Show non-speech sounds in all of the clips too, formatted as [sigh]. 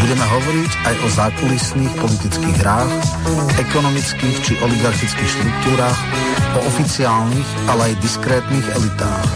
Budeme hovoriť aj o zákulisných politických hrách, ekonomických či oligarchických štruktúrach, o oficiálnych, ale aj diskrétnych elitách.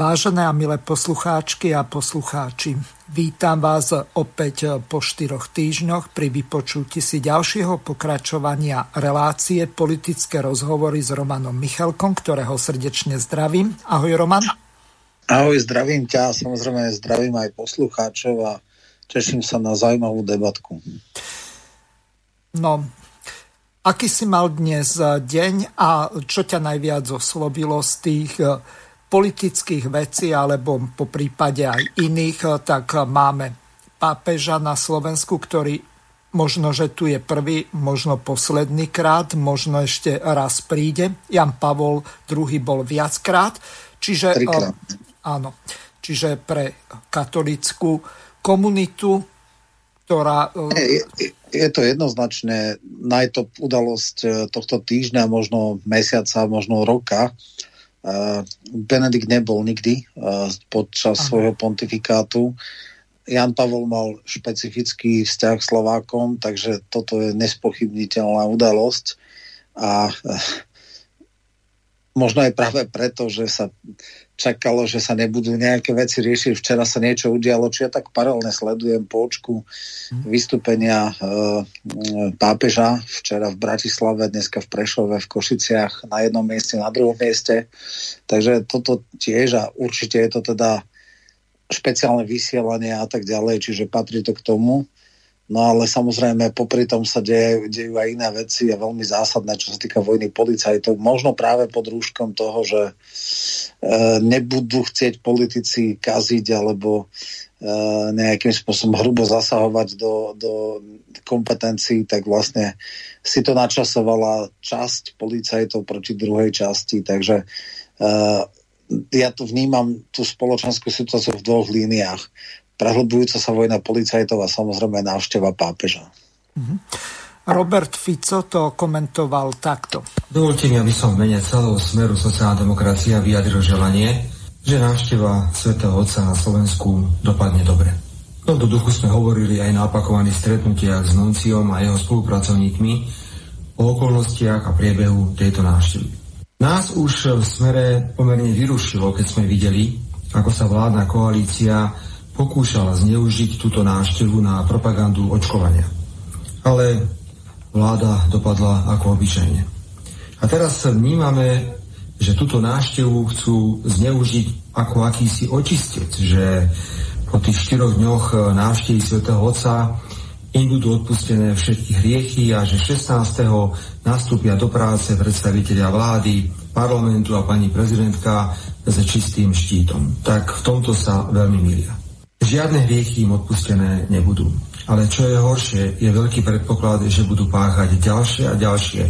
Vážené a milé poslucháčky a poslucháči, Vítam vás opäť po štyroch týždňoch pri vypočutí si ďalšieho pokračovania relácie politické rozhovory s Romanom Michalkom, ktorého srdečne zdravím. Ahoj Roman. Ahoj, zdravím ťa, samozrejme zdravím aj poslucháčov a teším sa na zaujímavú debatku. No, aký si mal dnes deň a čo ťa najviac oslovilo z tých politických vecí alebo po prípade aj iných, eh, tak máme pápeža na Slovensku, ktorý možno, že tu je prvý, možno posledný krát, možno ešte raz príde. Jan Pavol II bol viackrát. Čiže, uh, áno, čiže pre katolickú komunitu, ktorá... Uh, je, je to jednoznačne najtop udalosť tohto týždňa, možno mesiaca, možno roka. Uh, Benedikt nebol nikdy uh, počas Aha. svojho pontifikátu. Jan Pavol mal špecifický vzťah k Slovákom, takže toto je nespochybniteľná udalosť. A uh, možno aj práve preto, že sa čakalo, že sa nebudú nejaké veci riešiť. Včera sa niečo udialo, či ja tak paralelne sledujem počku mhm. vystúpenia e, pápeža včera v Bratislave, dneska v Prešove, v Košiciach, na jednom mieste, na druhom mieste. Takže toto tiež a určite je to teda špeciálne vysielanie a tak ďalej, čiže patrí to k tomu. No ale samozrejme, popri tom sa deje, dejú aj iné veci a veľmi zásadné, čo sa týka vojny policajtov. Možno práve pod rúškom toho, že e, nebudú chcieť politici kaziť alebo e, nejakým spôsobom hrubo zasahovať do, do kompetencií, tak vlastne si to načasovala časť policajtov proti druhej časti. Takže e, ja tu vnímam tú spoločenskú situáciu v dvoch líniách prehlbujúca sa vojna policajtov a samozrejme návšteva pápeža. Mm-hmm. Robert Fico to komentoval takto. Dovolte mi, aby som v mene celého smeru sociálna demokracia vyjadril želanie, že návšteva svätého Otca na Slovensku dopadne dobre. V tomto duchu sme hovorili aj na opakovaných stretnutiach s Nunciom a jeho spolupracovníkmi o okolnostiach a priebehu tejto návštevy. Nás už v smere pomerne vyrušilo, keď sme videli, ako sa vládna koalícia pokúšala zneužiť túto návštevu na propagandu očkovania. Ale vláda dopadla ako obyčajne. A teraz vnímame, že túto návštevu chcú zneužiť ako akýsi očistec, že po tých štyroch dňoch návštevy svätého Otca im budú odpustené všetky hriechy a že 16. nastúpia do práce predstaviteľia vlády, parlamentu a pani prezidentka s čistým štítom. Tak v tomto sa veľmi milia. Žiadne hriechy im odpustené nebudú. Ale čo je horšie, je veľký predpoklad, že budú páchať ďalšie a ďalšie,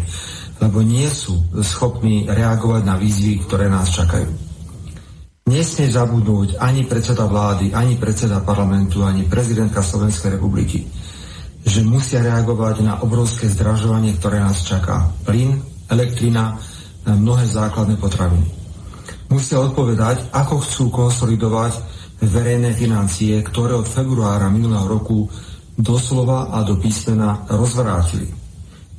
lebo nie sú schopní reagovať na výzvy, ktoré nás čakajú. Nesmie zabudnúť ani predseda vlády, ani predseda parlamentu, ani prezidentka Slovenskej republiky, že musia reagovať na obrovské zdražovanie, ktoré nás čaká. Plyn, elektrina, mnohé základné potraviny. Musia odpovedať, ako chcú konsolidovať verejné financie, ktoré od februára minulého roku doslova a do písmena rozvrátili.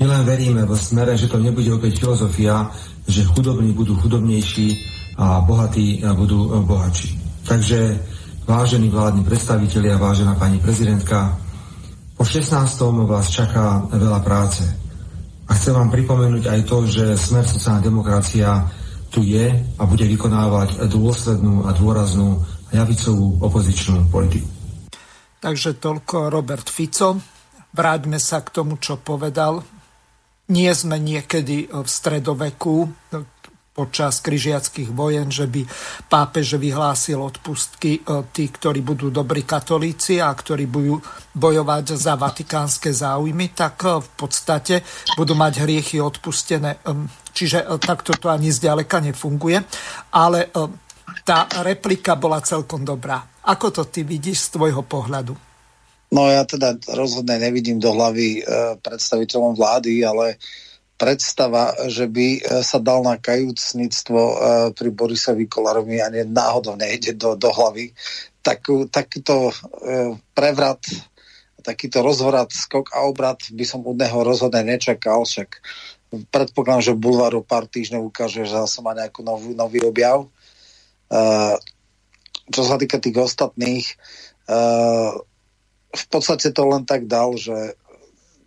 My len veríme v smere, že to nebude opäť filozofia, že chudobní budú chudobnejší a bohatí budú bohatší. Takže, vážení vládni predstavitelia, vážená pani prezidentka, po 16. vás čaká veľa práce. A chcem vám pripomenúť aj to, že Smer sociálna demokracia tu je a bude vykonávať dôslednú a dôraznú ľavicovú opozičnú politiku. Takže toľko Robert Fico. Vráťme sa k tomu, čo povedal. nie sme niekedy v stredoveku počas križiackých vojen, že by pápež vyhlásil odpustky e, tí, ktorí budú dobrí katolíci a ktorí budú bojovať za vatikánske záujmy, tak e, v podstate budú mať hriechy odpustené. Čiže takto to ani zďaleka nefunguje. Ale tá replika bola celkom dobrá. Ako to ty vidíš z tvojho pohľadu? No ja teda rozhodne nevidím do hlavy e, predstaviteľom vlády, ale predstava, že by e, sa dal na kajúcnictvo e, pri Borisovi Kolarovi ani náhodou nejde do, do hlavy. Tak, takýto e, prevrat, takýto rozvrat, skok a obrat by som od neho rozhodne nečakal, však predpokladám, že Bulvaru pár týždňov ukáže, že zase má nejakú nový, nový objav. Uh, čo sa týka tých ostatných, uh, v podstate to len tak dal, že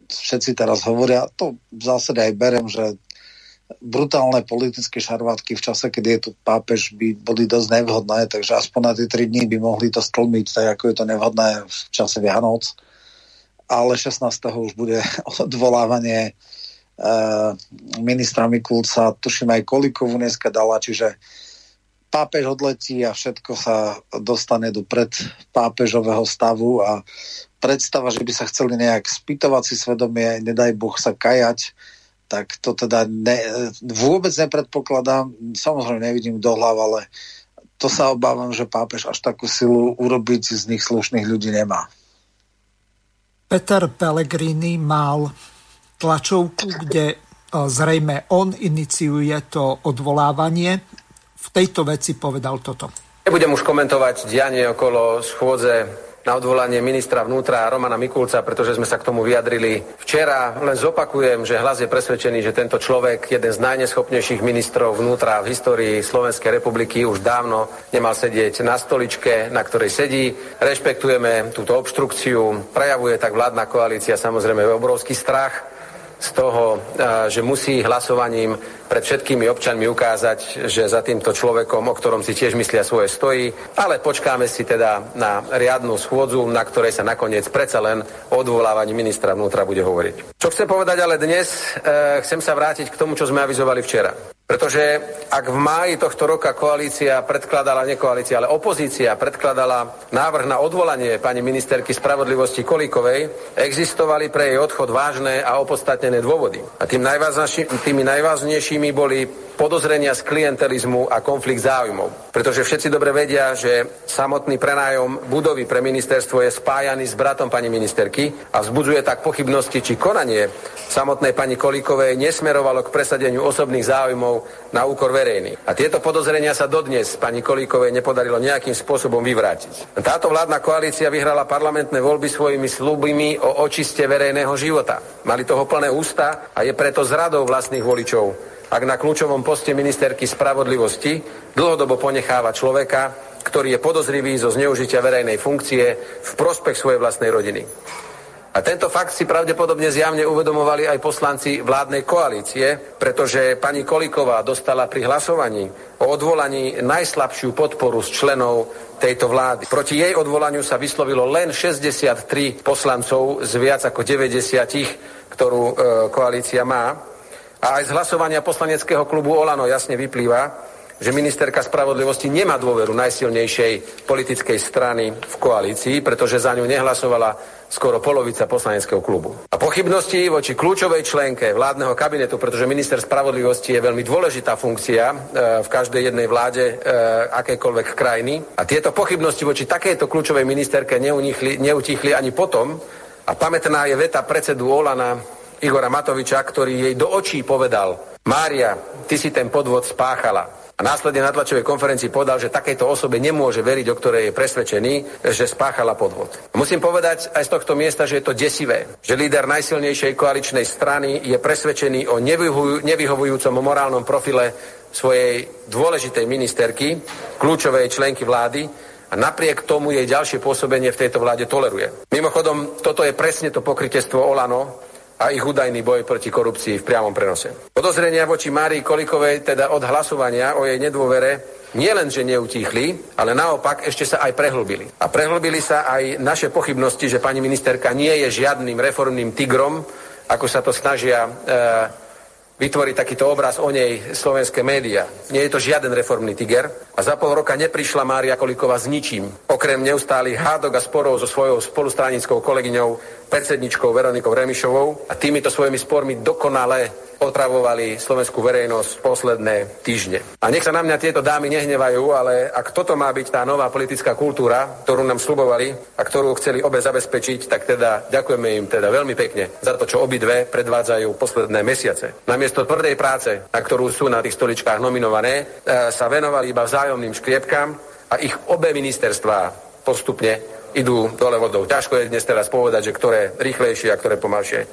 všetci teraz hovoria, to v zásade aj berem, že brutálne politické šarvátky v čase, keď je tu pápež, by boli dosť nevhodné, takže aspoň na tie 3 dní by mohli to stlmiť, tak ako je to nevhodné v čase Vianoc. Ale 16. už bude [laughs] odvolávanie uh, ministra Mikulca, tuším aj Kolikovu dneska dala, čiže pápež odletí a všetko sa dostane do predpápežového stavu a predstava, že by sa chceli nejak spýtovať si svedomie, nedaj Boh sa kajať, tak to teda ne, vôbec nepredpokladám. Samozrejme nevidím do hlav, ale to sa obávam, že pápež až takú silu urobiť z nich slušných ľudí nemá. Peter Pellegrini mal tlačovku, kde zrejme on iniciuje to odvolávanie v tejto veci povedal toto. Nebudem už komentovať dianie okolo schôdze na odvolanie ministra vnútra Romana Mikulca, pretože sme sa k tomu vyjadrili včera. Len zopakujem, že hlas je presvedčený, že tento človek, jeden z najneschopnejších ministrov vnútra v histórii Slovenskej republiky, už dávno nemal sedieť na stoličke, na ktorej sedí. Rešpektujeme túto obštrukciu, prejavuje tak vládna koalícia samozrejme obrovský strach z toho, že musí hlasovaním pred všetkými občanmi ukázať, že za týmto človekom, o ktorom si tiež myslia svoje stojí, ale počkáme si teda na riadnu schôdzu, na ktorej sa nakoniec predsa len o odvolávaní ministra vnútra bude hovoriť. Čo chcem povedať ale dnes, e, chcem sa vrátiť k tomu, čo sme avizovali včera. Pretože ak v máji tohto roka koalícia predkladala, nie koalícia, ale opozícia predkladala návrh na odvolanie pani ministerky spravodlivosti Kolíkovej, existovali pre jej odchod vážne a opodstatnené dôvody. A tým tými najvážnejšími boli podozrenia z klientelizmu a konflikt záujmov. Pretože všetci dobre vedia, že samotný prenájom budovy pre ministerstvo je spájaný s bratom pani ministerky a vzbudzuje tak pochybnosti, či konanie samotnej pani Kolíkovej nesmerovalo k presadeniu osobných záujmov na úkor verejný. A tieto podozrenia sa dodnes pani Kolíkovej nepodarilo nejakým spôsobom vyvrátiť. Táto vládna koalícia vyhrala parlamentné voľby svojimi slubmi o očiste verejného života. Mali toho plné ústa a je preto zradou vlastných voličov ak na kľúčovom poste ministerky spravodlivosti dlhodobo ponecháva človeka, ktorý je podozrivý zo zneužitia verejnej funkcie v prospech svojej vlastnej rodiny. A tento fakt si pravdepodobne zjavne uvedomovali aj poslanci vládnej koalície, pretože pani Koliková dostala pri hlasovaní o odvolaní najslabšiu podporu z členov tejto vlády. Proti jej odvolaniu sa vyslovilo len 63 poslancov z viac ako 90, ktorú e, koalícia má. A aj z hlasovania poslaneckého klubu Olano jasne vyplýva, že ministerka spravodlivosti nemá dôveru najsilnejšej politickej strany v koalícii, pretože za ňu nehlasovala skoro polovica poslaneckého klubu. A pochybnosti voči kľúčovej členke vládneho kabinetu, pretože minister spravodlivosti je veľmi dôležitá funkcia e, v každej jednej vláde e, akejkoľvek krajiny. A tieto pochybnosti voči takejto kľúčovej ministerke neutichli ani potom, a pamätná je veta predsedu Olana Igora Matoviča, ktorý jej do očí povedal Mária, ty si ten podvod spáchala. A následne na tlačovej konferencii povedal, že takejto osobe nemôže veriť, o ktorej je presvedčený, že spáchala podvod. Musím povedať aj z tohto miesta, že je to desivé, že líder najsilnejšej koaličnej strany je presvedčený o nevyhovujúcom morálnom profile svojej dôležitej ministerky, kľúčovej členky vlády, a napriek tomu jej ďalšie pôsobenie v tejto vláde toleruje. Mimochodom, toto je presne to pokrytectvo Olano, a ich údajný boj proti korupcii v priamom prenose. Podozrenia voči Márii Kolikovej teda od hlasovania o jej nedôvere nielen, že neutíchli, ale naopak ešte sa aj prehlbili. A prehlbili sa aj naše pochybnosti, že pani ministerka nie je žiadnym reformným tigrom, ako sa to snažia e, vytvoriť takýto obraz o nej slovenské médiá. Nie je to žiaden reformný tiger a za pol roka neprišla Mária Kolíková s ničím, okrem neustálých hádok a sporov so svojou spolustranickou kolegyňou, predsedničkou Veronikou Remišovou a týmito svojimi spormi dokonale otravovali slovenskú verejnosť posledné týždne. A nech sa na mňa tieto dámy nehnevajú, ale ak toto má byť tá nová politická kultúra, ktorú nám slubovali a ktorú chceli obe zabezpečiť, tak teda ďakujeme im teda veľmi pekne za to, čo obidve predvádzajú posledné mesiace. Namiesto tvrdej práce, na ktorú sú na tých stoličkách nominované, e, sa venovali iba vzájomným škriepkám a ich obe ministerstvá postupne idú dole vodou. Ťažko je dnes teraz povedať, že ktoré rýchlejšie a ktoré pomalšie.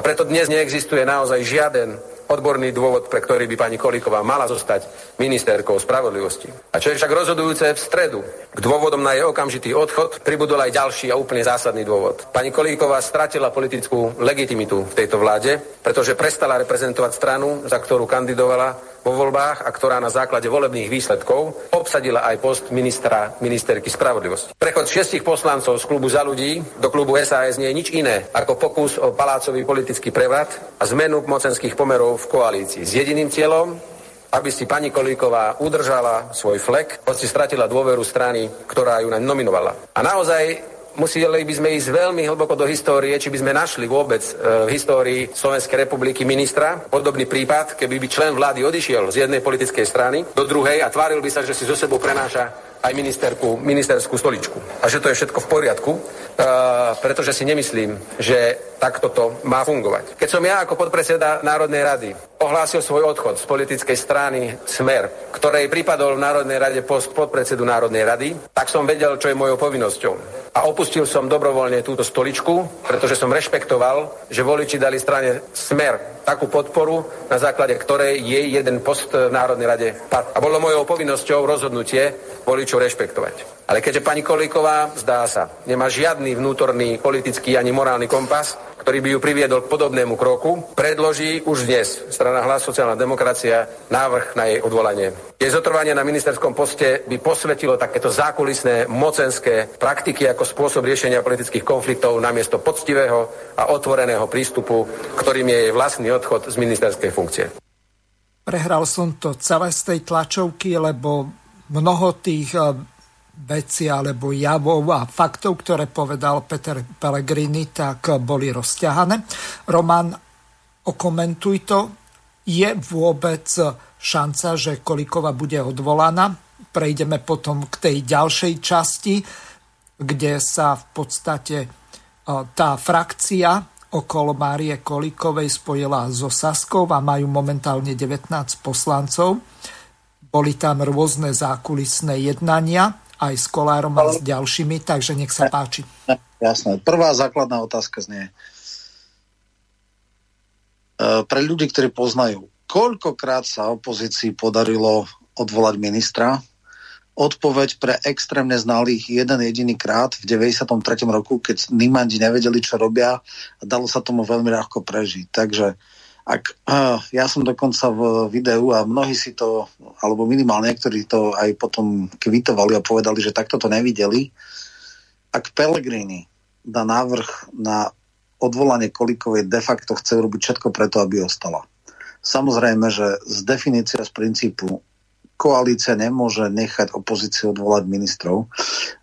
A preto dnes neexistuje naozaj žiaden odborný dôvod, pre ktorý by pani Kolíková mala zostať ministerkou spravodlivosti. A čo je však rozhodujúce v stredu, k dôvodom na jej okamžitý odchod pribudol aj ďalší a úplne zásadný dôvod. Pani Kolíková stratila politickú legitimitu v tejto vláde, pretože prestala reprezentovať stranu, za ktorú kandidovala vo voľbách a ktorá na základe volebných výsledkov obsadila aj post ministra ministerky spravodlivosti. Prechod šiestich poslancov z klubu za ľudí do klubu SAS nie je nič iné ako pokus o palácový politický prevrat a zmenu mocenských pomerov v koalícii s jediným cieľom, aby si pani Kolíková udržala svoj flek, hoci stratila dôveru strany, ktorá ju nominovala. A naozaj museli by sme ísť veľmi hlboko do histórie, či by sme našli vôbec e, v histórii Slovenskej republiky ministra podobný prípad, keby by člen vlády odišiel z jednej politickej strany do druhej a tváril by sa, že si zo sebou prenáša aj ministerku, ministerskú stoličku. A že to je všetko v poriadku, uh, pretože si nemyslím, že takto to má fungovať. Keď som ja ako podpredseda Národnej rady ohlásil svoj odchod z politickej strany Smer, ktorej pripadol v Národnej rade post podpredsedu Národnej rady, tak som vedel, čo je mojou povinnosťou. A opustil som dobrovoľne túto stoličku, pretože som rešpektoval, že voliči dali strane Smer takú podporu, na základe ktorej jej jeden post v Národnej rade pad. A bolo mojou povinnosťou rozhodnutie voličov rešpektovať. Ale keďže pani Kolíková, zdá sa, nemá žiadny vnútorný politický ani morálny kompas, ktorý by ju priviedol k podobnému kroku, predloží už dnes strana Hlas sociálna demokracia návrh na jej odvolanie. Jej zotrvanie na ministerskom poste by posvetilo takéto zákulisné mocenské praktiky ako spôsob riešenia politických konfliktov namiesto poctivého a otvoreného prístupu, ktorým je jej vlastný odchod z ministerskej funkcie. Prehral som to celé z tej tlačovky, lebo mnoho tých eh, veci alebo javov a faktov, ktoré povedal Peter Pellegrini, tak boli rozťahané. Roman, okomentuj to. Je vôbec šanca, že Kolikova bude odvolaná? Prejdeme potom k tej ďalšej časti, kde sa v podstate tá frakcia okolo Márie Kolikovej spojila so Saskou a majú momentálne 19 poslancov. Boli tam rôzne zákulisné jednania aj s Kolárom a s ďalšími, takže nech sa páči. Jasné. Prvá základná otázka znie. E, pre ľudí, ktorí poznajú, koľkokrát sa opozícii podarilo odvolať ministra? Odpoveď pre extrémne znalých jeden jediný krát v 93. roku, keď Nimandi nevedeli, čo robia a dalo sa tomu veľmi ľahko prežiť. Takže ak, ja som dokonca v videu a mnohí si to, alebo minimálne niektorí to aj potom kvitovali a povedali, že takto to nevideli. Ak Pellegrini dá návrh na odvolanie Kolikovej de facto chce urobiť všetko preto, aby ostala. Samozrejme, že z definície z princípu koalícia nemôže nechať opozíciu odvolať ministrov.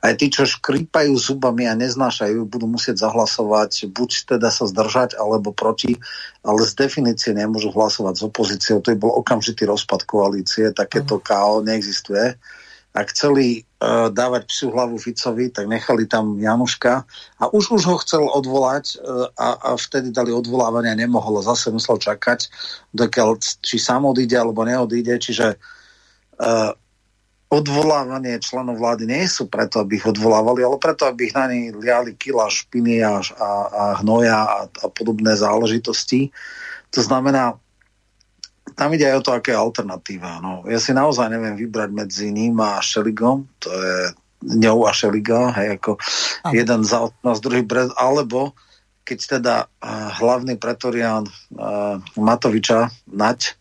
Aj tí, čo škrípajú zubami a neznášajú, budú musieť zahlasovať, buď teda sa zdržať, alebo proti, ale z definície nemôžu hlasovať s opozíciou. To je bol okamžitý rozpad koalície, takéto. KO neexistuje. Ak chceli uh, dávať psiu hlavu Ficovi, tak nechali tam Januška a už už ho chcel odvolať uh, a, a vtedy dali odvolávania, nemohol, zase musel čakať, dokiaľ či sám odíde alebo neodíde, čiže uh, odvolávanie členov vlády nie sú preto, aby ich odvolávali, ale preto, aby ich na nich liali kila špiny a, a, a hnoja a, a podobné záležitosti. To znamená, tam ide aj o to, aké je alternatíva. No, ja si naozaj neviem vybrať medzi ním a Šeligom, to je ňou a Šeliga, hej, ako Aha. jeden za nás, druhý brez, alebo keď teda uh, hlavný pretorián uh, Matoviča, Nať,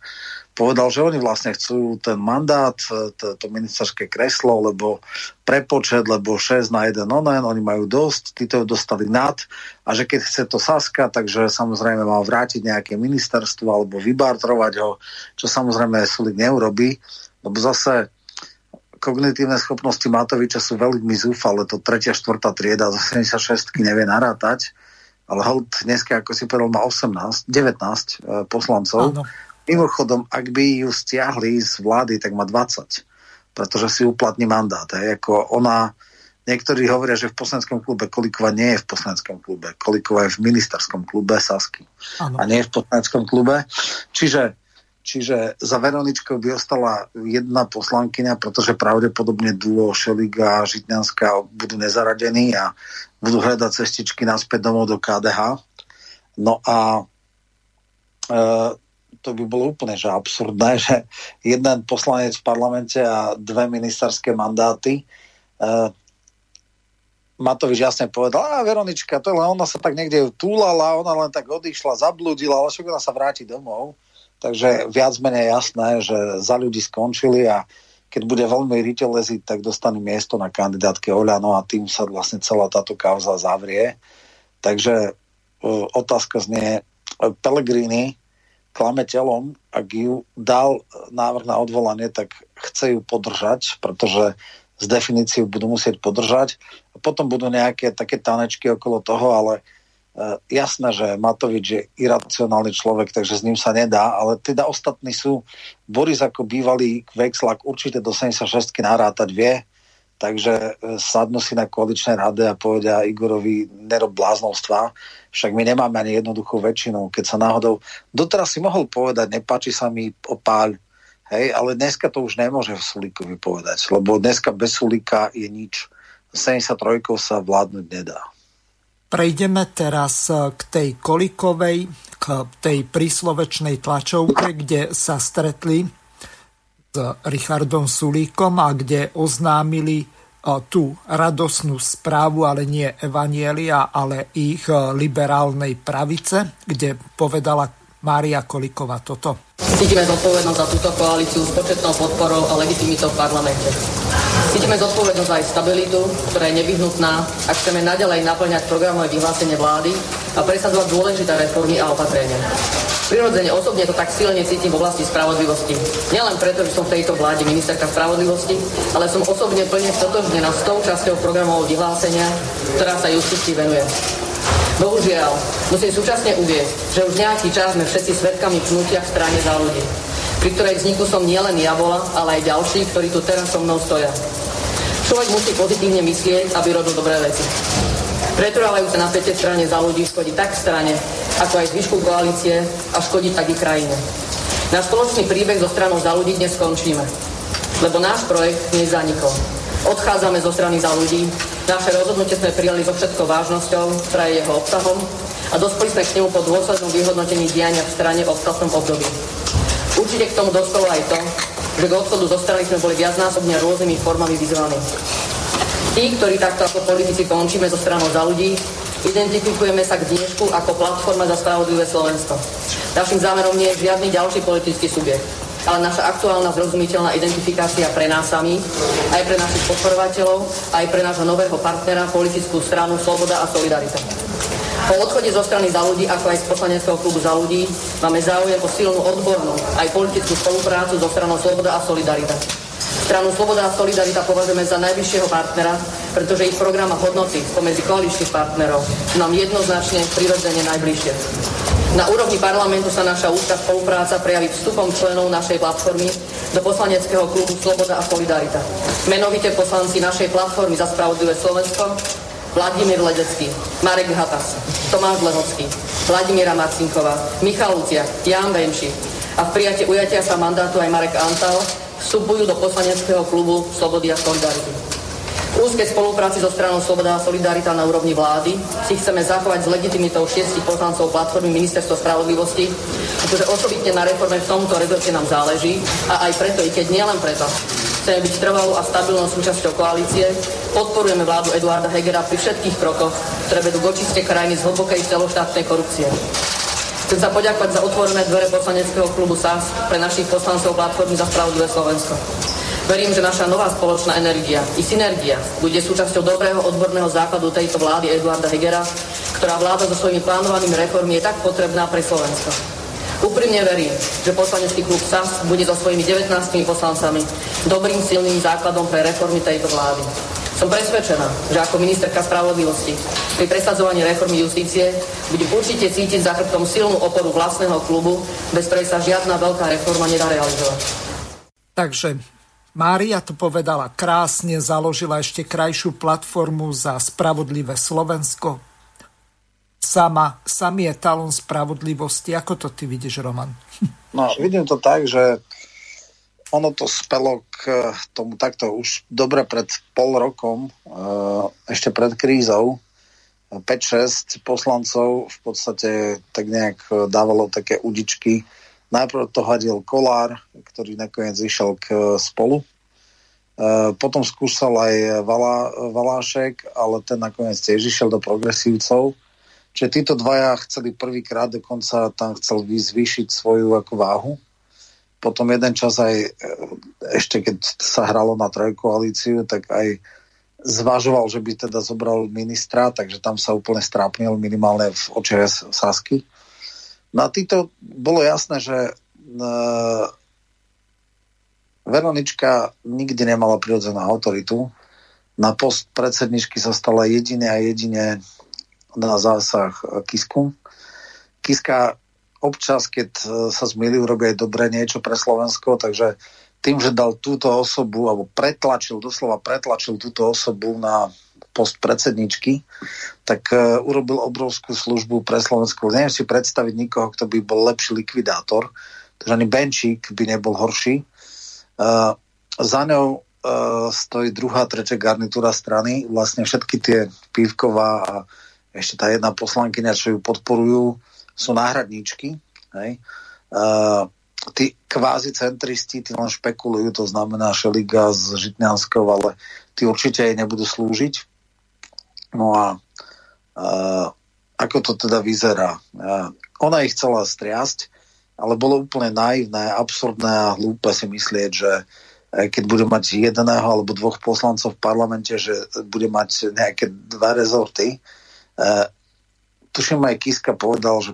povedal, že oni vlastne chcú ten mandát, to, to ministerské kreslo, lebo prepočet, lebo 6 na 1 onen, oni majú dosť, títo dostali nad a že keď chce to Saska, takže samozrejme mal vrátiť nejaké ministerstvo alebo vybartrovať ho, čo samozrejme Sulik neurobí, lebo zase kognitívne schopnosti Matoviča sú veľmi zúfale, to tretia, štvrtá trieda zo 76 nevie narátať, ale hold dneska, ako si povedal, má 18, 19 e, poslancov. Áno Mimochodom, ak by ju stiahli z vlády, tak má 20, pretože si uplatní mandát. Hej. Ako ona, niektorí hovoria, že v poslaneckom klube Kolikova nie je v poslaneckom klube. Kolikova je v ministerskom klube Sasky. Ano. A nie je v poslaneckom klube. Čiže, čiže za Veroničkou by ostala jedna poslankyňa, pretože pravdepodobne duo Šeliga a Žitňanská budú nezaradení a budú hľadať cestičky naspäť domov do KDH. No a e, to by bolo úplne že absurdné, [laughs] že jeden poslanec v parlamente a dve ministerské mandáty. Uh, Matovič jasne povedal, a Veronička, to len ona sa tak niekde túlala, ona len tak odišla, zabludila, ale však ona sa vráti domov. Takže viac menej jasné, že za ľudí skončili a keď bude veľmi riteľ leziť, tak dostane miesto na kandidátke Oľano a tým sa vlastne celá táto kauza zavrie. Takže uh, otázka znie, Pellegrini klame telom, ak ju dal návrh na odvolanie, tak chce ju podržať, pretože z definíciu budú musieť podržať. A potom budú nejaké také tanečky okolo toho, ale e, jasné, že Matovič je iracionálny človek, takže s ním sa nedá, ale teda ostatní sú, Boris ako bývalý vexlak určite do 76 narátať vie, takže e, sadnú si na koaličnej rade a povedia Igorovi nerob bláznovstva, však my nemáme ani jednoduchú väčšinu. Keď sa náhodou, doteraz si mohol povedať, nepáči sa mi opáľ, hej, ale dneska to už nemôže v Sulíkovi povedať, lebo dneska bez Sulíka je nič. 73 sa vládnuť nedá. Prejdeme teraz k tej Kolikovej, k tej príslovečnej tlačovke, kde sa stretli s Richardom Sulíkom a kde oznámili tú radosnú správu, ale nie Evanielia, ale ich e, liberálnej pravice, kde povedala Mária Kolikova toto. Cítime zodpovednosť za túto koalíciu s početnou podporou a legitimitou v parlamente. Cítime zodpovednosť aj stabilitu, ktorá je nevyhnutná, ak chceme naďalej naplňať programové vyhlásenie vlády a presadzovať dôležité reformy a opatrenia. Prirodzene osobne to tak silne cítim v oblasti spravodlivosti. Nielen preto, že som v tejto vláde ministerka spravodlivosti, ale som osobne plne stotožnená s tou časťou programového vyhlásenia, ktorá sa justícii venuje. Bohužiaľ, musím súčasne uvieť, že už nejaký čas sme všetci svetkami pnutia v strane za ľudí, pri ktorej vzniku som nielen ja bola, ale aj ďalší, ktorí tu teraz so mnou stoja. Človek musí pozitívne myslieť, aby robil dobré veci. Pretrvávajúce napätie v strane za ľudí škodí tak strane, ako aj zvyšku koalície a škodí tak i krajine. Náš spoločný príbeh zo stranou za ľudí dnes skončíme, lebo náš projekt nezanikol. Odchádzame zo strany za ľudí, naše rozhodnutie sme prijali so všetkou vážnosťou, ktorá je jeho obsahom a dospeli sme k nemu po dôslednom vyhodnotení diania v strane v ostatnom období. Určite k tomu dospelo aj to, že k odchodu zo strany sme boli viacnásobne rôznymi formami vyzvaní. Tí, ktorí takto ako politici končíme zo stranou za ľudí, identifikujeme sa k dnešku ako platforma za spravodlivé Slovensko. Našim zámerom nie je žiadny ďalší politický subjekt, ale naša aktuálna zrozumiteľná identifikácia pre nás samých, aj pre našich podporovateľov, aj pre nášho nového partnera, politickú stranu Sloboda a Solidarita. Po odchode zo strany za ľudí, ako aj z poslaneckého klubu za ľudí, máme záujem o silnú odbornú aj politickú spoluprácu so stranou Sloboda a Solidarita. Stranu Sloboda a Solidarita považujeme za najvyššieho partnera, pretože ich program a hodnoty spomedzi koaličných partnerov nám jednoznačne prirodzene najbližšie. Na úrovni parlamentu sa naša úzka spolupráca prejaví vstupom členov našej platformy do poslaneckého klubu Sloboda a Solidarita. Menovite poslanci našej platformy za spravodlivé Slovensko Vladimír Ledecký, Marek Hatas, Tomáš Lehocký, Vladimíra Marcinková, Michal Lucia, Jan Benši a v prijate ujatia sa mandátu aj Marek Antal, vstupujú do poslaneckého klubu Slobody a Solidarity. V úzkej spolupráci so stranou Sloboda a Solidarita na úrovni vlády si chceme zachovať s legitimitou šiestich poslancov platformy Ministerstva spravodlivosti, pretože osobitne na reforme v tomto rezorte nám záleží a aj preto, i keď nielen preto, chceme byť trvalou a stabilnou súčasťou koalície, podporujeme vládu Eduarda Hegera pri všetkých krokoch, ktoré vedú k očiste krajiny z hlbokej celoštátnej korupcie. Chcem sa poďakovať za otvorené dvere poslaneckého klubu SAS pre našich poslancov platformy za spravodlivé Slovensko. Verím, že naša nová spoločná energia i synergia bude súčasťou dobrého odborného základu tejto vlády Eduarda Hegera, ktorá vláda so svojimi plánovanými reformy je tak potrebná pre Slovensko. Úprimne verím, že poslanecký klub SAS bude so svojimi 19 poslancami dobrým silným základom pre reformy tejto vlády. Som presvedčená, že ako ministerka spravodlivosti pri presadzovaní reformy justície budem určite cítiť za chrbtom silnú oporu vlastného klubu, bez ktorej sa žiadna veľká reforma nedá realizovať. Takže Mária to povedala krásne, založila ešte krajšiu platformu za spravodlivé Slovensko. Sama, samý je talon spravodlivosti. Ako to ty vidíš, Roman? No, vidím to tak, že ono to spelo k tomu takto už dobre pred pol rokom, eh, ešte pred krízou. 5-6 poslancov v podstate tak nejak dávalo také udičky Najprv to hadil Kolár, ktorý nakoniec išiel k spolu. Potom skúšal aj Valá, Valášek, ale ten nakoniec tiež išiel do progresívcov. Čiže títo dvaja chceli prvýkrát, dokonca tam chcel zvýšiť svoju ako váhu. Potom jeden čas aj, e, ešte keď sa hralo na trojkoalíciu, tak aj zvažoval, že by teda zobral ministra, takže tam sa úplne strápnil minimálne v očiach Sasky. No týto bolo jasné, že uh, Veronička nikdy nemala prirodzenú autoritu. Na post predsedničky sa stala jedine a jedine na zásah Kisku. Kiska občas, keď e, sa zmýli, urobí aj dobre niečo pre Slovensko, takže tým, že dal túto osobu, alebo pretlačil, doslova pretlačil túto osobu na post predsedničky, tak uh, urobil obrovskú službu pre Slovensku. Neviem si predstaviť nikoho, kto by bol lepší likvidátor, takže ani Benčík by nebol horší. Uh, za ňou uh, stojí druhá, tretia garnitúra strany, vlastne všetky tie Pívková a ešte tá jedna poslankyňa, čo ju podporujú, sú náhradníčky. Hej. Uh, tí kvázi centristi, tí len špekulujú, to znamená Šeliga s Žitňanskou, ale tí určite aj nebudú slúžiť. No a uh, ako to teda vyzerá? Uh, ona ich chcela striasť, ale bolo úplne naivné, absurdné a hlúpe si myslieť, že keď bude mať jedného alebo dvoch poslancov v parlamente, že bude mať nejaké dva rezorty. Uh, tuším aj Kiska povedal, že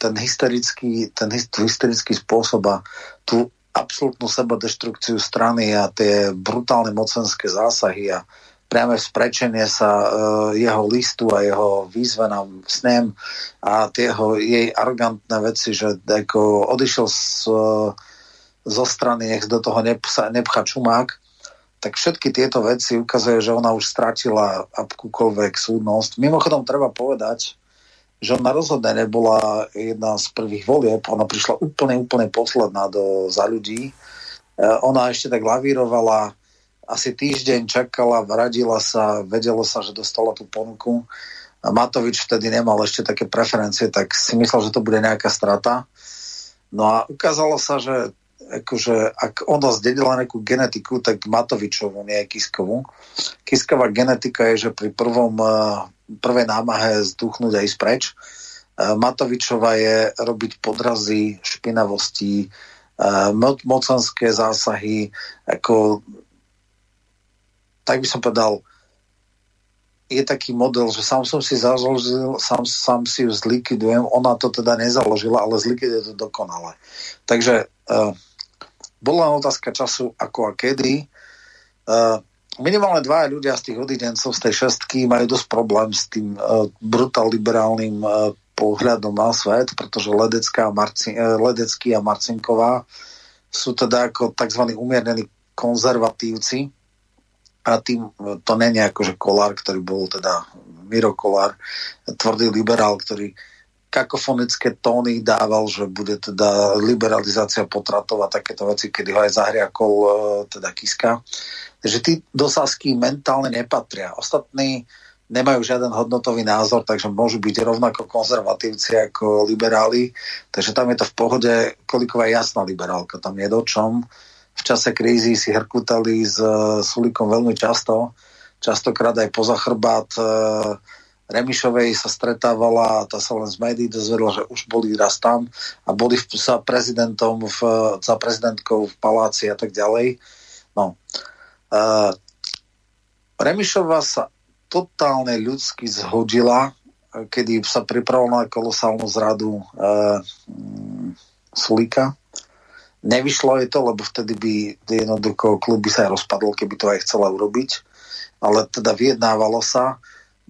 ten hysterický, ten hysterický spôsob a tú absolútnu sebadeštrukciu strany a tie brutálne mocenské zásahy a priame sprečenie sa uh, jeho listu a jeho výzve na snem a jeho, jej arrogantné veci, že ako odišiel z, uh, zo strany, nech do toho nepcha čumák, tak všetky tieto veci ukazuje, že ona už stratila akúkoľvek súdnosť. Mimochodom treba povedať, že ona rozhodne nebola jedna z prvých volieb, ona prišla úplne, úplne posledná do, za ľudí. Uh, ona ešte tak lavírovala asi týždeň čakala, vradila sa, vedelo sa, že dostala tú ponuku. Matovič vtedy nemal ešte také preferencie, tak si myslel, že to bude nejaká strata. No a ukázalo sa, že akože, ak ona zdedila nejakú genetiku, tak Matovičovú, nie Kiskovú. Kisková genetika je, že pri prvom, prvej námahe zduchnúť aj spreč. Eh, Matovičová je robiť podrazy, špinavosti, eh, mocenské zásahy, ako tak by som povedal, je taký model, že sám som si založil, sám, sám si ju zlikvidujem, ona to teda nezaložila, ale zlikviduje to dokonale. Takže uh, bola otázka času ako a kedy. Uh, minimálne dva ľudia z tých odidencov z tej šestky majú dosť problém s tým uh, brutál liberálnym uh, pohľadom na svet, pretože Ledecká a Marcin, uh, Ledecký a Marcinková sú teda ako tzv. umiernení konzervatívci, a tým to není ako, že Kolár, ktorý bol teda Miro Kolár, tvrdý liberál, ktorý kakofonické tóny dával, že bude teda liberalizácia potratov a takéto veci, kedy ho aj zahriakol e, teda Kiska. Takže tí do Sasky mentálne nepatria. Ostatní nemajú žiaden hodnotový názor, takže môžu byť rovnako konzervatívci ako liberáli. Takže tam je to v pohode, koliková jasná liberálka, tam je do čom v čase krízy si hrkutali s uh, Sulikom veľmi často, častokrát aj poza chrbát uh, Remišovej sa stretávala tá sa len z médií dozvedla, že už boli raz tam a boli sa prezidentom v, za prezidentkou v paláci a tak ďalej. No. Remišová sa totálne ľudsky zhodila, kedy sa pripravovala na kolosálnu zradu uh, Sulika. Nevyšlo jej to, lebo vtedy by jednoducho klub by sa aj rozpadol, keby to aj chcela urobiť. Ale teda vyjednávalo sa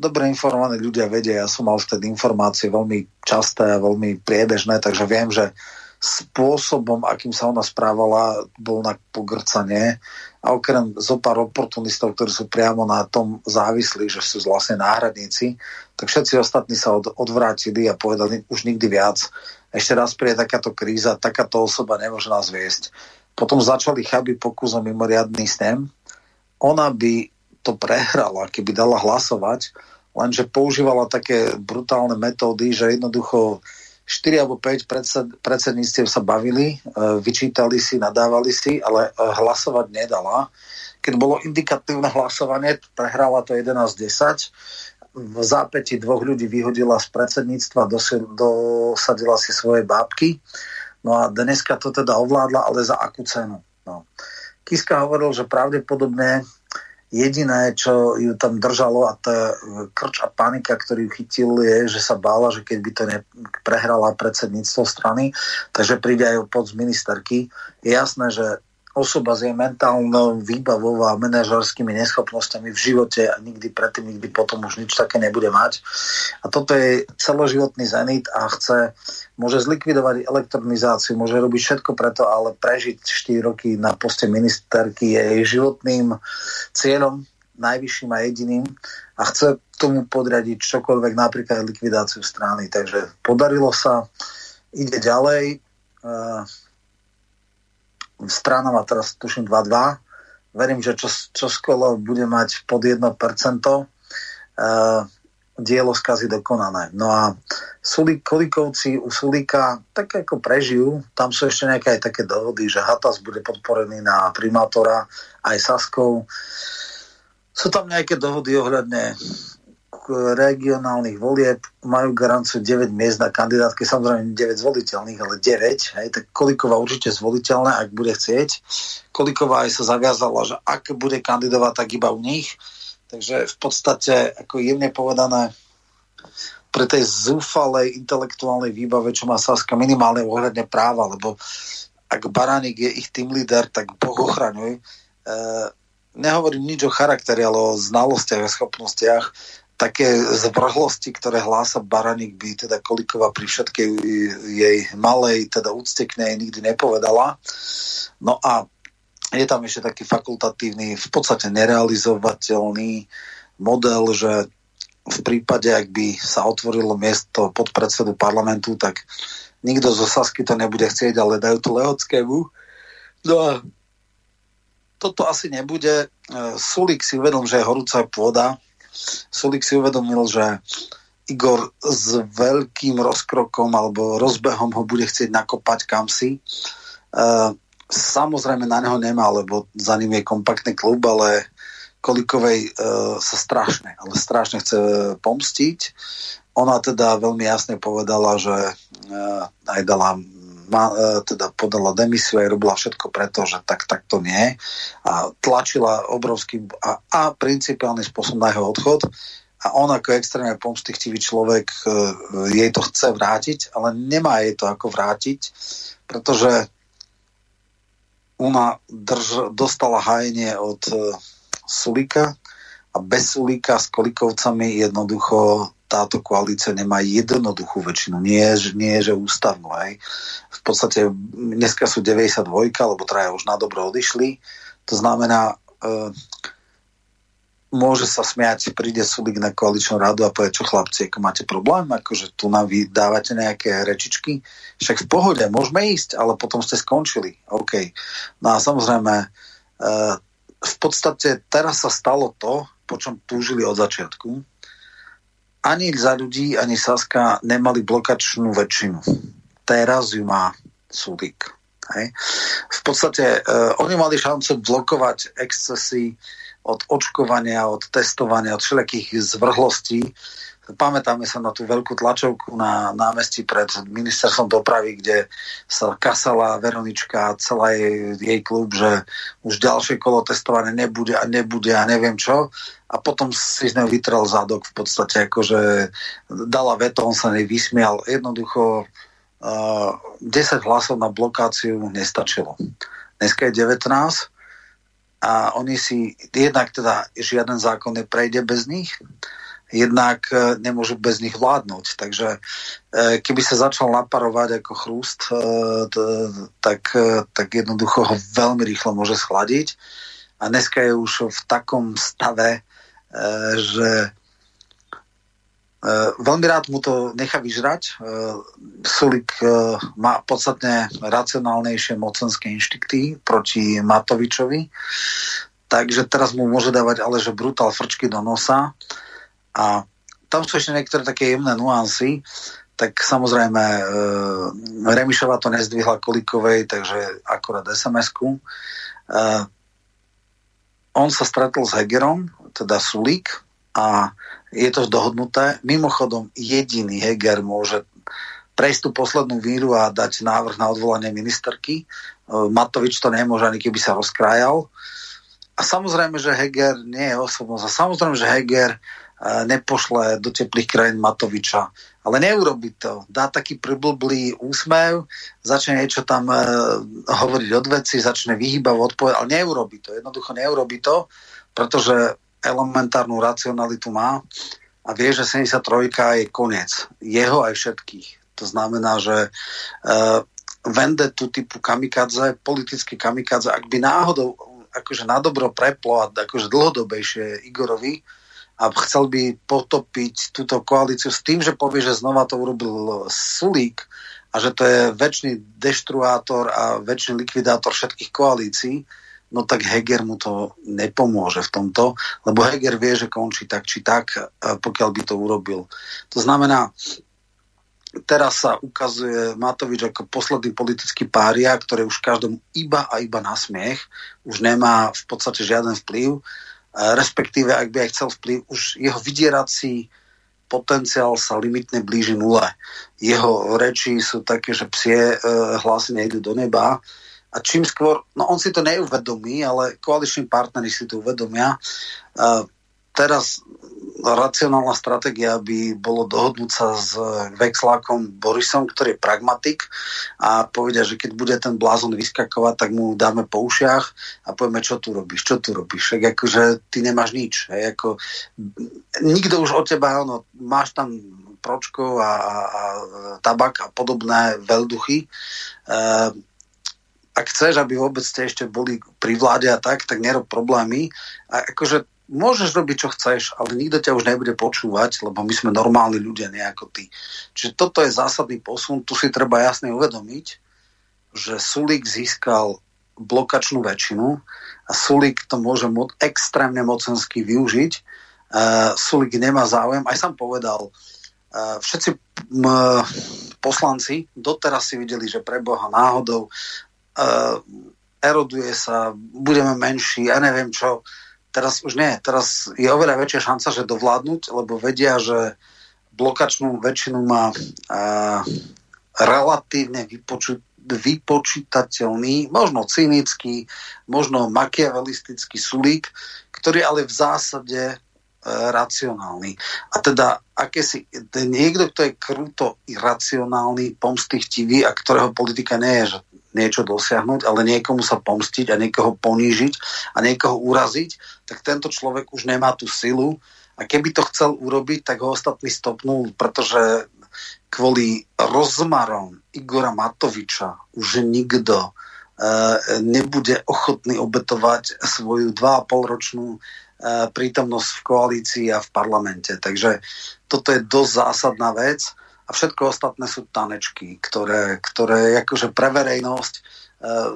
dobre informovaní ľudia vedia, ja som mal vtedy informácie veľmi časté a veľmi priebežné, takže viem, že spôsobom, akým sa ona správala, bol na pogrcanie a okrem zo pár oportunistov, ktorí sú priamo na tom závislí, že sú vlastne náhradníci, tak všetci ostatní sa od, odvrátili a povedali už nikdy viac. Ešte raz príde takáto kríza, takáto osoba nemôže nás viesť. Potom začali chaby pokus o mimoriadný snem. Ona by to prehrala, keby dala hlasovať, lenže používala také brutálne metódy, že jednoducho 4 alebo 5 predsed, predsedníctiev sa bavili, e, vyčítali si, nadávali si, ale e, hlasovať nedala. Keď bolo indikatívne hlasovanie, prehrala to 11-10. V zápäti dvoch ľudí vyhodila z predsedníctva, dosadila si svoje bábky. No a dneska to teda ovládla, ale za akú cenu. No. Kiska hovoril, že pravdepodobne Jediné, čo ju tam držalo a tá krč a panika, ktorý ju chytil, je, že sa bála, že keď by to prehrala predsedníctvo strany, takže príde aj pod z ministerky. Je jasné, že osoba s jej mentálnou výbavou a manažerskými neschopnosťami v živote a nikdy predtým, nikdy potom už nič také nebude mať. A toto je celoživotný zenit a chce, môže zlikvidovať elektronizáciu, môže robiť všetko preto, ale prežiť 4 roky na poste ministerky je jej životným cieľom, najvyšším a jediným a chce tomu podradiť čokoľvek, napríklad likvidáciu strany. Takže podarilo sa, ide ďalej. Strana má teraz tuším 2-2. Verím, že čo, čo skolo bude mať pod 1%. Uh, e, dielo skazy dokonané. No a Sulik, Kolikovci u Sulika tak ako prežijú. Tam sú ešte nejaké aj také dohody, že Hatas bude podporený na primátora aj Saskou. Sú tam nejaké dohody ohľadne regionálnych volieb majú garanciu 9 miest na kandidátke, samozrejme 9 zvoliteľných, ale 9, hej, tak Koliková určite zvoliteľné, ak bude chcieť. Koliková aj sa zaviazala, že ak bude kandidovať, tak iba u nich. Takže v podstate, ako jemne povedané, pre tej zúfalej intelektuálnej výbave, čo má Saska minimálne ohľadne práva, lebo ak Baranik je ich tým líder, tak Boh ochraňuj. E, nehovorím nič o charaktere, ale o znalostiach a schopnostiach také zvrhlosti, ktoré hlása Baranik, by teda Kolikova pri všetkej jej malej, teda úcteknej nikdy nepovedala. No a je tam ešte taký fakultatívny, v podstate nerealizovateľný model, že v prípade, ak by sa otvorilo miesto pod predsedu parlamentu, tak nikto zo Sasky to nebude chcieť, ale dajú to Lehockému. No a toto asi nebude. E, Sulik si uvedom, že je horúca pôda, Sulik si uvedomil, že Igor s veľkým rozkrokom alebo rozbehom ho bude chcieť nakopať kam si. Uh, samozrejme na neho nemá, lebo za ním je kompaktný klub, ale Kolikovej uh, sa strašne, ale strašne chce pomstiť. Ona teda veľmi jasne povedala, že uh, aj dala ma, teda podala demisiu aj robila všetko preto, že tak, tak to nie. A tlačila obrovský a, a principiálny spôsob na jeho odchod. A on ako extrémne pomstichtivý človek e, jej to chce vrátiť, ale nemá jej to ako vrátiť, pretože ona drž, dostala hajenie od e, Sulika a bez Sulika s Kolikovcami jednoducho táto koalícia nemá jednoduchú väčšinu. Nie, nie že ústavnú. Aj. V podstate dneska sú 92, lebo traja už na dobro odišli. To znamená, e, môže sa smiať, príde Sulik na koaličnú radu a povie, čo chlapci, ako máte problém, akože tu nám vy dávate nejaké rečičky, však v pohode, môžeme ísť, ale potom ste skončili. OK. No a samozrejme, e, v podstate teraz sa stalo to, po čom túžili od začiatku, ani za ľudí, ani Saska nemali blokačnú väčšinu. Teraz ju má Sudik. Hej. V podstate uh, oni mali šancu blokovať excesy od očkovania, od testovania, od všelijakých zvrhlostí. pamätáme sa na tú veľkú tlačovku na námestí pred ministerstvom dopravy, kde sa kasala Veronička a celá jej, jej klub, že už ďalšie kolo testované nebude a nebude a neviem čo. A potom si z neho vytrel zadok v podstate, akože dala veto, on sa nej vysmial. Jednoducho uh, 10 hlasov na blokáciu nestačilo. Dneska je 19 a oni si, jednak teda žiaden zákon neprejde bez nich, jednak e, nemôžu bez nich vládnuť. Takže e, keby sa začal naparovať ako chrúst, e, tak, tak jednoducho ho veľmi rýchlo môže schladiť. A dneska je už v takom stave, že veľmi rád mu to nechá vyžrať. Sulik má podstatne racionálnejšie mocenské inštikty proti Matovičovi, takže teraz mu môže dávať ale že brutál frčky do nosa a tam sú ešte niektoré také jemné nuancy, tak samozrejme e, Remišova to nezdvihla Kolikovej, takže akorát SMS-ku. E, on sa stretol s Hegerom, teda Sulík, a je to dohodnuté. Mimochodom, jediný Heger môže prejsť tú poslednú víru a dať návrh na odvolanie ministerky. E, Matovič to nemôže, ani keby sa rozkrájal. A samozrejme, že Heger nie je osobnosť. A samozrejme, že Heger nepošle do teplých krajín Matoviča. Ale neurobi to. Dá taký priblblý úsmev, začne niečo tam e, hovoriť od veci, začne vyhýbať odpoveď, ale neurobi to. Jednoducho neurobi to, pretože elementárnu racionalitu má a vie, že 73 je koniec. Jeho aj všetkých. To znamená, že e, vendetu typu kamikadze, politický kamikadze, ak by náhodou akože na dobro preplo a akože dlhodobejšie Igorovi, a chcel by potopiť túto koalíciu s tým, že povie, že znova to urobil Sulík a že to je väčší deštruátor a väčší likvidátor všetkých koalícií, no tak Heger mu to nepomôže v tomto, lebo Heger vie, že končí tak či tak, pokiaľ by to urobil. To znamená, teraz sa ukazuje Matovič ako posledný politický pária, ktorý už každému iba a iba na smiech, už nemá v podstate žiaden vplyv respektíve ak by aj chcel vplyv, už jeho vydierací potenciál sa limitne blíži nule. Jeho reči sú také, že psie e, hlasy nejdu do neba a čím skôr, no on si to neuvedomí, ale koaliční partnery si to uvedomia. E, teraz racionálna stratégia by bolo dohodnúť sa s Vexlákom Borisom, ktorý je pragmatik a povedia, že keď bude ten blázon vyskakovať, tak mu dáme po ušiach a povieme, čo tu robíš, čo tu robíš. Však akože ty nemáš nič. Hej, ako, nikto už od teba, ono, máš tam pročkov a, a, a tabak a podobné veľduchy. E, ak chceš, aby vôbec ste ešte boli pri vláde a tak, tak nerob problémy. A akože môžeš robiť, čo chceš, ale nikto ťa už nebude počúvať, lebo my sme normálni ľudia, nie ako ty. Čiže toto je zásadný posun, tu si treba jasne uvedomiť, že Sulík získal blokačnú väčšinu a Sulík to môže mo- extrémne mocensky využiť. Uh, Sulík nemá záujem, aj sám povedal, uh, všetci m- poslanci doteraz si videli, že preboha náhodou uh, eroduje sa, budeme menší, ja neviem čo, teraz už nie. Teraz je oveľa väčšia šanca, že dovládnuť, lebo vedia, že blokačnú väčšinu má a, relatívne vypoču, vypočítateľný, možno cynický, možno makiavelistický sulík, ktorý ale v zásade e, racionálny. A teda akési, niekto, kto je kruto iracionálny, pomstichtivý a ktorého politika nie je, že niečo dosiahnuť, ale niekomu sa pomstiť a niekoho ponížiť a niekoho uraziť, tak tento človek už nemá tú silu a keby to chcel urobiť, tak ho ostatní stopnú, pretože kvôli rozmarom Igora Matoviča už nikto e, nebude ochotný obetovať svoju 2,5 ročnú e, prítomnosť v koalícii a v parlamente. Takže toto je dosť zásadná vec a všetko ostatné sú tanečky, ktoré, ktoré akože pre verejnosť uh,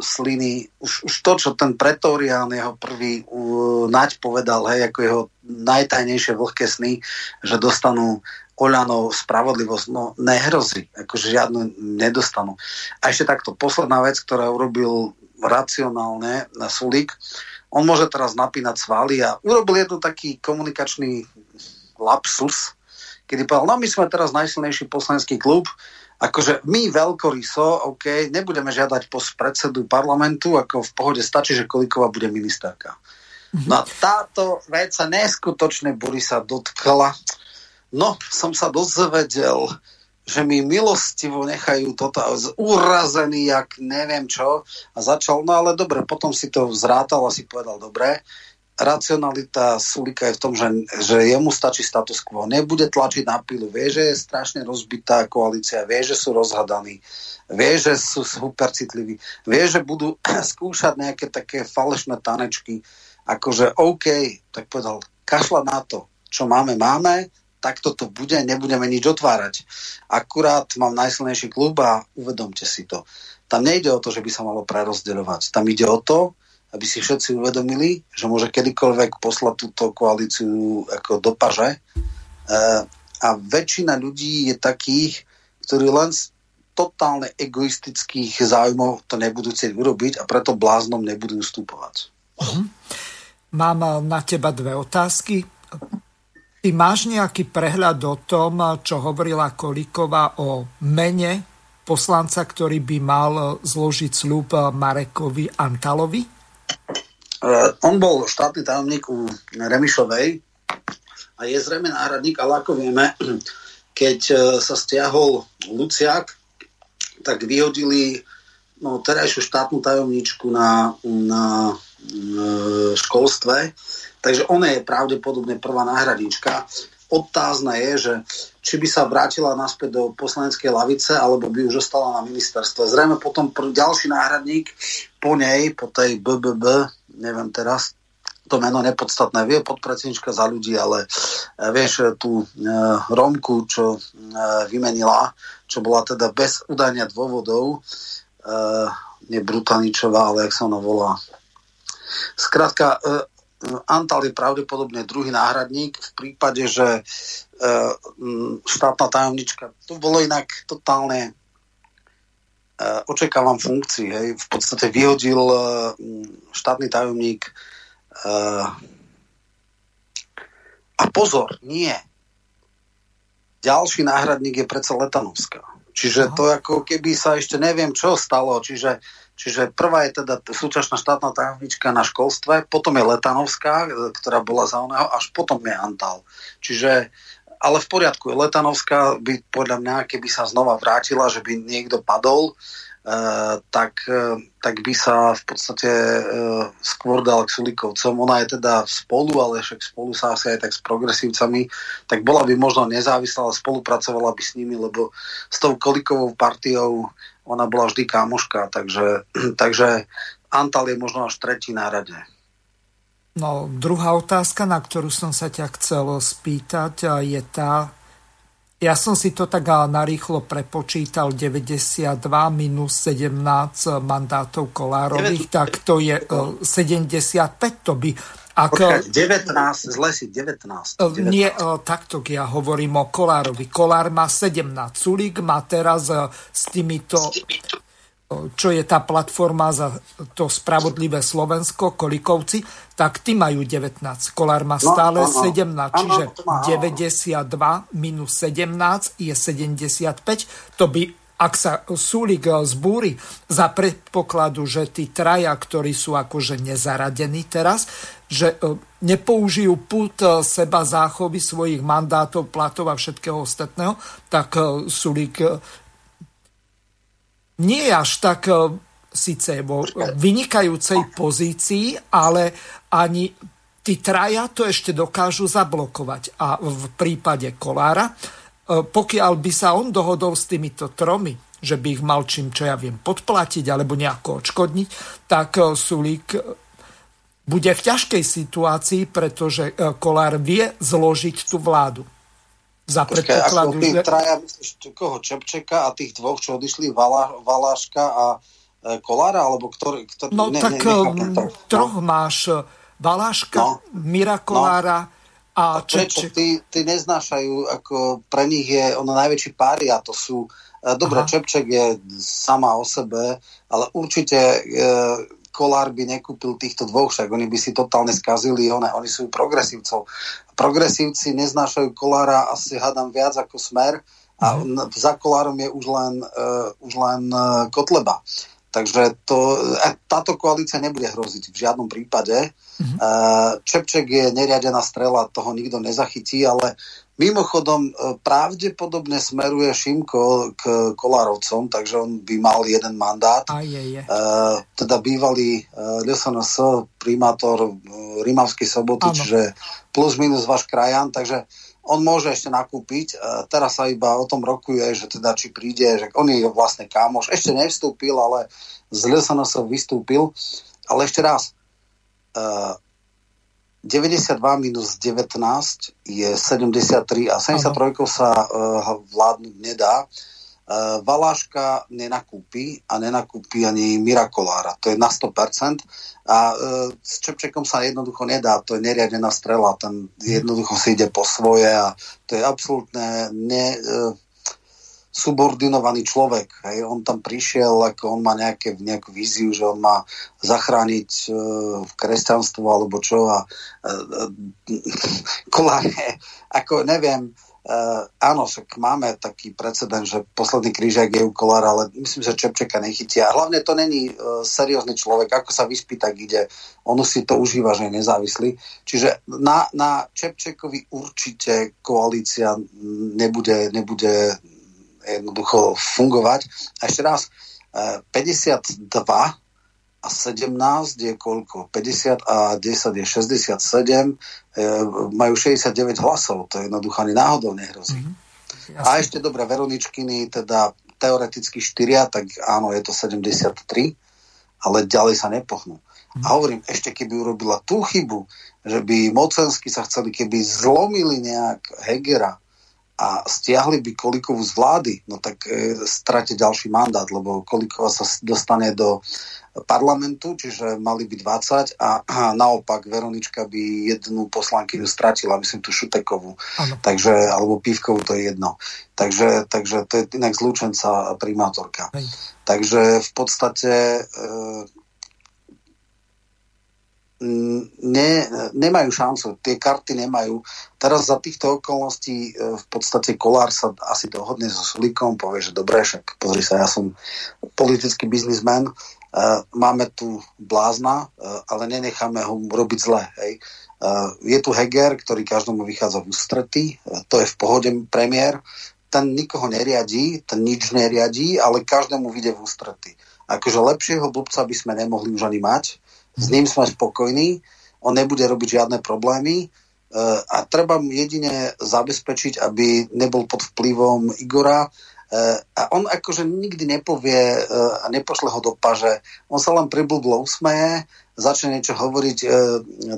sliny, už, už to, čo ten pretorián, jeho prvý uh, nať povedal, hej, ako jeho najtajnejšie vlhké sny, že dostanú Oľanov spravodlivosť, no nehrozí, akože žiadnu nedostanú. A ešte takto, posledná vec, ktorá urobil racionálne na Sulík, on môže teraz napínať svaly a urobil jednu taký komunikačný lapsus, kedy povedal, no my sme teraz najsilnejší poslanecký klub, akože my veľkoryso, OK, nebudeme žiadať post predsedu parlamentu, ako v pohode stačí, že Kolíková bude ministerka. Mhm. No táto vec sa neskutočne Borisa dotkla. No, som sa dozvedel, že mi milostivo nechajú toto urazený, jak neviem čo. A začal, no ale dobre, potom si to zrátal a si povedal, dobre, racionalita Sulika je v tom, že, že jemu stačí status quo. Nebude tlačiť na pilu. Vie, že je strašne rozbitá koalícia, vie, že sú rozhadaní, vie, že sú super citliví, vie, že budú [clears throat] skúšať nejaké také falešné tanečky. Akože OK, tak povedal, kašľa na to, čo máme, máme, tak toto bude, nebudeme nič otvárať. Akurát mám najsilnejší klub a uvedomte si to. Tam nejde o to, že by sa malo prerozdeľovať. Tam ide o to, aby si všetci uvedomili, že môže kedykoľvek poslať túto koalíciu ako do paže. E, a väčšina ľudí je takých, ktorí len z totálne egoistických záujmov to nebudú chcieť urobiť a preto bláznom nebudú vstupovať. Uh-huh. Mám na teba dve otázky. Ty máš nejaký prehľad o tom, čo hovorila Kolíková o mene poslanca, ktorý by mal zložiť sľub Marekovi Antalovi? Uh, on bol štátny tajomník u Remišovej a je zrejme náhradník, ale ako vieme, [clears throat] keď uh, sa stiahol Luciak, tak vyhodili no, terajšiu štátnu tajomníčku na, na uh, školstve Takže ona je pravdepodobne prvá náhradnička. Otázne je, že či by sa vrátila naspäť do poslaneckej lavice, alebo by už ostala na ministerstve. Zrejme potom pr- ďalší náhradník po nej, po tej BBB, neviem teraz, to meno nepodstatné, vie podpredsednička za ľudí, ale e, vieš, tú e, Romku, čo e, vymenila, čo bola teda bez udania dôvodov, e, nie Brutaničová, ale jak sa ona volá. Skrátka, e, Antal je pravdepodobne druhý náhradník v prípade, že e, štátna tajomnička, to bolo inak totálne očakávam funkcii. Hej. V podstate vyhodil e, štátny tajomník a pozor, nie. Ďalší náhradník je predsa Letanovská. Čiže to ako keby sa ešte neviem čo stalo. Čiže Čiže prvá je teda súčasná štátna tajomnička na školstve, potom je Letanovská, ktorá bola za oného, až potom je Antal. Čiže, ale v poriadku, Letanovská by podľa mňa, keby sa znova vrátila, že by niekto padol, Uh, tak, uh, tak by sa v podstate uh, skôr dal k Sulikovcom. Ona je teda spolu, ale však spolu sa asi aj tak s progresívcami, tak bola by možno nezávislá, ale spolupracovala by s nimi, lebo s tou Kolikovou partiou ona bola vždy kámoška, takže, [clears throat] takže Antal je možno až tretí na rade. No, druhá otázka, na ktorú som sa ťa chcel spýtať, je tá, ja som si to tak narýchlo prepočítal, 92 minus 17 mandátov Kolárových, 9, tak to je 75, to by ak, Počkaj, 19, zle si 19, 19. Nie, takto ja hovorím o Kolárovi. Kolár má 17, Sulík má teraz e, s týmito čo je tá platforma za to spravodlivé Slovensko, Kolikovci, tak tí majú 19. Kolár má no, stále no, no, 17, no. čiže 92 minus 17 je 75. To by ak sa Súlik zbúri za predpokladu, že tí traja, ktorí sú akože nezaradení teraz, že e, nepoužijú put e, seba záchovy svojich mandátov, platov a všetkého ostatného, tak Sulík nie je až tak síce vo vynikajúcej pozícii, ale ani tí traja to ešte dokážu zablokovať. A v prípade Kolára E, pokiaľ by sa on dohodol s týmito tromi, že by ich mal čím, čo ja viem, podplatiť alebo nejako odškodniť, tak e, Sulík e, bude v ťažkej situácii, pretože Kolár vie zložiť tú vládu. Za Počkaj, ako tí traja, myslíš, koho, Čepčeka a tých dvoch, čo odišli, Valá, Valáška a e, Kolára, alebo ktorý... ktorý no ne, tak ne, troch no. máš Valáška, no. Mira Kolára, no a čo, prečo? Tí, tí neznášajú, ako pre nich je ono najväčší pária, to sú, e, dobre, Aha. Čepček je sama o sebe, ale určite e, Kolár by nekúpil týchto dvoch, však oni by si totálne skazili, one, oni sú progresívcov. Progresívci neznášajú Kolára asi hádam viac ako Smer a mm. za Kolárom je už len, uh, už len uh, Kotleba. Takže to, táto koalícia nebude hroziť v žiadnom prípade. Mm-hmm. Čepček je neriadená strela, toho nikto nezachytí, ale Mimochodom, e, pravdepodobne smeruje Šimko k Kolárovcom, takže on by mal jeden mandát. A je, je. Uh, teda bývalý uh, LSNS, primátor uh, Rimavský soboty, ano. čiže plus minus váš krajan, takže on môže ešte nakúpiť. Uh, teraz sa iba o tom rokuje, že teda či príde, že on je vlastne kámoš. Ešte nevstúpil, ale z LSNS vystúpil. Ale ešte raz, 92 minus 19 je 73 a 73 sa uh, vládnuť nedá. Uh, Valáška nenakúpi a nenakúpi ani Mirakolára. To je na 100%. A uh, s Čepčekom sa jednoducho nedá. To je neriadená strela. Ten jednoducho si ide po svoje a to je absolútne ne, uh, subordinovaný človek. Hej. On tam prišiel, ako on má nejaké, nejakú víziu, že on má zachrániť e, kresťanstvo alebo čo a e, e, [laughs] koláre, ako neviem, e, áno, však máme taký precedent, že posledný krížak je u kolára, ale myslím, že Čepčeka nechytia. Hlavne to není e, seriózny človek, ako sa vyspí, tak ide. On si to užíva, že je nezávislý. Čiže na, na Čepčekovi určite koalícia nebude, nebude jednoducho fungovať. A ešte raz, 52 e, a 17 je koľko? 50 a 10 je 67, e, majú 69 hlasov, to jednoducho ani náhodou nehrozí. Mm-hmm. A ešte dobre, Veroničkiny, teda teoreticky 4, tak áno, je to 73, ale ďalej sa nepohnú. Mm-hmm. A hovorím, ešte keby urobila tú chybu, že by mocensky sa chceli, keby zlomili nejak Hegera, a stiahli by Kolikovú z vlády, no tak e, strate ďalší mandát, lebo Kolikova sa dostane do parlamentu, čiže mali by 20 a, a naopak Veronička by jednu poslankyňu stratila, myslím tú Šutekovú, takže, alebo Pivkovú, to je jedno. Takže, takže to je inak zlúčenca primátorka. Hej. Takže v podstate e, ne, nemajú šancu, tie karty nemajú. Teraz za týchto okolností e, v podstate Kolár sa asi dohodne so Sulikom, povie, že dobre, však pozri sa, ja som politický biznismen, e, máme tu blázna, e, ale nenecháme ho robiť zle. Hej. Je tu Heger, ktorý každomu vychádza v ústretí, to je v pohode premiér, ten nikoho neriadí, ten nič neriadí, ale každému vyjde v ústretí. Akože lepšieho blbca by sme nemohli už ani mať, s ním sme spokojní, on nebude robiť žiadne problémy e, a treba mu jedine zabezpečiť, aby nebol pod vplyvom Igora e, a on akože nikdy nepovie e, a nepošle ho do paže. On sa len priblblo usmeje, začne niečo hovoriť,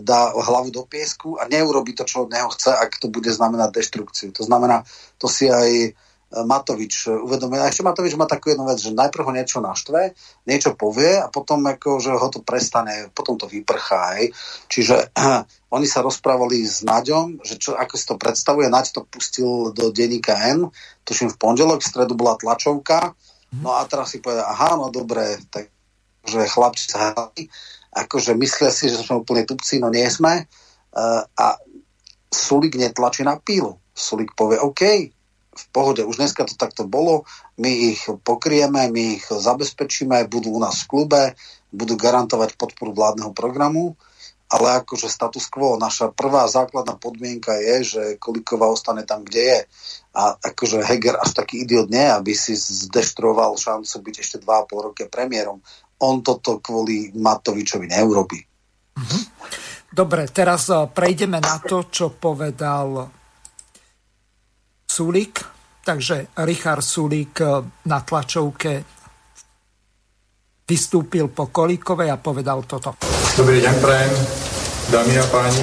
dá hlavu do piesku a neurobi to, čo od neho chce, ak to bude znamenať deštrukciu. To znamená, to si aj Matovič uvedomuje. A ešte Matovič má takú jednu vec, že najprv ho niečo naštve, niečo povie a potom ako, že ho to prestane, potom to vyprchá. Hej. Čiže [clears throat] oni sa rozprávali s Naďom, že čo, ako si to predstavuje. Naď to pustil do denníka N, tuším v pondelok, v stredu bola tlačovka. No a teraz si povedal, aha, no dobre, tak že chlapci sa akože myslia si, že sme úplne tupci, no nie sme. Uh, a Sulik netlačí na pílu. Sulik povie, OK, v pohode. Už dneska to takto bolo, my ich pokrieme, my ich zabezpečíme, budú u nás v klube, budú garantovať podporu vládneho programu, ale akože status quo, naša prvá základná podmienka je, že Koliková ostane tam, kde je. A akože Heger až taký idiot nie, aby si zdeštroval šancu byť ešte 2,5 roky premiérom. On toto kvôli Matovičovi neurobi. Mhm. Dobre, teraz eh, prejdeme na to, čo povedal Sulík. Takže Richard Sulík eh, na tlačovke vystúpil po Kolíkovej a povedal toto. Dobrý deň, prajem, dámy a páni.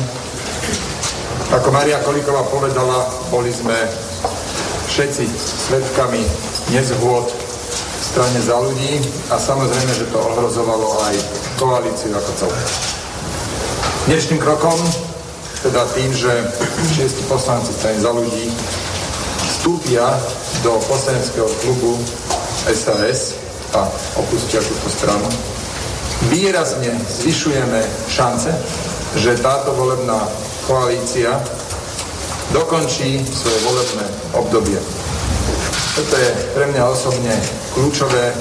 Ako Maria Kolíková povedala, boli sme všetci svetkami nezhôd v strane za ľudí a samozrejme, že to ohrozovalo aj koalíciu ako celé. Dnešným krokom, teda tým, že šiesti poslanci strane za ľudí vstúpia do poslaneckého klubu SAS a opustia túto stranu, výrazne zvyšujeme šance, že táto volebná koalícia dokončí svoje volebné obdobie. Toto je pre mňa osobne kľúčové.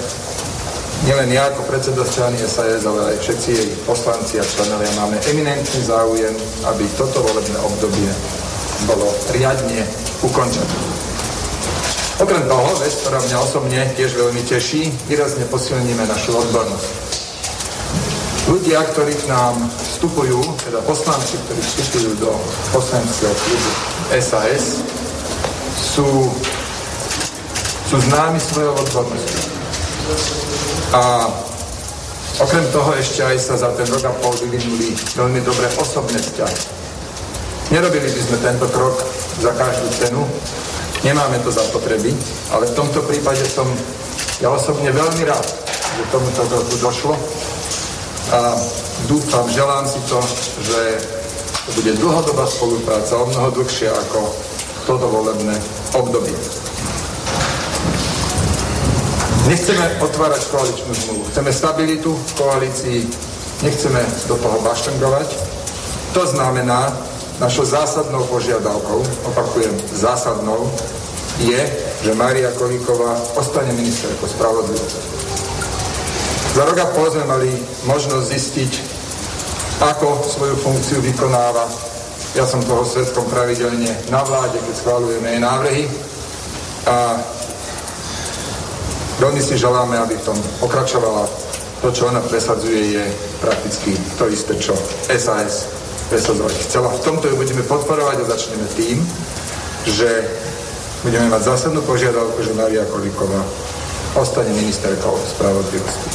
Nielen ja ako predseda strany SAS, ale aj všetci jej poslanci a členovia máme eminentný záujem, aby toto volebné obdobie bolo riadne ukončené. Okrem toho, vec, ktorá mňa osobne tiež veľmi teší, výrazne posilníme našu odbornosť. Ľudia, ktorí k nám vstupujú, teda poslanci, ktorí vstupujú do poslaneckého klubu SAS, sú, sú známi svojou odbornosťou. A okrem toho ešte aj sa za ten rok a pol vyvinuli veľmi dobré osobné vzťahy. Nerobili by sme tento krok za každú cenu, nemáme to za potreby, ale v tomto prípade som ja osobne veľmi rád, že tomuto kroku došlo a dúfam, želám si to, že to bude dlhodobá spolupráca, o mnoho dlhšie ako toto volebné obdobie. Nechceme otvárať koaličnú zmluvu. Chceme stabilitu v koalícii, nechceme do toho baštengovať. To znamená, našou zásadnou požiadavkou, opakujem, zásadnou, je, že Maria Kolíková ostane ministerkou spravodlivosti. Za rok a pol sme mali možnosť zistiť, ako svoju funkciu vykonáva. Ja som toho svetkom pravidelne na vláde, keď schválujeme jej návrhy. A veľmi si želáme, aby v tom pokračovala. To, čo ona presadzuje, je prakticky to isté, čo SAS presadzovať chcela. V tomto ju budeme podporovať a začneme tým, že budeme mať zásadnú požiadavku, že Maria Kolíková ostane ministerkou spravodlivosti.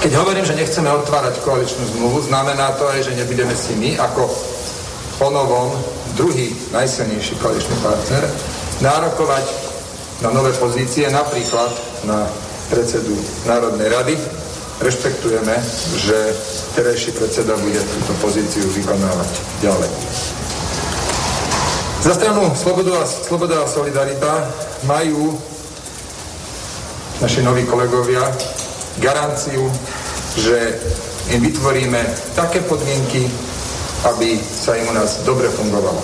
Keď hovorím, že nechceme otvárať koaličnú zmluvu, znamená to aj, že nebudeme si my ako ponovom druhý najsilnejší koaličný partner nárokovať na nové pozície, napríklad na predsedu Národnej rady. Rešpektujeme, že terajší predseda bude túto pozíciu vykonávať ďalej. Za stranu Sloboda Sloboda a Solidarita majú naši noví kolegovia garanciu, že im vytvoríme také podmienky, aby sa im u nás dobre fungovalo.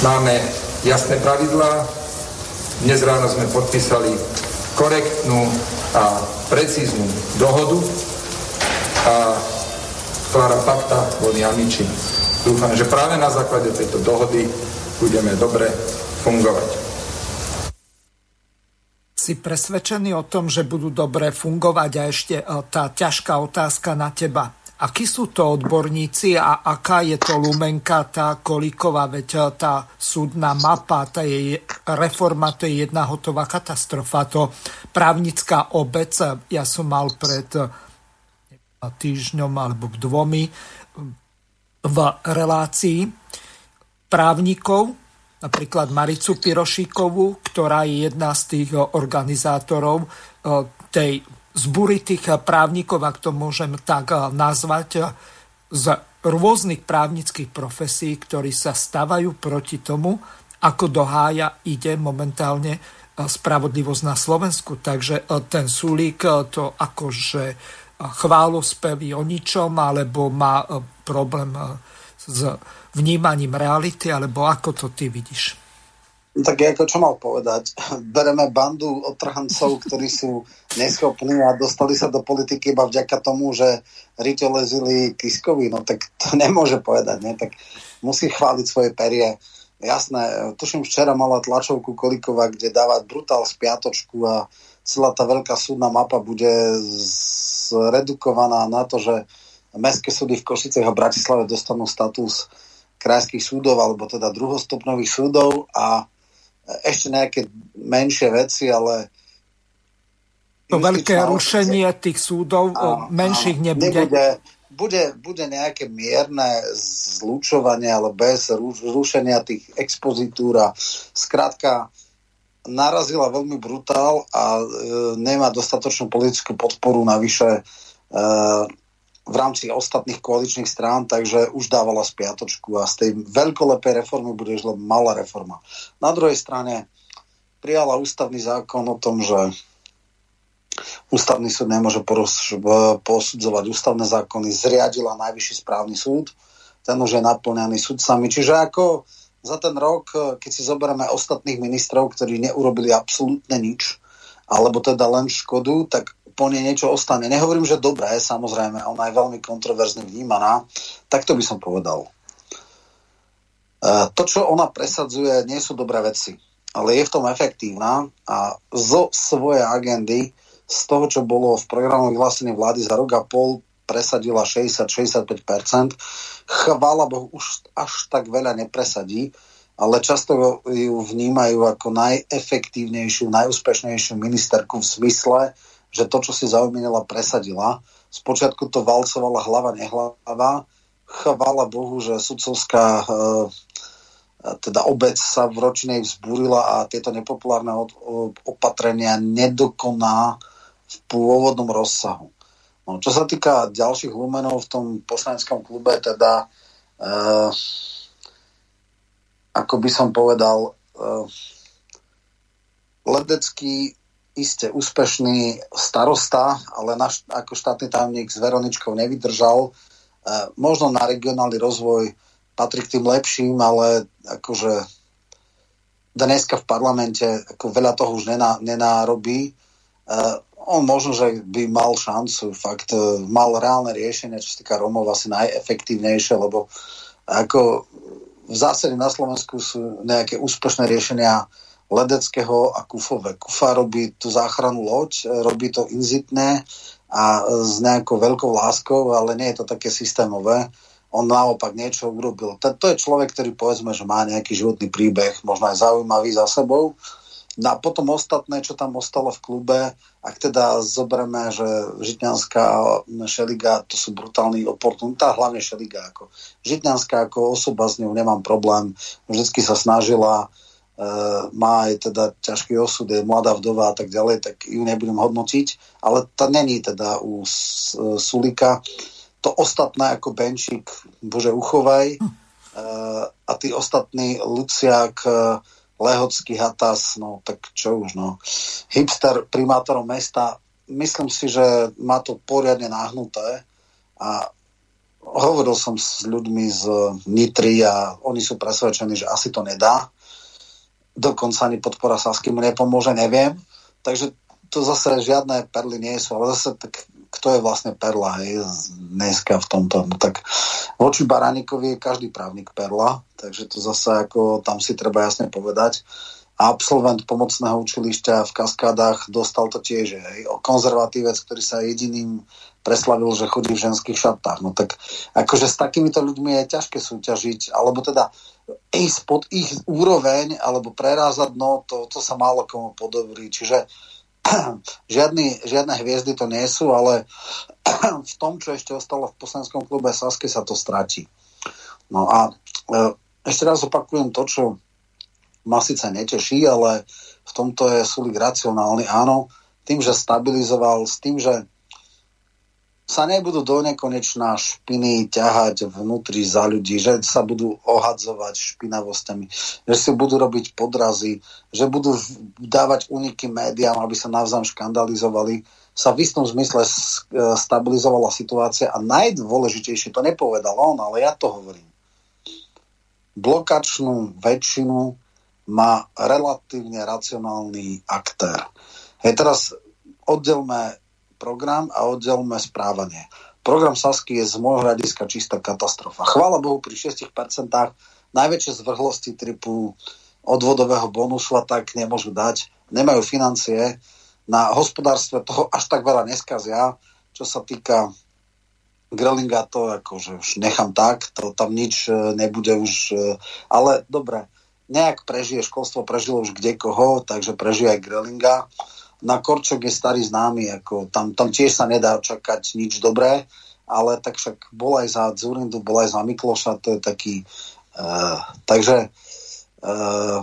Máme jasné pravidlá, dnes ráno sme podpísali korektnú a precíznu dohodu a Klára Pakta boli amiči. Dúfam, že práve na základe tejto dohody budeme dobre fungovať si presvedčený o tom, že budú dobre fungovať a ešte e, tá ťažká otázka na teba. Akí sú to odborníci a aká je to lumenka, tá kolíková, veď e, tá súdna mapa, tá je reforma, to je jedna hotová katastrofa. To právnická obec, ja som mal pred e, týždňom alebo dvomi v relácii právnikov, napríklad Maricu Pirošíkovú, ktorá je jedna z tých organizátorov tej zbury tých eh, právnikov, ak to môžem tak nazvať, z rôznych právnických profesí, ktorí sa stavajú proti tomu, ako do hája ide momentálne spravodlivosť na Slovensku. Takže ten Sulík to akože chválospeví o ničom, alebo má problém s vnímaním reality, alebo ako to ty vidíš? No tak ako čo mal povedať? Bereme bandu otrhancov, ktorí sú neschopní a dostali sa do politiky iba vďaka tomu, že lezili Kiskovi. No tak to nemôže povedať, ne? Tak musí chváliť svoje perie. Jasné, tuším včera mala tlačovku Kolíková, kde dáva brutál spiatočku a celá tá veľká súdna mapa bude zredukovaná na to, že mestské súdy v Košicech a Bratislave dostanú status krajských súdov alebo teda druhostupnových súdov a ešte nejaké menšie veci, ale to veľké rušenie tých súdov a, menších a, nebude. nebude. Bude, bude nejaké mierne zlučovanie, ale bez rušenia tých expozitúr a skrátka narazila veľmi brutál a e, nemá dostatočnú politickú podporu navyše e, v rámci ostatných koaličných strán, takže už dávala spiatočku a z tej veľkolepej reformy bude len malá reforma. Na druhej strane prijala ústavný zákon o tom, že ústavný súd nemôže posudzovať ústavné zákony, zriadila najvyšší správny súd, ten už je naplňaný sudcami. Čiže ako za ten rok, keď si zoberieme ostatných ministrov, ktorí neurobili absolútne nič, alebo teda len škodu, tak po nej niečo ostane. Nehovorím, že dobré, samozrejme, ona je veľmi kontroverzne vnímaná, tak to by som povedal. E, to, čo ona presadzuje, nie sú dobré veci, ale je v tom efektívna a zo svojej agendy z toho, čo bolo v programu vyhlásení vlády za rok a pol, presadila 60-65%. Chvála Bohu, už až tak veľa nepresadí, ale často ju vnímajú ako najefektívnejšiu, najúspešnejšiu ministerku v zmysle, že to, čo si zaujímala, presadila. Spočiatku to valcovala hlava, nehlava. Chvála Bohu, že sudcovská e, teda obec sa v ročinej vzbúrila a tieto nepopulárne opatrenia nedokoná v pôvodnom rozsahu. No, čo sa týka ďalších lumenov v tom poslaneckom klube, teda uh, ako by som povedal, uh, Ledecký iste úspešný starosta, ale naš, ako štátny tajomník s Veroničkou nevydržal. Uh, možno na regionálny rozvoj patrí k tým lepším, ale akože dneska v parlamente ako veľa toho už nená, nenárobí. Uh, on možno, že by mal šancu, fakt e, mal reálne riešenie, čo sa týka Romov asi najefektívnejšie, lebo ako v zásade na Slovensku sú nejaké úspešné riešenia Ledeckého a Kufové. Kufa robí tú záchranu loď, e, robí to inzitné a s nejakou veľkou láskou, ale nie je to také systémové. On naopak niečo urobil. To, je človek, ktorý povedzme, že má nejaký životný príbeh, možno aj zaujímavý za sebou No a potom ostatné, čo tam ostalo v klube, ak teda zoberieme, že Žitňanská Šeliga, to sú brutálni oportunita, hlavne Šeliga. Ako. Žitňanská ako osoba s ňou nemám problém, vždycky sa snažila, e, má aj teda ťažký osud, je mladá vdova a tak ďalej, tak ju nebudem hodnotiť, ale to není teda u Sulika. To ostatné ako Benčík, Bože uchovaj, e, a tí ostatní Luciak, e, Lehocký Hatas, no tak čo už, no. Hipster primátorom mesta, myslím si, že má to poriadne nahnuté a hovoril som s ľuďmi z Nitry a oni sú presvedčení, že asi to nedá. Dokonca ani podpora Sasky mu nepomôže, neviem. Takže to zase žiadne perly nie sú, ale zase tak kto je vlastne perla hej, dneska v tomto. No tak voči Baranikovi je každý právnik perla, takže to zase ako tam si treba jasne povedať. Absolvent pomocného učilišťa v Kaskádach dostal to tiež. Hej, o konzervatívec, ktorý sa jediným preslavil, že chodí v ženských šatách. No tak akože s takýmito ľuďmi je ťažké súťažiť, alebo teda ísť pod ich úroveň, alebo prerázať, no to, to sa málo komu podobrí. Čiže [clears throat] Žiadny, žiadne hviezdy to nie sú, ale [clears throat] v tom, čo ešte ostalo v poslanskom klube Saske, sa to stratí. No a e, ešte raz opakujem to, čo ma síce neteší, ale v tomto je Sulik racionálny. Áno, tým, že stabilizoval, s tým, že sa nebudú do nekonečná špiny ťahať vnútri za ľudí, že sa budú ohadzovať špinavosťami, že si budú robiť podrazy, že budú dávať uniky médiám, aby sa navzájom škandalizovali, sa v istom zmysle stabilizovala situácia a najdôležitejšie, to nepovedal on, ale ja to hovorím. Blokačnú väčšinu má relatívne racionálny aktér. Hej, teraz oddelme program a oddelme správanie. Program Sasky je z môjho hľadiska čistá katastrofa. Chvála Bohu pri 6% najväčšie zvrhlosti typu odvodového bonusu a tak nemôžu dať. Nemajú financie. Na hospodárstve toho až tak veľa neskazia. Čo sa týka Grelinga, to akože už nechám tak, to tam nič e, nebude už. E, ale dobre, nejak prežije, školstvo prežilo už kde koho, takže prežije aj Grelinga na Korčok je starý známy, ako tam, tam tiež sa nedá čakať nič dobré, ale tak však bol aj za Zurindu, bol aj za Mikloša, to je taký... Uh, takže... Uh,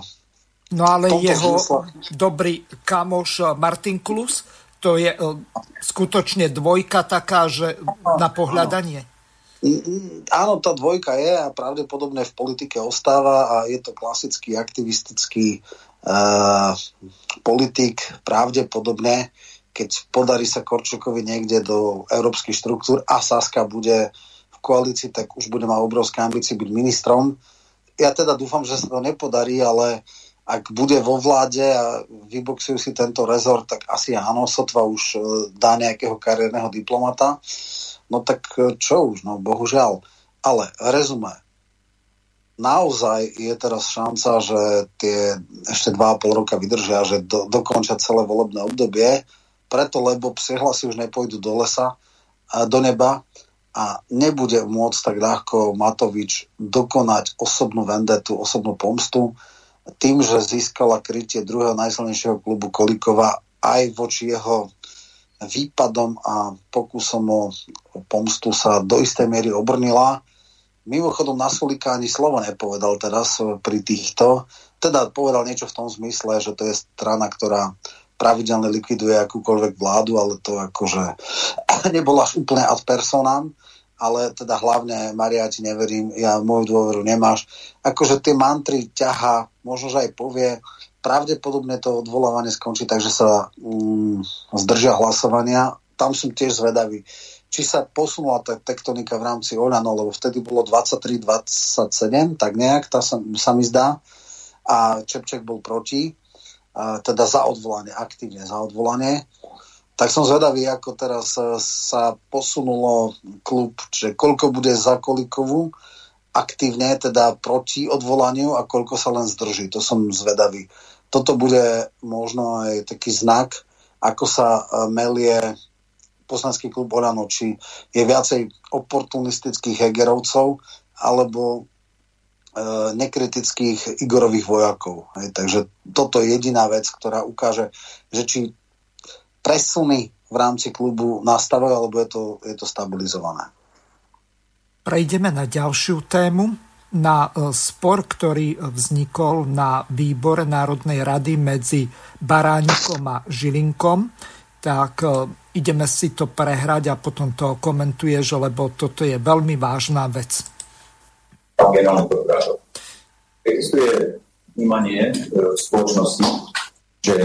no ale jeho zmysle... dobrý kamoš Martin Klus, to je uh, skutočne dvojka taká, že na pohľadanie. Áno, tá dvojka je a pravdepodobne v politike ostáva a je to klasický aktivistický uh, politik pravdepodobne, keď podarí sa Korčokovi niekde do európskych štruktúr a Saska bude v koalícii, tak už bude mať obrovské ambície byť ministrom. Ja teda dúfam, že sa to nepodarí, ale ak bude vo vláde a vyboxujú si tento rezort, tak asi áno, sotva už e, dá nejakého kariérneho diplomata. No tak e, čo už, no bohužiaľ. Ale rezume, naozaj je teraz šanca, že tie ešte 2,5 roka vydržia, že do, dokončia celé volebné obdobie, preto lebo psihlasy už nepôjdu do lesa, do neba a nebude môcť tak ľahko Matovič dokonať osobnú vendetu, osobnú pomstu tým, že získala krytie druhého najsilnejšieho klubu Kolikova aj voči jeho výpadom a pokusom o pomstu sa do istej miery obrnila Mimochodom na Sulika ani slovo nepovedal teraz eh, pri týchto. Teda povedal niečo v tom zmysle, že to je strana, ktorá pravidelne likviduje akúkoľvek vládu, ale to akože [clears throat] nebolo až úplne ad personám, ale teda hlavne Maria, ti neverím, ja moju dôveru nemáš. Akože tie mantry ťaha, možno, že aj povie, pravdepodobne to odvolávanie skončí, takže sa mm, zdržia hlasovania. Tam som tiež zvedavý či sa posunula tá tektonika v rámci Oľano, lebo vtedy bolo 23-27, tak nejak, tá sa, sa mi zdá. A Čepček bol proti, a teda za odvolanie, aktívne za odvolanie. Tak som zvedavý, ako teraz e, sa posunulo klub, že koľko bude za Kolikovú aktívne, teda proti odvolaniu a koľko sa len zdrží. To som zvedavý. Toto bude možno aj taký znak, ako sa e, melie poslanský klub Olano, či je viacej oportunistických hegerovcov alebo e, nekritických Igorových vojakov. Hej, takže toto je jediná vec, ktorá ukáže, že či presuny v rámci klubu nastavujú, alebo je to, je to stabilizované. Prejdeme na ďalšiu tému, na e, spor, ktorý vznikol na výbore Národnej rady medzi Baránikom a Žilinkom. Tak e, ideme si to prehrať a potom to komentuješ, lebo toto je veľmi vážna vec. Existuje vnímanie v spoločnosti, že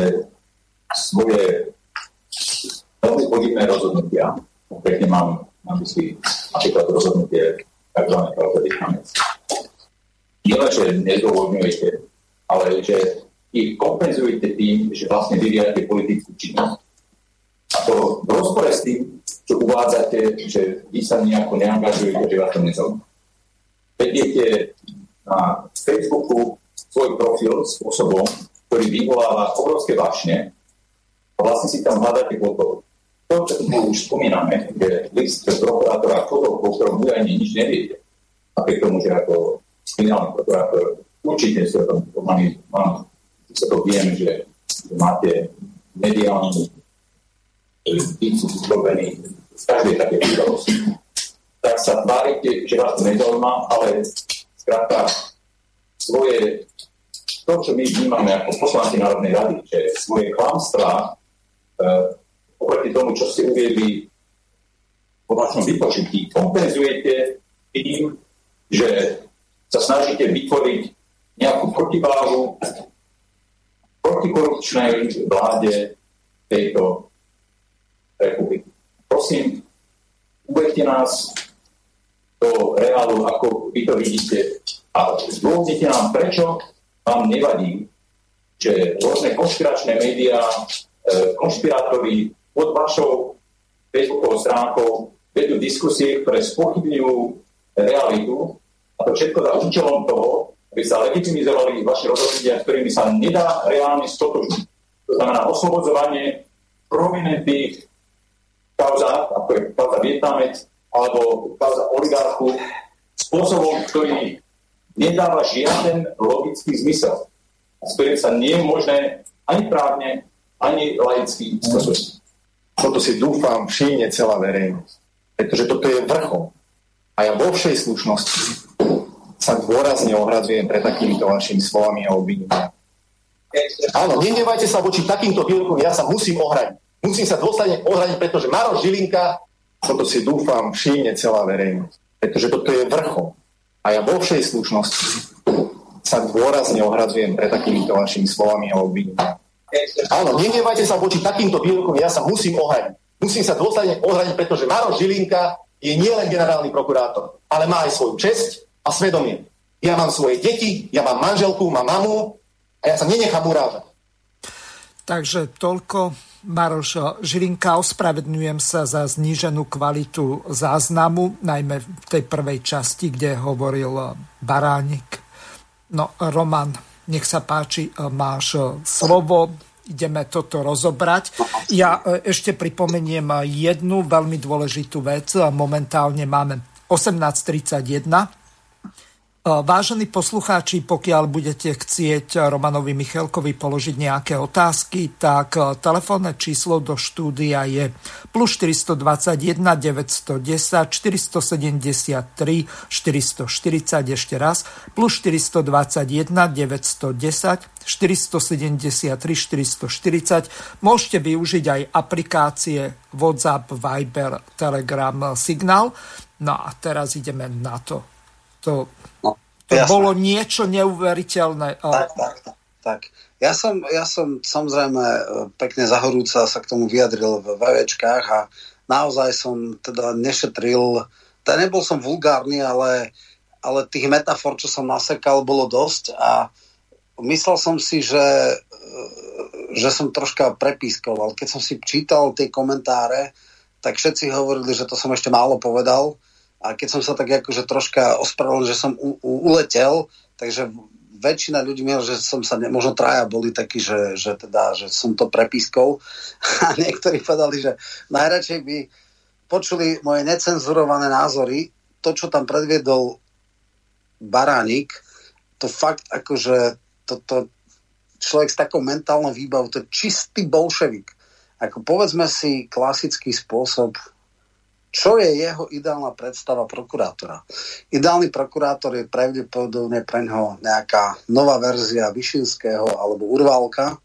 svoje veľmi podivné rozhodnutia, konkrétne mám na mysli napríklad rozhodnutie tzv. Kalvedy Chamec, len, že nezdôvodňujete, ale že ich kompenzujete tým, že vlastne vyvíjate politickú činnosť a to v rozpore s tým, čo uvádzate, že vy sa nejako neangažujete, že vás to nezaujíma. Vediete na Facebooku svoj profil spôsobom, ktorý vyvoláva obrovské vášne a vlastne si tam hľadáte podporu. To, čo tu už spomíname, že list prokurátora Kodov, o ktorom údajne nič neviete, napriek tomu, že ako kriminálny prokurátor určite sa mám, mám, sa to viem, že máte mediálny sú vyrobení z každej také udalosti. Tak sa tvárite, že vás to nezaujíma, ale skrátka svoje, to, čo my vnímame ako poslanci Národnej rady, že svoje klamstvá eh, oproti tomu, čo ste uviedli po vašom vypočutí, kompenzujete tým, že sa snažíte vytvoriť nejakú protiváhu protikorupčnej vláde tejto republiky. Prosím, uvedte nás do reálu, ako vy to vidíte a zdôvodnite nám, prečo vám nevadí, že rôzne konšpiračné médiá, e, konšpirátori pod vašou Facebookovou stránkou vedú diskusie, ktoré spochybňujú realitu a to všetko za účelom toho, aby sa legitimizovali vaše rozhodnutia, ktorými sa nedá reálne stotožniť. To znamená oslobodzovanie prominentných kauza, ako je kauza Vietnamec, alebo kauza oligarchu, spôsobom, ktorý nedáva žiaden logický zmysel, s ktorým sa nie je možné ani právne, ani laicky stotožniť. Toto si dúfam všimne celá verejnosť. Pretože toto je vrchol. A ja vo všej slušnosti sa dôrazne ohradzujem pre takýmito vašimi slovami a obvineniami. Áno, nenevajte sa voči takýmto výrokom, ja sa musím ohradiť. Musím sa dôsledne ohradiť, pretože Maroš Žilinka, toto si dúfam, všimne celá verejnosť. Pretože toto je vrchol. A ja vo všej slušnosti sa dôrazne ohradzujem pre takýmito vašimi slovami a obvineniami. Áno, nenevajte sa voči takýmto výrokom, ja sa musím ohraniť. Musím sa dôsledne ohraniť, pretože Maro Žilinka je nielen generálny prokurátor, ale má aj svoju česť a svedomie. Ja mám svoje deti, ja mám manželku, mám mamu a ja sa nenechám urážať. Takže toľko Maroš Žilinka, ospravedňujem sa za zníženú kvalitu záznamu, najmä v tej prvej časti, kde hovoril Baránik. No, Roman, nech sa páči, máš slovo, ideme toto rozobrať. Ja ešte pripomeniem jednu veľmi dôležitú vec. Momentálne máme 18.31 E, vážení poslucháči, pokiaľ budete chcieť Romanovi Michalkovi položiť nejaké otázky, tak e, telefónne číslo do štúdia je plus 421 910 473 440 ešte raz plus 421 910 473 440. Môžete využiť aj aplikácie WhatsApp, Viber, Telegram, Signal. No a teraz ideme na to. To to Jasné. bolo niečo neuveriteľné. Tak, tak, tak. tak. Ja, som, ja som samozrejme e, pekne zahorúca sa k tomu vyjadril v VVčkách a naozaj som teda nešetril, teda nebol som vulgárny, ale, ale tých metafor, čo som nasekal, bolo dosť a myslel som si, že, e, že som troška prepískoval. Keď som si čítal tie komentáre, tak všetci hovorili, že to som ešte málo povedal a keď som sa tak akože troška ospravedlnil, že som u, u, uletel, takže väčšina ľudí miel, že som sa, ne, možno traja boli takí, že, že, teda, že som to prepískol [laughs] a niektorí povedali, že najradšej by počuli moje necenzurované názory, to, čo tam predviedol Baránik, to fakt akože to, to človek s takou mentálnou výbavou, to je čistý bolševik. Ako povedzme si klasický spôsob čo je jeho ideálna predstava prokurátora? Ideálny prokurátor je pravdepodobne pre ňoho nejaká nová verzia Vyšinského alebo Urválka,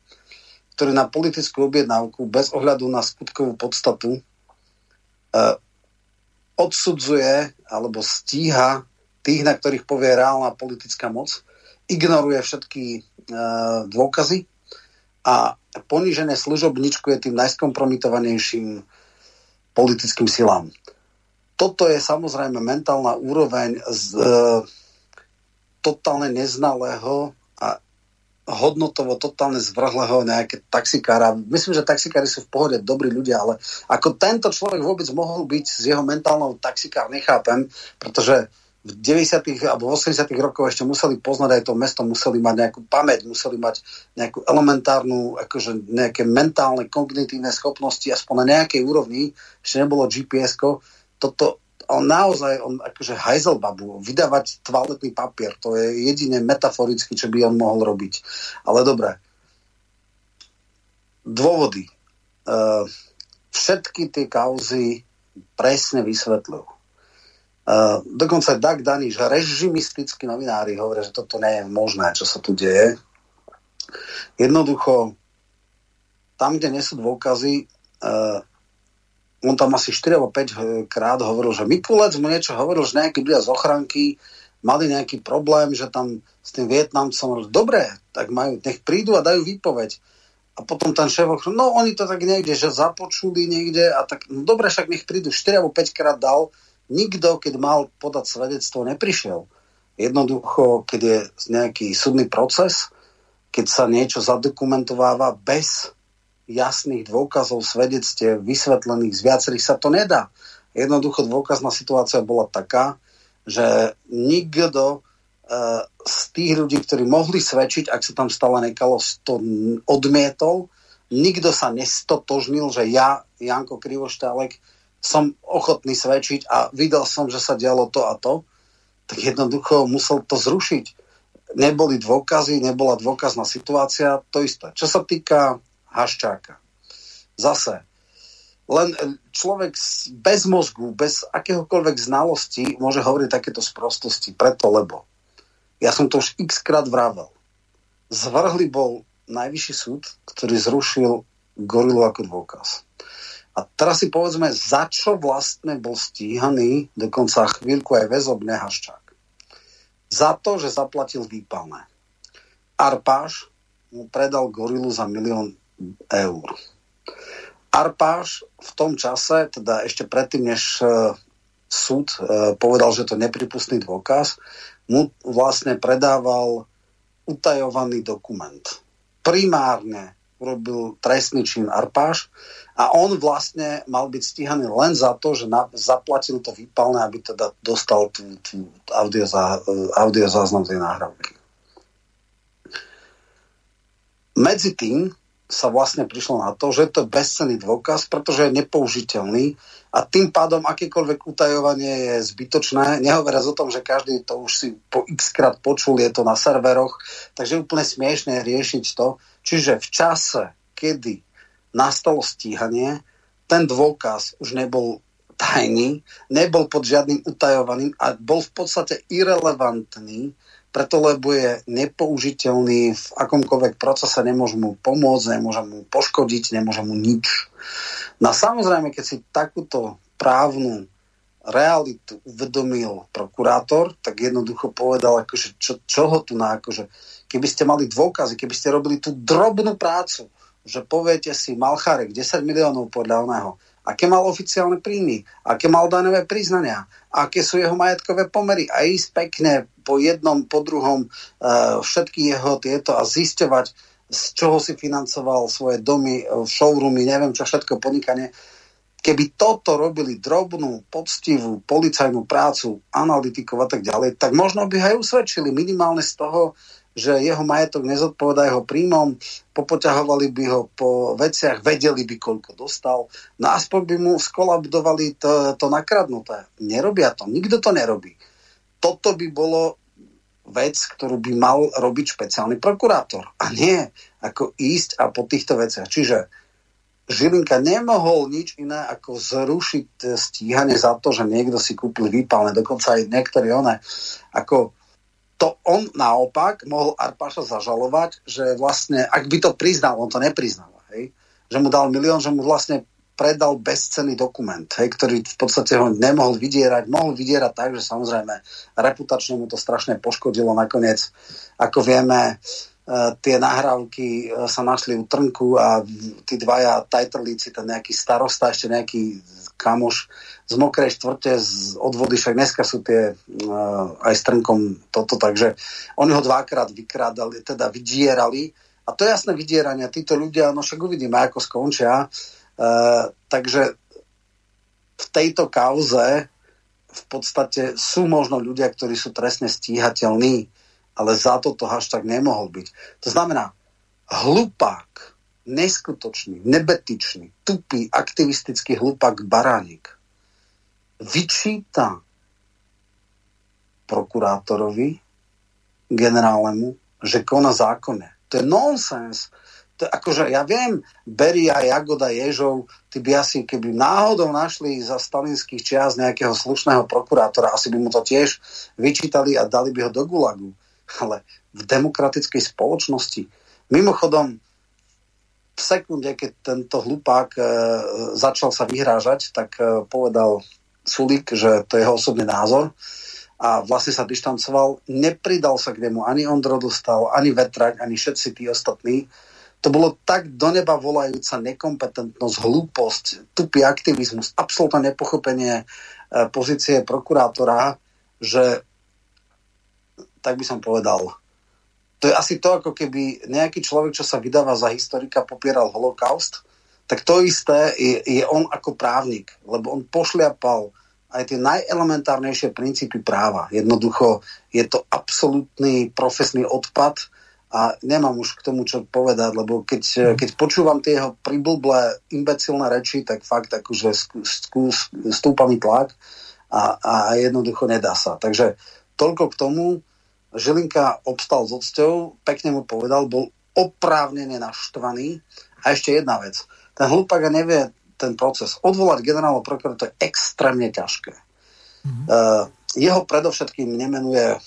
ktorý na politickú objednávku bez ohľadu na skutkovú podstatu e, odsudzuje alebo stíha tých, na ktorých povie reálna politická moc, ignoruje všetky e, dôkazy a ponížené služobničku je tým najskompromitovanejším politickým silám. Toto je samozrejme mentálna úroveň z e, totálne neznalého a hodnotovo totálne zvrhlého nejaké taxikára. Myslím, že taxikári sú v pohode dobrí ľudia, ale ako tento človek vôbec mohol byť z jeho mentálnou taxikár, nechápem, pretože v 90. alebo 80. rokoch ešte museli poznať aj to mesto, museli mať nejakú pamäť, museli mať nejakú elementárnu, akože nejaké mentálne, kognitívne schopnosti, aspoň na nejakej úrovni, ešte nebolo gps toto on naozaj, on akože babu, vydávať toaletný papier, to je jediné metaforicky, čo by on mohol robiť. Ale dobre. Dôvody. Uh, všetky tie kauzy presne vysvetľujú Uh, dokonca Doug Daniš, režimistickí novinári hovoria, že toto nie je možné, čo sa tu deje. Jednoducho, tam, kde nie sú dôkazy, uh, on tam asi 4 alebo 5 krát hovoril, že Mikulec mu niečo hovoril, že nejakí ľudia z ochranky mali nejaký problém, že tam s tým Vietnamcom, dobre, tak majú, nech prídu a dajú výpoveď. A potom ten šéf no oni to tak niekde, že započuli niekde a tak, no dobre, však nech prídu, 4 alebo 5 krát dal, nikto, keď mal podať svedectvo, neprišiel. Jednoducho, keď je nejaký súdny proces, keď sa niečo zadokumentováva bez jasných dôkazov, svedectiev, vysvetlených z viacerých, sa to nedá. Jednoducho dôkazná situácia bola taká, že nikto uh, z tých ľudí, ktorí mohli svedčiť, ak sa tam stala nekalosť, to odmietol. Nikto sa nestotožnil, že ja, Janko Krivoštálek, som ochotný svedčiť a videl som, že sa dialo to a to, tak jednoducho musel to zrušiť. Neboli dôkazy, nebola dôkazná situácia, to isté. Čo sa týka Haščáka. Zase, len človek bez mozgu, bez akéhokoľvek znalosti môže hovoriť takéto sprostosti, preto lebo. Ja som to už x krát vravel. Zvrhli bol najvyšší súd, ktorý zrušil gorilu ako dôkaz. A teraz si povedzme, za čo vlastne bol stíhaný dokonca chvíľku aj väzobne Haščák. Za to, že zaplatil výpalné. Arpáš mu predal gorilu za milión eur. Arpáš v tom čase, teda ešte predtým, než e, súd e, povedal, že to nepripustný dôkaz, mu vlastne predával utajovaný dokument. Primárne urobil trestný čin Arpáš a on vlastne mal byť stíhaný len za to, že na, zaplatil to výpalné, aby teda dostal tú, tú audiozá, e, audiozáznam tej náhrávky. Medzi tým sa vlastne prišlo na to, že to je bezcenný dôkaz, pretože je nepoužiteľný a tým pádom akékoľvek utajovanie je zbytočné. Nehovoriac o tom, že každý to už si po x krát počul, je to na serveroch, takže je úplne smiešné riešiť to. Čiže v čase, kedy nastalo stíhanie, ten dôkaz už nebol tajný, nebol pod žiadnym utajovaným a bol v podstate irrelevantný preto lebo je nepoužiteľný v akomkoľvek procese, nemôže mu pomôcť, nemôže mu poškodiť, nemôže mu nič. No samozrejme, keď si takúto právnu realitu uvedomil prokurátor, tak jednoducho povedal, akože čo, ho tu na, akože, keby ste mali dôkazy, keby ste robili tú drobnú prácu, že poviete si Malcharek 10 miliónov podľa oného, aké mal oficiálne príjmy, aké mal daňové priznania, aké sú jeho majetkové pomery a ísť pekne po jednom, po druhom uh, všetky jeho tieto a zisťovať, z čoho si financoval svoje domy, e, showroomy, neviem čo všetko podnikanie. Keby toto robili drobnú, poctivú policajnú prácu, analytikov a tak ďalej, tak možno by aj usvedčili minimálne z toho, že jeho majetok nezodpovedá jeho príjmom, popoťahovali by ho po veciach, vedeli by, koľko dostal, no aspoň by mu skolabdovali to, to nakradnuté. Nerobia to, nikto to nerobí. Toto by bolo vec, ktorú by mal robiť špeciálny prokurátor. A nie ako ísť a po týchto veciach. Čiže Žilinka nemohol nič iné ako zrušiť stíhanie za to, že niekto si kúpil výpalné, dokonca aj niektorí one, ako to on naopak mohol Arpaša zažalovať, že vlastne, ak by to priznal, on to nepriznal, hej, že mu dal milión, že mu vlastne predal bezcenný dokument, hej, ktorý v podstate ho nemohol vydierať. Mohol vydierať tak, že samozrejme reputačne mu to strašne poškodilo nakoniec. Ako vieme, e, tie nahrávky e, sa našli u Trnku a tí dvaja tajtrlíci, ten nejaký starosta, ešte nejaký kamoš z mokrej štvrte, z odvody, však dneska sú tie uh, aj s trnkom toto, takže oni ho dvakrát vykrádali, teda vydierali a to je jasné vydieranie. Títo ľudia, no však uvidíme, ako skončia. Uh, takže v tejto kauze v podstate sú možno ľudia, ktorí sú trestne stíhateľní, ale za to to hashtag nemohol byť. To znamená, hlupák neskutočný, nebetičný, tupý, aktivistický hlupak Baránik vyčíta prokurátorovi, generálemu, že koná zákonne. To je nonsens. To, akože ja viem, Beria, Jagoda, Ježov, ty by asi, keby náhodou našli za stalinských čias nejakého slušného prokurátora, asi by mu to tiež vyčítali a dali by ho do gulagu. Ale v demokratickej spoločnosti, mimochodom, v sekunde, keď tento hlupák e, začal sa vyhrážať, tak e, povedal Sulik, že to je jeho osobný názor a vlastne sa dištancoval. Nepridal sa k nemu ani Ondro Dostal, ani Vetrak, ani všetci tí ostatní. To bolo tak do neba volajúca nekompetentnosť, hlúposť, tupý aktivizmus, absolútne nepochopenie e, pozície prokurátora, že tak by som povedal, to je asi to, ako keby nejaký človek, čo sa vydáva za historika, popieral holokaust, tak to isté je, je on ako právnik, lebo on pošliapal aj tie najelementárnejšie princípy práva. Jednoducho je to absolútny profesný odpad a nemám už k tomu čo povedať, lebo keď, keď počúvam tie jeho priblblé imbecilné reči, tak fakt akože stúpa mi tlak a, a jednoducho nedá sa. Takže toľko k tomu, Žilinka obstal s odsťou, pekne mu povedal, bol oprávnene naštvaný. A ešte jedna vec. Ten hlupák nevie ten proces. Odvolať generálneho prokurátora je extrémne ťažké. Mm-hmm. Uh, jeho predovšetkým nemenuje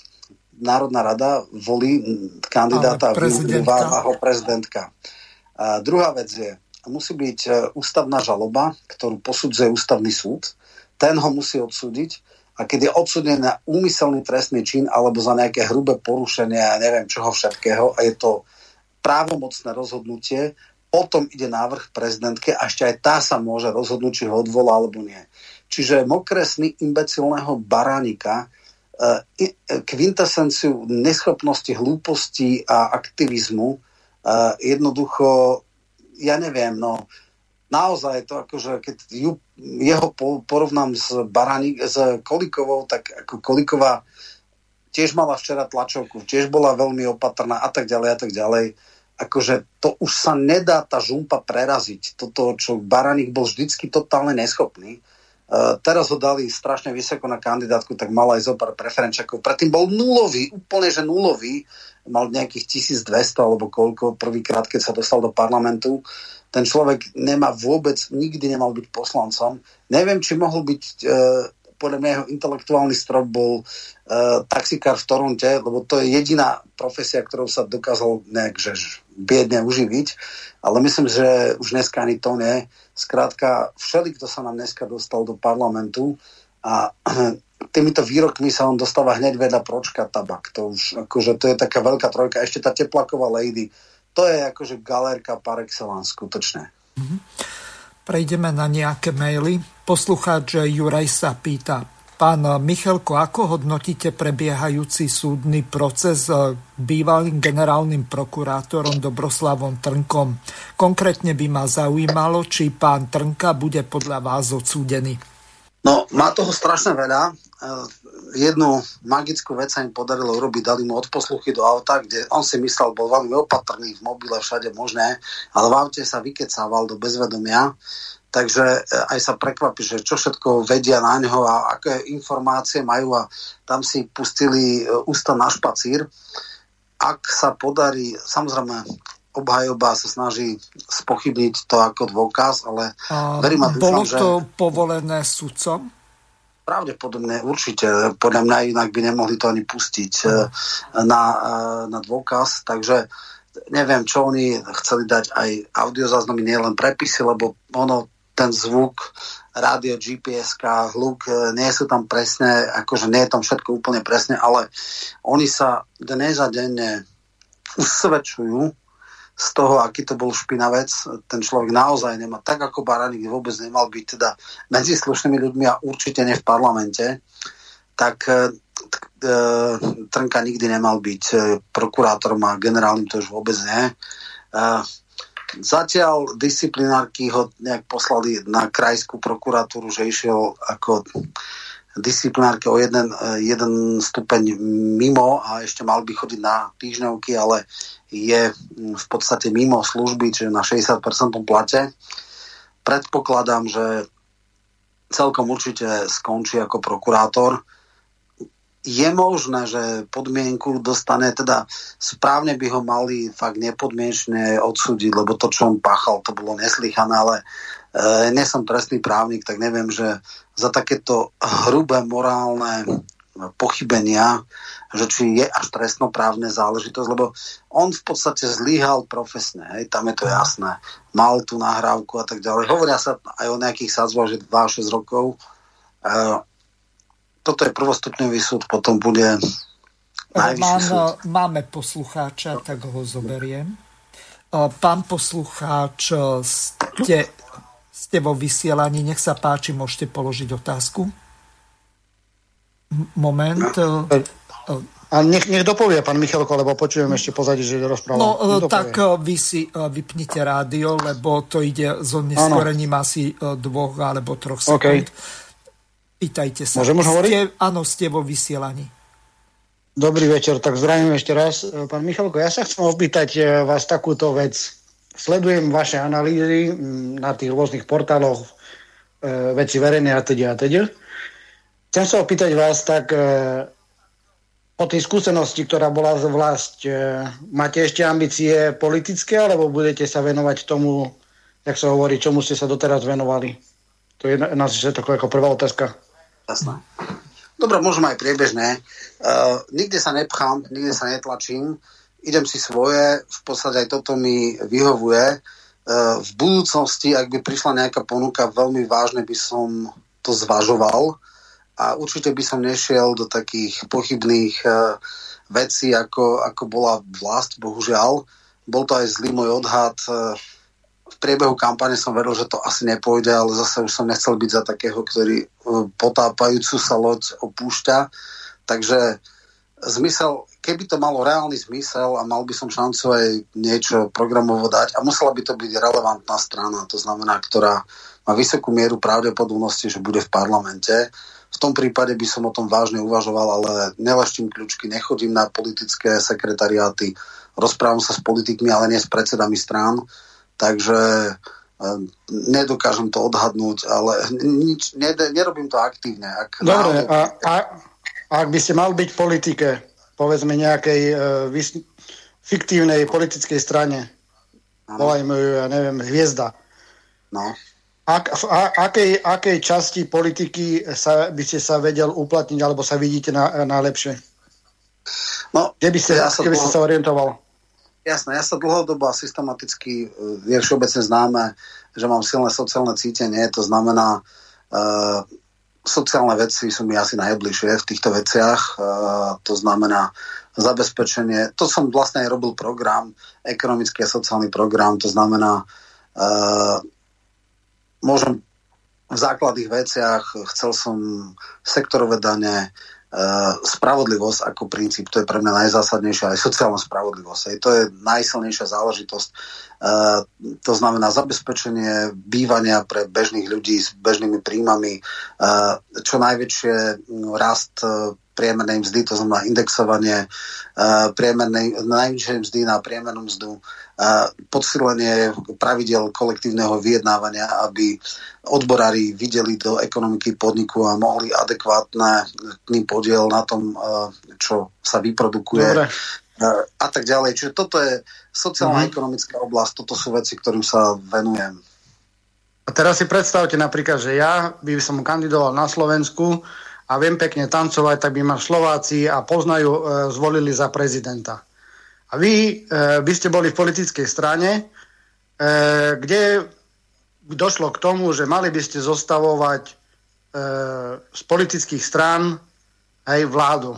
Národná rada, volí kandidáta a vymenúva ho prezidentka. A druhá vec je, musí byť e, ústavná žaloba, ktorú posudzuje ústavný súd. Ten ho musí odsúdiť a keď je odsudený na úmyselný trestný čin alebo za nejaké hrubé porušenie, ja neviem čoho všetkého, a je to právomocné rozhodnutie, potom ide návrh prezidentke a ešte aj tá sa môže rozhodnúť, či ho odvolá alebo nie. Čiže mokresný imbecilného baránika e, kvintesenciu neschopnosti, hlúposti a aktivizmu e, jednoducho, ja neviem, no naozaj to akože, keď ju, jeho porovnám s, Baraník, s Kolikovou, tak ako Koliková tiež mala včera tlačovku, tiež bola veľmi opatrná a tak ďalej a tak ďalej akože to už sa nedá tá žumpa preraziť. Toto, čo Baraník bol vždycky totálne neschopný. Uh, teraz ho dali strašne vysoko na kandidátku, tak mal aj zo pár preferenčakov. Predtým bol nulový, úplne že nulový. Mal nejakých 1200 alebo koľko prvýkrát, keď sa dostal do parlamentu. Ten človek nemá vôbec, nikdy nemal byť poslancom. Neviem, či mohol byť uh, podľa mňa jeho intelektuálny strop bol uh, taxikár v Toronte, lebo to je jediná profesia, ktorou sa dokázal nejak že biedne uživiť, ale myslím, že už dneska ani to nie. Skrátka, všeli, kto sa nám dneska dostal do parlamentu a [clears throat] týmito výrokmi sa on dostáva hneď vedľa pročka tabak. To už akože to je taká veľká trojka. Ešte tá teplaková lady, to je akože galérka par excellence, skutočne. Mm-hmm. Prejdeme na nejaké maily. Poslucháč Juraj sa pýta. Pán Michalko, ako hodnotíte prebiehajúci súdny proces bývalým generálnym prokurátorom Dobroslavom Trnkom? Konkrétne by ma zaujímalo, či pán Trnka bude podľa vás odsúdený. No, má toho strašne veľa. E, jednu magickú vec sa im podarilo urobiť, dali mu odposluchy do auta, kde on si myslel, bol veľmi opatrný v mobile, všade možné, ale v aute sa vykecával do bezvedomia, takže e, aj sa prekvapí, že čo všetko vedia na neho a aké informácie majú a tam si pustili e, ústa na špacír. Ak sa podarí, samozrejme, obhajoba sa snaží spochybniť to ako dôkaz, ale verím a dúfam, Bolo to že... povolené sudcom? Pravdepodobne určite. Podľa mňa inak by nemohli to ani pustiť uh, na, na dôkaz. Takže neviem, čo oni chceli dať aj audiozáznamy, nie len prepisy, lebo ono, ten zvuk, rádio, GPS, hluk, nie sú tam presne, akože nie je tam všetko úplne presne, ale oni sa dnes a denne usvedčujú z toho, aký to bol špinavec. Ten človek naozaj nemá, tak ako Baranik vôbec nemal byť teda medzi slušnými ľuďmi a určite nie v parlamente, tak e, e, Trnka nikdy nemal byť e, prokurátorom a generálnym to už vôbec nie. Zatiaľ disciplinárky ho nejak poslali na krajskú prokuratúru, že išiel ako disciplinárke o jeden, jeden stupeň mimo a ešte mal by chodiť na týždňovky, ale je mm, v podstate mimo služby, čiže na 60% plate. Predpokladám, že celkom určite skončí ako prokurátor. Je možné, že podmienku dostane, teda správne by ho mali fakt nepodmienečne odsúdiť, lebo to, čo on páchal, to bolo neslychané, ale e, nie som trestný právnik, tak neviem, že za takéto hrubé morálne pochybenia že či je až trestnoprávne záležitosť, lebo on v podstate zlyhal profesne, hej, tam je to jasné. Mal tú nahrávku a tak ďalej. Hovoria sa aj o nejakých sadzbách, že 2-6 rokov. E, toto je prvostupňový súd, potom bude najvyšší Mám, súd. Máme poslucháča, tak ho zoberiem. E, pán poslucháč, ste, ste vo vysielaní, nech sa páči, môžete položiť otázku. Moment. A nech, nech dopovie pán Michalko, lebo počujem ešte pozadí, že rozpráva. No tak eh, vy si eh, vypnite rádio, lebo to ide s neskorením asi eh, dvoch alebo troch sekúnd. Okay. Pýtajte sa. Môžem už hovoriť? Ste, áno, ste vo vysielaní. Dobrý večer, tak zdravím ešte raz. Pán Michalko, ja sa chcem opýtať vás takúto vec. Sledujem vaše analýzy na tých rôznych portáloch veci verejné a teda a teda. Chcem sa opýtať vás tak, po tej skúsenosti, ktorá bola z vlast, e, máte ešte ambície politické, alebo budete sa venovať tomu, jak sa hovorí, čomu ste sa doteraz venovali? To je na všetko ako prvá otázka. Jasné. Dobre, môžem aj priebežné. Uh, nikde sa nepchám, nikde sa netlačím. Idem si svoje, v podstate aj toto mi vyhovuje. Uh, v budúcnosti, ak by prišla nejaká ponuka, veľmi vážne by som to zvažoval a určite by som nešiel do takých pochybných uh, vecí, ako, ako bola vlast, bohužiaľ. Bol to aj zlý môj odhad. Uh, priebehu kampane som veril, že to asi nepôjde, ale zase už som nechcel byť za takého, ktorý potápajúcu sa loď opúšťa. Takže zmysel, keby to malo reálny zmysel a mal by som šancu aj niečo programovo dať a musela by to byť relevantná strana, to znamená, ktorá má vysokú mieru pravdepodobnosti, že bude v parlamente. V tom prípade by som o tom vážne uvažoval, ale neleštím kľúčky, nechodím na politické sekretariáty, rozprávam sa s politikmi, ale nie s predsedami strán, takže e, nedokážem to odhadnúť, ale nič, nerobím to aktívne. Ak Dobre, náhodou... a, a ak by ste mal byť v politike, povedzme nejakej uh, vys- fiktívnej politickej strane, volajme ju, ja neviem, hviezda. No. Ak, v a, akej, akej časti politiky sa, by ste sa vedel uplatniť, alebo sa vidíte na, najlepšie? No, kde by ste, ja sa, kde by ste sa orientoval? Jasné, ja sa dlhodobo a systematicky, e, je všeobecne známe, že mám silné sociálne cítenie, to znamená, uh, sociálne veci sú mi asi najbližšie v týchto veciach. Uh, to znamená zabezpečenie. To som vlastne aj robil program, ekonomický a sociálny program. To znamená, uh, môžem v základných veciach, chcel som sektorové dane, spravodlivosť ako princíp, to je pre mňa najzásadnejšia, aj sociálna spravodlivosť. Aj to je najsilnejšia záležitosť. Uh, to znamená zabezpečenie bývania pre bežných ľudí s bežnými príjmami, uh, čo najväčšie no, rast priemernej mzdy, to znamená indexovanie priemernej, najvyššej mzdy na priemernú mzdu, podsilenie pravidel kolektívneho vyjednávania, aby odborári videli do ekonomiky podniku a mohli adekvátne podiel na tom, čo sa vyprodukuje. Dobre. A tak ďalej. Čiže toto je sociálna ekonomická oblasť, toto sú veci, ktorým sa venujem. A teraz si predstavte napríklad, že ja by som kandidoval na Slovensku a viem pekne tancovať, tak by ma Slováci a poznajú e, zvolili za prezidenta. A vy e, by ste boli v politickej strane, e, kde došlo k tomu, že mali by ste zostavovať e, z politických strán aj vládu.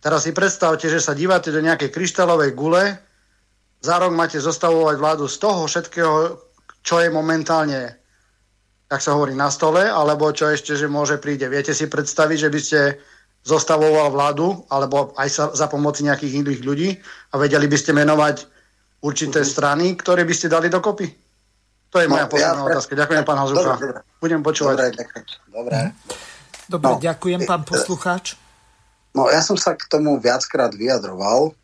Teraz si predstavte, že sa dívate do nejakej kryštálovej gule, za rok máte zostavovať vládu z toho všetkého, čo je momentálne, tak sa hovorí, na stole, alebo čo ešte, že môže príde. Viete si predstaviť, že by ste zostavoval vládu, alebo aj sa, za pomoci nejakých iných ľudí a vedeli by ste menovať určité uh-huh. strany, ktoré by ste dali dokopy? To je no, moja posledná ja otázka. Ďakujem, pán Hazucha. Budem počúvať. Dobre, Dobre. Dobre, no, ďakujem, pán poslucháč. No, ja som sa k tomu viackrát vyjadroval.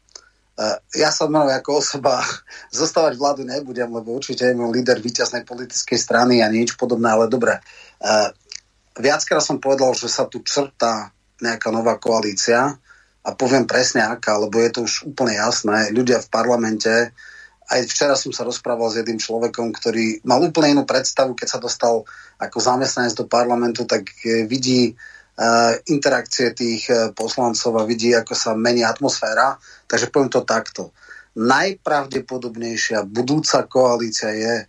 Uh, ja som mnou ako osoba [laughs] zostávať vládu nebudem, lebo určite je môj líder víťaznej politickej strany a nič podobné, ale dobre. Uh, viackrát som povedal, že sa tu črta nejaká nová koalícia a poviem presne aká, lebo je to už úplne jasné. Ľudia v parlamente, aj včera som sa rozprával s jedným človekom, ktorý mal úplne inú predstavu, keď sa dostal ako zamestnanec do parlamentu, tak e, vidí interakcie tých uh, poslancov a vidí, ako sa mení atmosféra. Takže poviem to takto. Najpravdepodobnejšia budúca koalícia je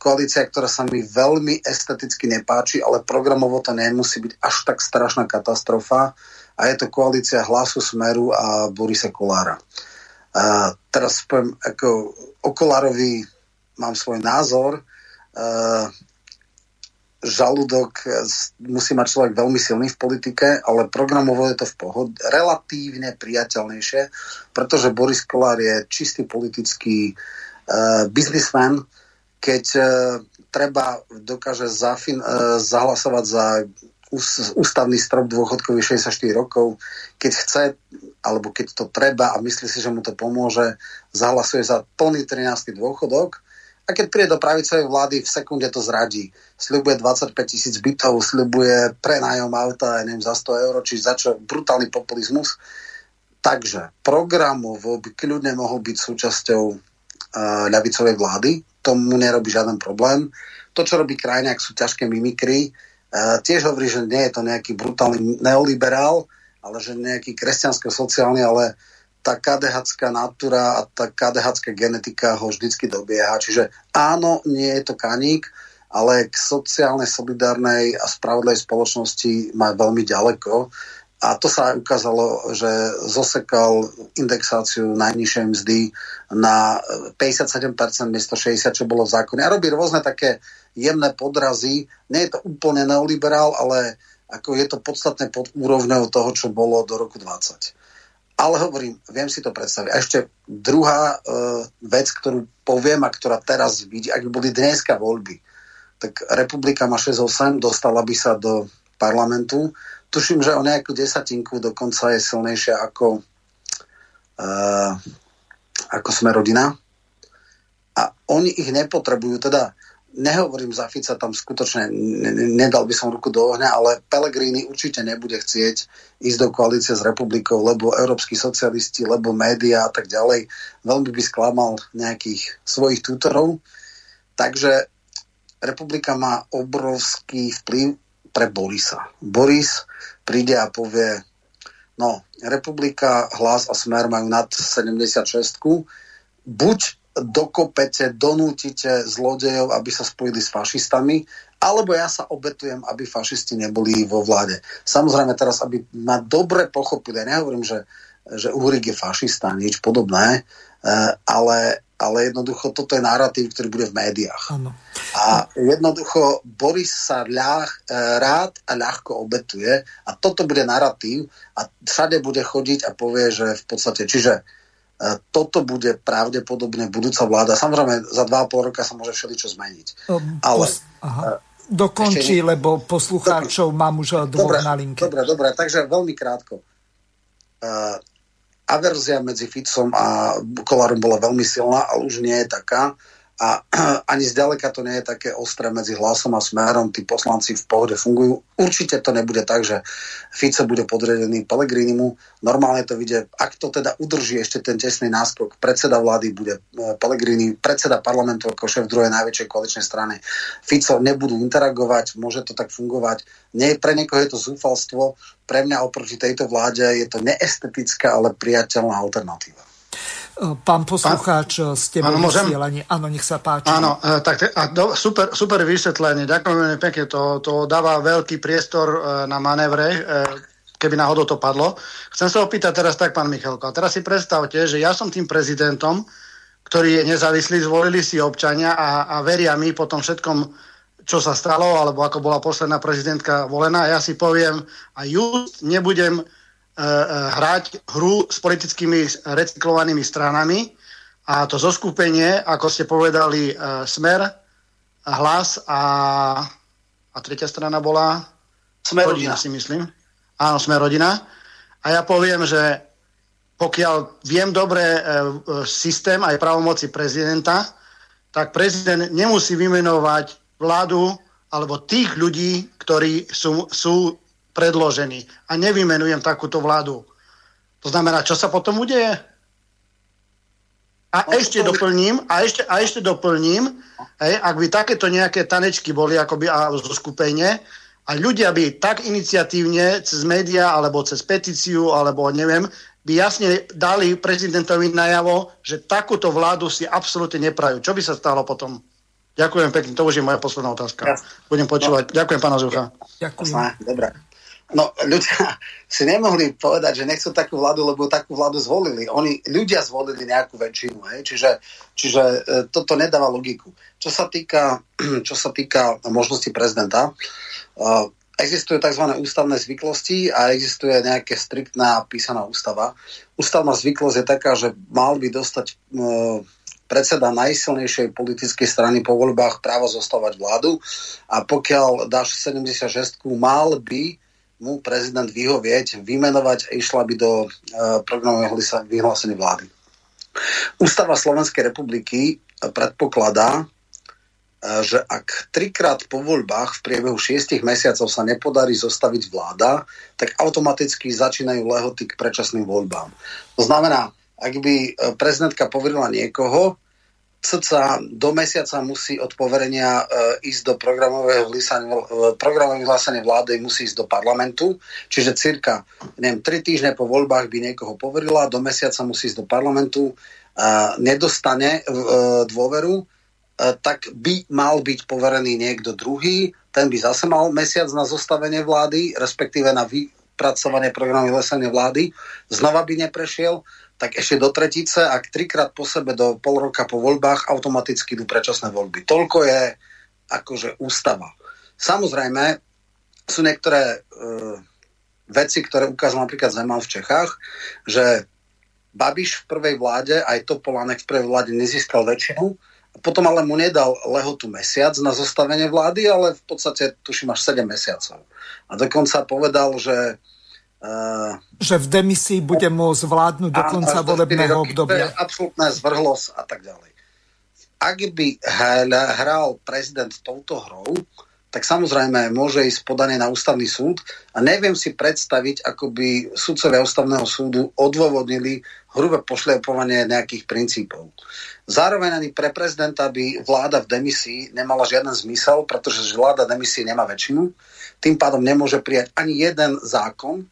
koalícia, ktorá sa mi veľmi esteticky nepáči, ale programovo to nemusí byť až tak strašná katastrofa. A je to koalícia Hlasu Smeru a Borisa Kolára. A teraz poviem, ako o Kolárovi mám svoj názor. Žalúdok musí mať človek veľmi silný v politike, ale programovo je to v pohode, relatívne priateľnejšie, pretože Boris Kolár je čistý politický uh, biznisman, keď uh, treba, dokáže zafin, uh, zahlasovať za ústavný strop dôchodkový 64 rokov, keď chce, alebo keď to treba a myslí si, že mu to pomôže, zahlasuje za plný 13. dôchodok a keď príde do pravicovej vlády, v sekunde to zradí. Sľubuje 25 tisíc bytov, sľubuje prenájom auta, neviem, za 100 eur, či za čo brutálny populizmus. Takže programovo by kľudne mohol byť súčasťou uh, ľavicovej vlády, tomu nerobí žiaden problém. To, čo robí krajňák, sú ťažké mimikry. Uh, tiež hovorí, že nie je to nejaký brutálny neoliberál, ale že nejaký kresťansko-sociálny, ale tá KDH natúra a tá KDH genetika ho vždycky dobieha. Čiže áno, nie je to kaník, ale k sociálnej, solidárnej a spravodlej spoločnosti má veľmi ďaleko A to sa aj ukázalo, že zosekal indexáciu najnižšej mzdy na 57% miesto 60, čo bolo v zákone. A robí rôzne také jemné podrazy. Nie je to úplne neoliberál, ale ako je to podstatné pod úrovňou toho, čo bolo do roku 20. Ale hovorím, viem si to predstaviť. A ešte druhá uh, vec, ktorú poviem a ktorá teraz vidí, ak by boli dneska voľby, tak republika má 6-8, dostala by sa do parlamentu. Tuším, že o nejakú desatinku dokonca je silnejšia ako, uh, ako sme rodina. A oni ich nepotrebujú, teda nehovorím za Fica, tam skutočne nedal by som ruku do ohňa, ale Pellegrini určite nebude chcieť ísť do koalície s republikou, lebo európsky socialisti, lebo médiá a tak ďalej. Veľmi by sklamal nejakých svojich tutorov. Takže republika má obrovský vplyv pre Borisa. Boris príde a povie, no, republika, hlas a smer majú nad 76 buď dokopete, donútite zlodejov, aby sa spojili s fašistami, alebo ja sa obetujem, aby fašisti neboli vo vláde. Samozrejme teraz, aby ma dobre pochopili, ja nehovorím, že, že Uhrik je fašista, nič podobné, eh, ale, ale jednoducho toto je narratív, ktorý bude v médiách. Ano. A jednoducho Boris sa ľah, eh, rád a ľahko obetuje a toto bude narratív a všade bude chodiť a povie, že v podstate, čiže E, toto bude pravdepodobne budúca vláda. Samozrejme, za 2,5 roka sa môže všeličo zmeniť. Ale... Aha. Dokončí, ešte... lebo poslucháčov dobre, mám už dvoch dobre, na linke. Dobre, dobre, takže veľmi krátko. Uh, averzia medzi Ficom a Kolárom bola veľmi silná, ale už nie je taká a [clears throat] ani zďaleka to nie je také ostré medzi hlasom a smerom, tí poslanci v pohode fungujú. Určite to nebude tak, že Fico bude podredený Pelegrinimu. Normálne to vidie, ak to teda udrží ešte ten tesný náskok, predseda vlády bude e, Pelegrini, predseda parlamentu ako šéf druhej najväčšej koaličnej strany. Fico nebudú interagovať, môže to tak fungovať. Nie, pre niekoho je to zúfalstvo, pre mňa oproti tejto vláde je to neestetická, ale priateľná alternatíva. Pán poslucháč, Pán, ste boli vysielaní. Áno, nech sa páči. Áno, e, tak a do, super, super vysvetlenie. Ďakujem veľmi pekne. To, to dáva veľký priestor e, na manévre, e, keby náhodou to padlo. Chcem sa opýtať teraz tak, pán Michalko. A teraz si predstavte, že ja som tým prezidentom, ktorý je nezávislý, zvolili si občania a, a veria mi po tom všetkom, čo sa stalo, alebo ako bola posledná prezidentka volená. Ja si poviem, a just nebudem E, e, hrať hru s politickými recyklovanými stranami a to zoskupenie, ako ste povedali, e, Smer, Hlas a, a tretia strana bola Smer rodina, si myslím. Áno, Smer rodina. A ja poviem, že pokiaľ viem dobre systém aj pravomoci prezidenta, tak prezident nemusí vymenovať vládu alebo tých ľudí, ktorí sú, sú predložený a nevymenujem takúto vládu. To znamená, čo sa potom udeje? A no, ešte doplním, a ešte, a ešte doplním, hej, ak by takéto nejaké tanečky boli akoby a zo skupenie, a ľudia by tak iniciatívne cez médiá alebo cez petíciu alebo neviem, by jasne dali prezidentovi najavo, že takúto vládu si absolútne neprajú. Čo by sa stalo potom? Ďakujem pekne, to už je moja posledná otázka. Budem počúvať. Ďakujem, pána Zucha. Ďakujem. Dobre. No, ľudia [laughs] si nemohli povedať, že nechcú takú vládu, lebo takú vládu zvolili. Oni, ľudia zvolili nejakú väčšinu, hej? Čiže, čiže e, toto nedáva logiku. Čo sa týka, [clears throat] čo sa týka možnosti prezidenta, uh, existujú tzv. ústavné zvyklosti a existuje nejaká striktná písaná ústava. Ústavná zvyklosť je taká, že mal by dostať uh, predseda najsilnejšej politickej strany po voľbách právo zostávať vládu a pokiaľ dáš 76, mal by mu prezident vyhovieť, vymenovať a išla by do uh, programového vyhlásenia vlády. Ústava Slovenskej republiky predpokladá, uh, že ak trikrát po voľbách v priebehu šiestich mesiacov sa nepodarí zostaviť vláda, tak automaticky začínajú lehoty k predčasným voľbám. To znamená, ak by e, prezidentka poverila niekoho, cca do mesiaca musí od poverenia e, ísť do programového vyhlásenia vlády, musí ísť do parlamentu, čiže cirka, neviem, tri týždne po voľbách by niekoho poverila, do mesiaca musí ísť do parlamentu, e, nedostane e, dôveru, e, tak by mal byť poverený niekto druhý, ten by zase mal mesiac na zostavenie vlády, respektíve na vy, vypracovanie programu lesenia vlády, znova by neprešiel, tak ešte do tretice, ak trikrát po sebe do pol roka po voľbách automaticky idú predčasné voľby. Toľko je akože ústava. Samozrejme, sú niektoré e, veci, ktoré ukázal napríklad Zeman v Čechách, že Babiš v prvej vláde, aj Topolánek v prvej vláde nezískal väčšinu, potom ale mu nedal lehotu mesiac na zostavenie vlády, ale v podstate tuším až 7 mesiacov. A dokonca povedal, že Uh, že v demisii bude môcť zvládnuť do konca volebného obdobia. To je absolútna zvrhlosť a tak ďalej. Ak by hral prezident touto hrou, tak samozrejme môže ísť podanie na ústavný súd a neviem si predstaviť, ako by sudcovia ústavného súdu odôvodnili hrubé pošľapovanie nejakých princípov. Zároveň ani pre prezidenta by vláda v demisii nemala žiaden zmysel, pretože vláda demisii nemá väčšinu, tým pádom nemôže prijať ani jeden zákon,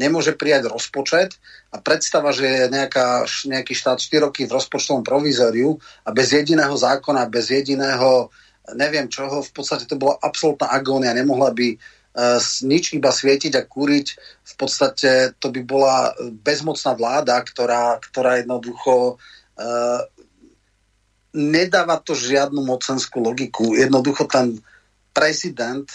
nemôže prijať rozpočet a predstava, že je nejaká, nejaký štát 4 roky v rozpočtovom provizoriu a bez jediného zákona, bez jediného neviem čoho, v podstate to bola absolútna agónia, nemohla by uh, nič iba svietiť a kúriť, v podstate to by bola bezmocná vláda, ktorá, ktorá jednoducho uh, nedáva to žiadnu mocenskú logiku. Jednoducho ten prezident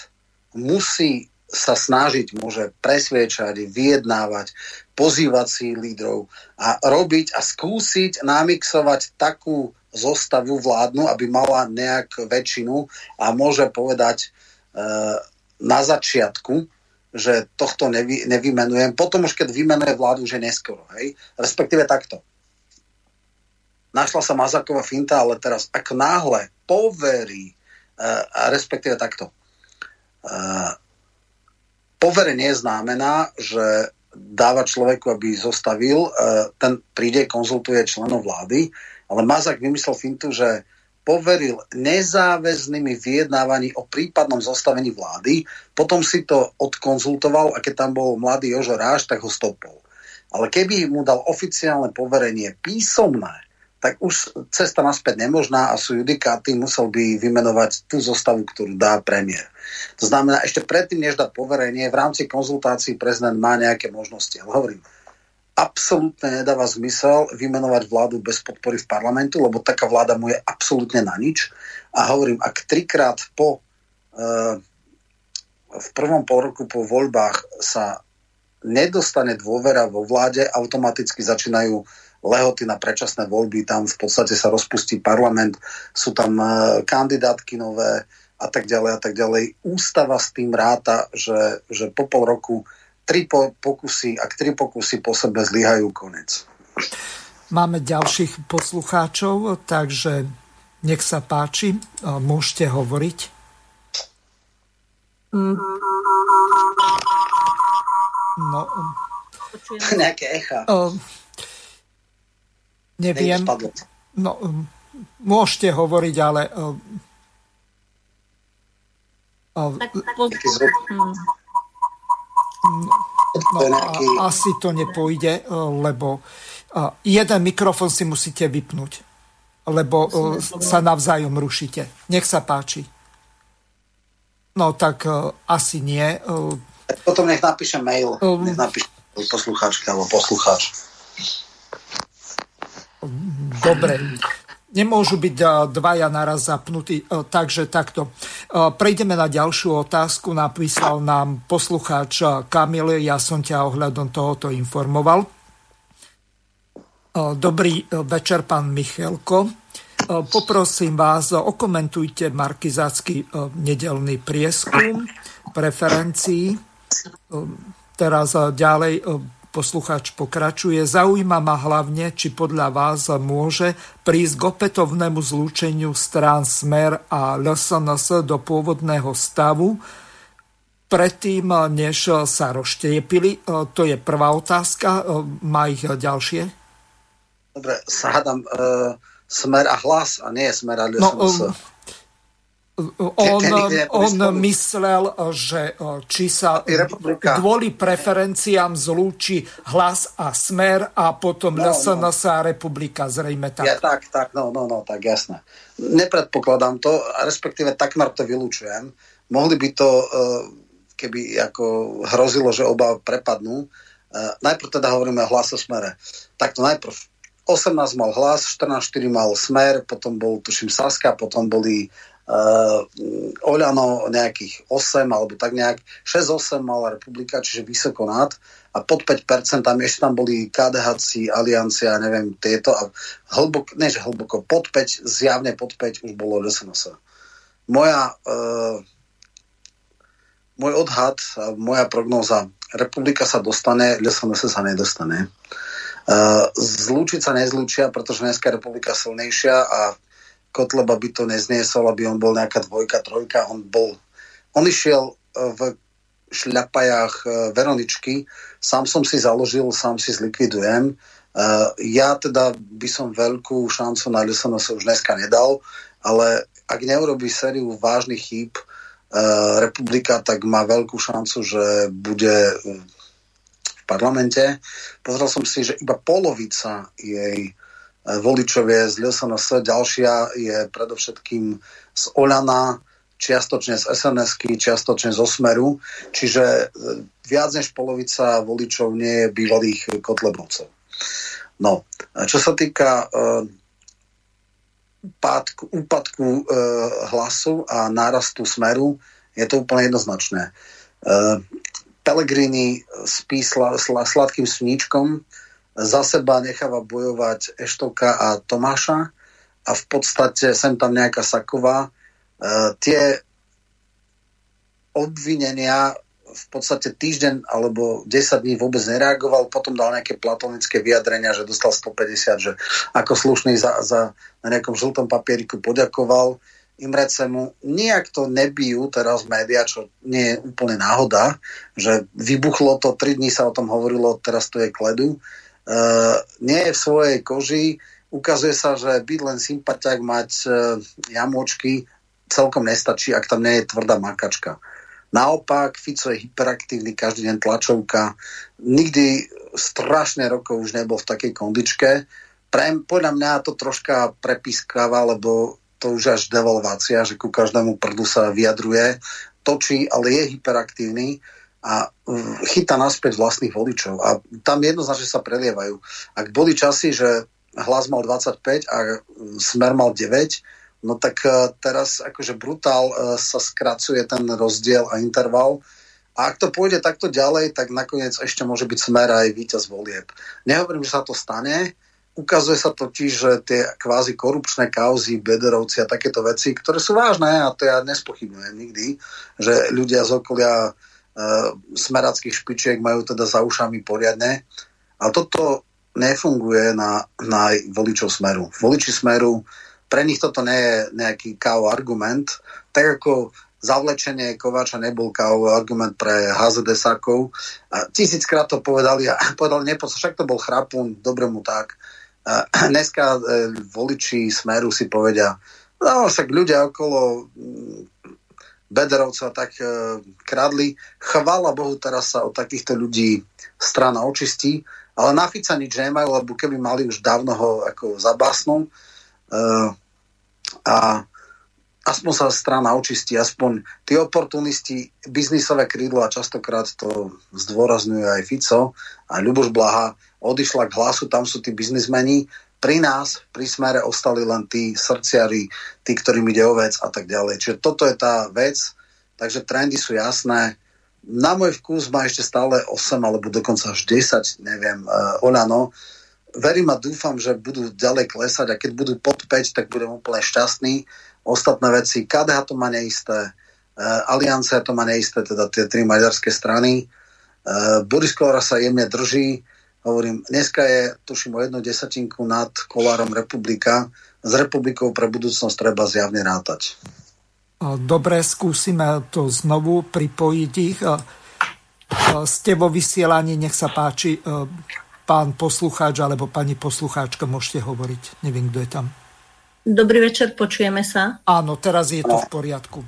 musí sa snažiť, môže presviečať, vyjednávať, pozývať si lídrov a robiť a skúsiť namixovať takú zostavu vládnu, aby mala nejak väčšinu a môže povedať e, na začiatku, že tohto nevy, nevymenujem. Potom už keď vymenuje vládu, že neskoro. Hej? Respektíve takto. Našla sa Mazaková finta, ale teraz ako náhle poverí, e, respektíve takto. E, Poverenie znamená, že dáva človeku, aby zostavil, e, ten príde, konzultuje členov vlády, ale Mazak vymyslel fintu, že poveril nezáväznými vyjednávaní o prípadnom zostavení vlády, potom si to odkonzultoval a keď tam bol mladý Jožo Ráš, tak ho stopol. Ale keby mu dal oficiálne poverenie písomné, tak už cesta naspäť nemožná a sú judikáty, musel by vymenovať tú zostavu, ktorú dá premiér. To znamená, ešte predtým, než dá poverenie, v rámci konzultácií prezident má nejaké možnosti. Ale hovorím, absolútne nedáva zmysel vymenovať vládu bez podpory v parlamentu, lebo taká vláda mu je absolútne na nič. A hovorím, ak trikrát po e, v prvom pol roku po voľbách sa nedostane dôvera vo vláde, automaticky začínajú lehoty na predčasné voľby, tam v podstate sa rozpustí parlament, sú tam e, kandidátky nové a tak ďalej a tak ďalej. Ústava s tým ráta, že, že po pol roku tri po, pokusy, ak tri pokusy po sebe zlyhajú, konec. Máme ďalších poslucháčov, takže nech sa páči, môžete hovoriť. No, nejaké echa. Neviem. No, môžete hovoriť, ale... Uh, uh, no, a, asi to nepôjde, uh, lebo jeden mikrofon si musíte vypnúť, lebo sa navzájom rušíte. Nech sa páči. No tak asi nie. Potom nech napíše mail. Nech napíše poslucháčka alebo poslucháč. Dobre. Nemôžu byť dvaja naraz zapnutí, takže takto. Prejdeme na ďalšiu otázku. Napísal nám poslucháč Kamil, ja som ťa ohľadom tohoto informoval. Dobrý večer, pán Michelko. Poprosím vás, okomentujte markizácky nedelný prieskum preferencií. Teraz ďalej Poslucháč pokračuje. Zaujíma ma hlavne, či podľa vás môže prísť k opätovnému zlúčeniu strán Smer a LSNS do pôvodného stavu, predtým, než sa rozštiepili? To je prvá otázka. Má ich ďalšie? Dobre, sa hádam uh, Smer a hlas, a nie Smer a LSNS. No, on, on myslel, že či sa kvôli preferenciám zlúči hlas a smer a potom no, LSNS no. a republika, zrejme tak. Ja, tak, tak, no, no, no, tak jasné. Nepredpokladám to, respektíve takmer to vylúčujem. Mohli by to uh, keby ako hrozilo, že oba prepadnú. Najprv teda hovoríme o hlasosmere. Takto najprv 18 mal hlas, 14-4 mal smer, potom bol tuším Saska, potom boli Oľano nejakých 8 alebo tak nejak 6-8 mala republika, čiže vysoko nad a pod 5% tam ešte tam boli KDH, Aliancia, neviem, tieto a hlboko, ne že hlboko, pod 5, zjavne pod 5 už bolo LSNS. Moja uh, môj odhad, moja prognóza, republika sa dostane, LSNS sa nedostane. Uh, zlúčiť sa nezlúčia, pretože dneska je republika silnejšia a Kotleba by to nezniesol, aby on bol nejaká dvojka, trojka. On bol, on išiel e, v šľapajách e, Veroničky, sám som si založil, sám si zlikvidujem. E, ja teda by som veľkú šancu na sa už dneska nedal, ale ak neurobi sériu vážnych chýb republika, tak má veľkú šancu, že bude v parlamente. Pozrel som si, že iba polovica jej voličov je z LSNS, ďalšia je predovšetkým z Olana, čiastočne z sns čiastočne z Osmeru, čiže e, viac než polovica voličov nie je bývalých Kotlebovcov. No, čo sa týka uh, pádku, úpadku uh, hlasu a nárastu smeru, je to úplne jednoznačné. Uh, Pelegrini spí sla, sla, sladkým sníčkom, za seba necháva bojovať Eštoka a Tomáša a v podstate sem tam nejaká Saková. E, tie obvinenia v podstate týždeň alebo 10 dní vôbec nereagoval, potom dal nejaké platonické vyjadrenia, že dostal 150, že ako slušný za, za na nejakom žltom papieriku poďakoval Imrecemu. Nijak to nebijú teraz médiá, čo nie je úplne náhoda, že vybuchlo to, 3 dní sa o tom hovorilo, teraz to je kledu. Uh, nie je v svojej koži. Ukazuje sa, že byť len sympatiak, mať uh, jamočky celkom nestačí, ak tam nie je tvrdá makačka. Naopak, Fico je hyperaktívny, každý deň tlačovka. Nikdy strašne rokov už nebol v takej kondičke. Pre, podľa mňa to troška prepískáva, lebo to už až devalvácia, že ku každému prdu sa vyjadruje, točí, ale je hyperaktívny a chytá naspäť vlastných voličov. A tam jednoznačne sa prelievajú. Ak boli časy, že hlas mal 25 a smer mal 9, no tak e, teraz akože brutál e, sa skracuje ten rozdiel a interval. A ak to pôjde takto ďalej, tak nakoniec ešte môže byť smer aj víťaz volieb. Nehovorím, že sa to stane, ukazuje sa totiž, že tie kvázi korupčné kauzy, bederovci a takéto veci, ktoré sú vážne, a to ja nespochybňujem nikdy, že ľudia z okolia smerackých špičiek majú teda za ušami poriadne. Ale toto nefunguje na, na voličov smeru. Voliči smeru, pre nich toto nie je nejaký KO argument. Tak ako zavlečenie Kováča nebol KO argument pre HZDSákov. A tisíckrát to povedali a [laughs] povedali, nepo, však to bol chrapun, dobre mu tak. A [clears throat] dneska e, voliči smeru si povedia, no však ľudia okolo Bederovca tak e, kradli. Chvála Bohu, teraz sa od takýchto ľudí strana očistí, ale na Fica nič nemajú, lebo keby mali už dávno ho ako zabásnu. E, a aspoň sa strana očistí, aspoň tí oportunisti, biznisové krídlo a častokrát to zdôrazňuje aj Fico a Ľuboš Blaha odišla k hlasu, tam sú tí biznismeni pri nás, pri smere ostali len tí srdciari, tí, ktorým ide o vec a tak ďalej. Čiže toto je tá vec, takže trendy sú jasné. Na môj vkus má ešte stále 8 alebo dokonca až 10, neviem, uh, Olano. Verím a dúfam, že budú ďalej klesať a keď budú pod 5, tak budem úplne šťastný. Ostatné veci, KDH to má neisté, uh, Aliancia to má neisté, teda tie tri maďarské strany. Uh, Boris Kolora sa jemne drží, Hovorím, dneska je, tuším, o jednu desatinku nad kolárom republika. S republikou pre budúcnosť treba zjavne rátať. Dobre, skúsime to znovu pripojiť ich. Ste vo vysielaní, nech sa páči, pán poslucháč alebo pani poslucháčka, môžete hovoriť. Neviem, kto je tam. Dobrý večer, počujeme sa. Áno, teraz je to v poriadku.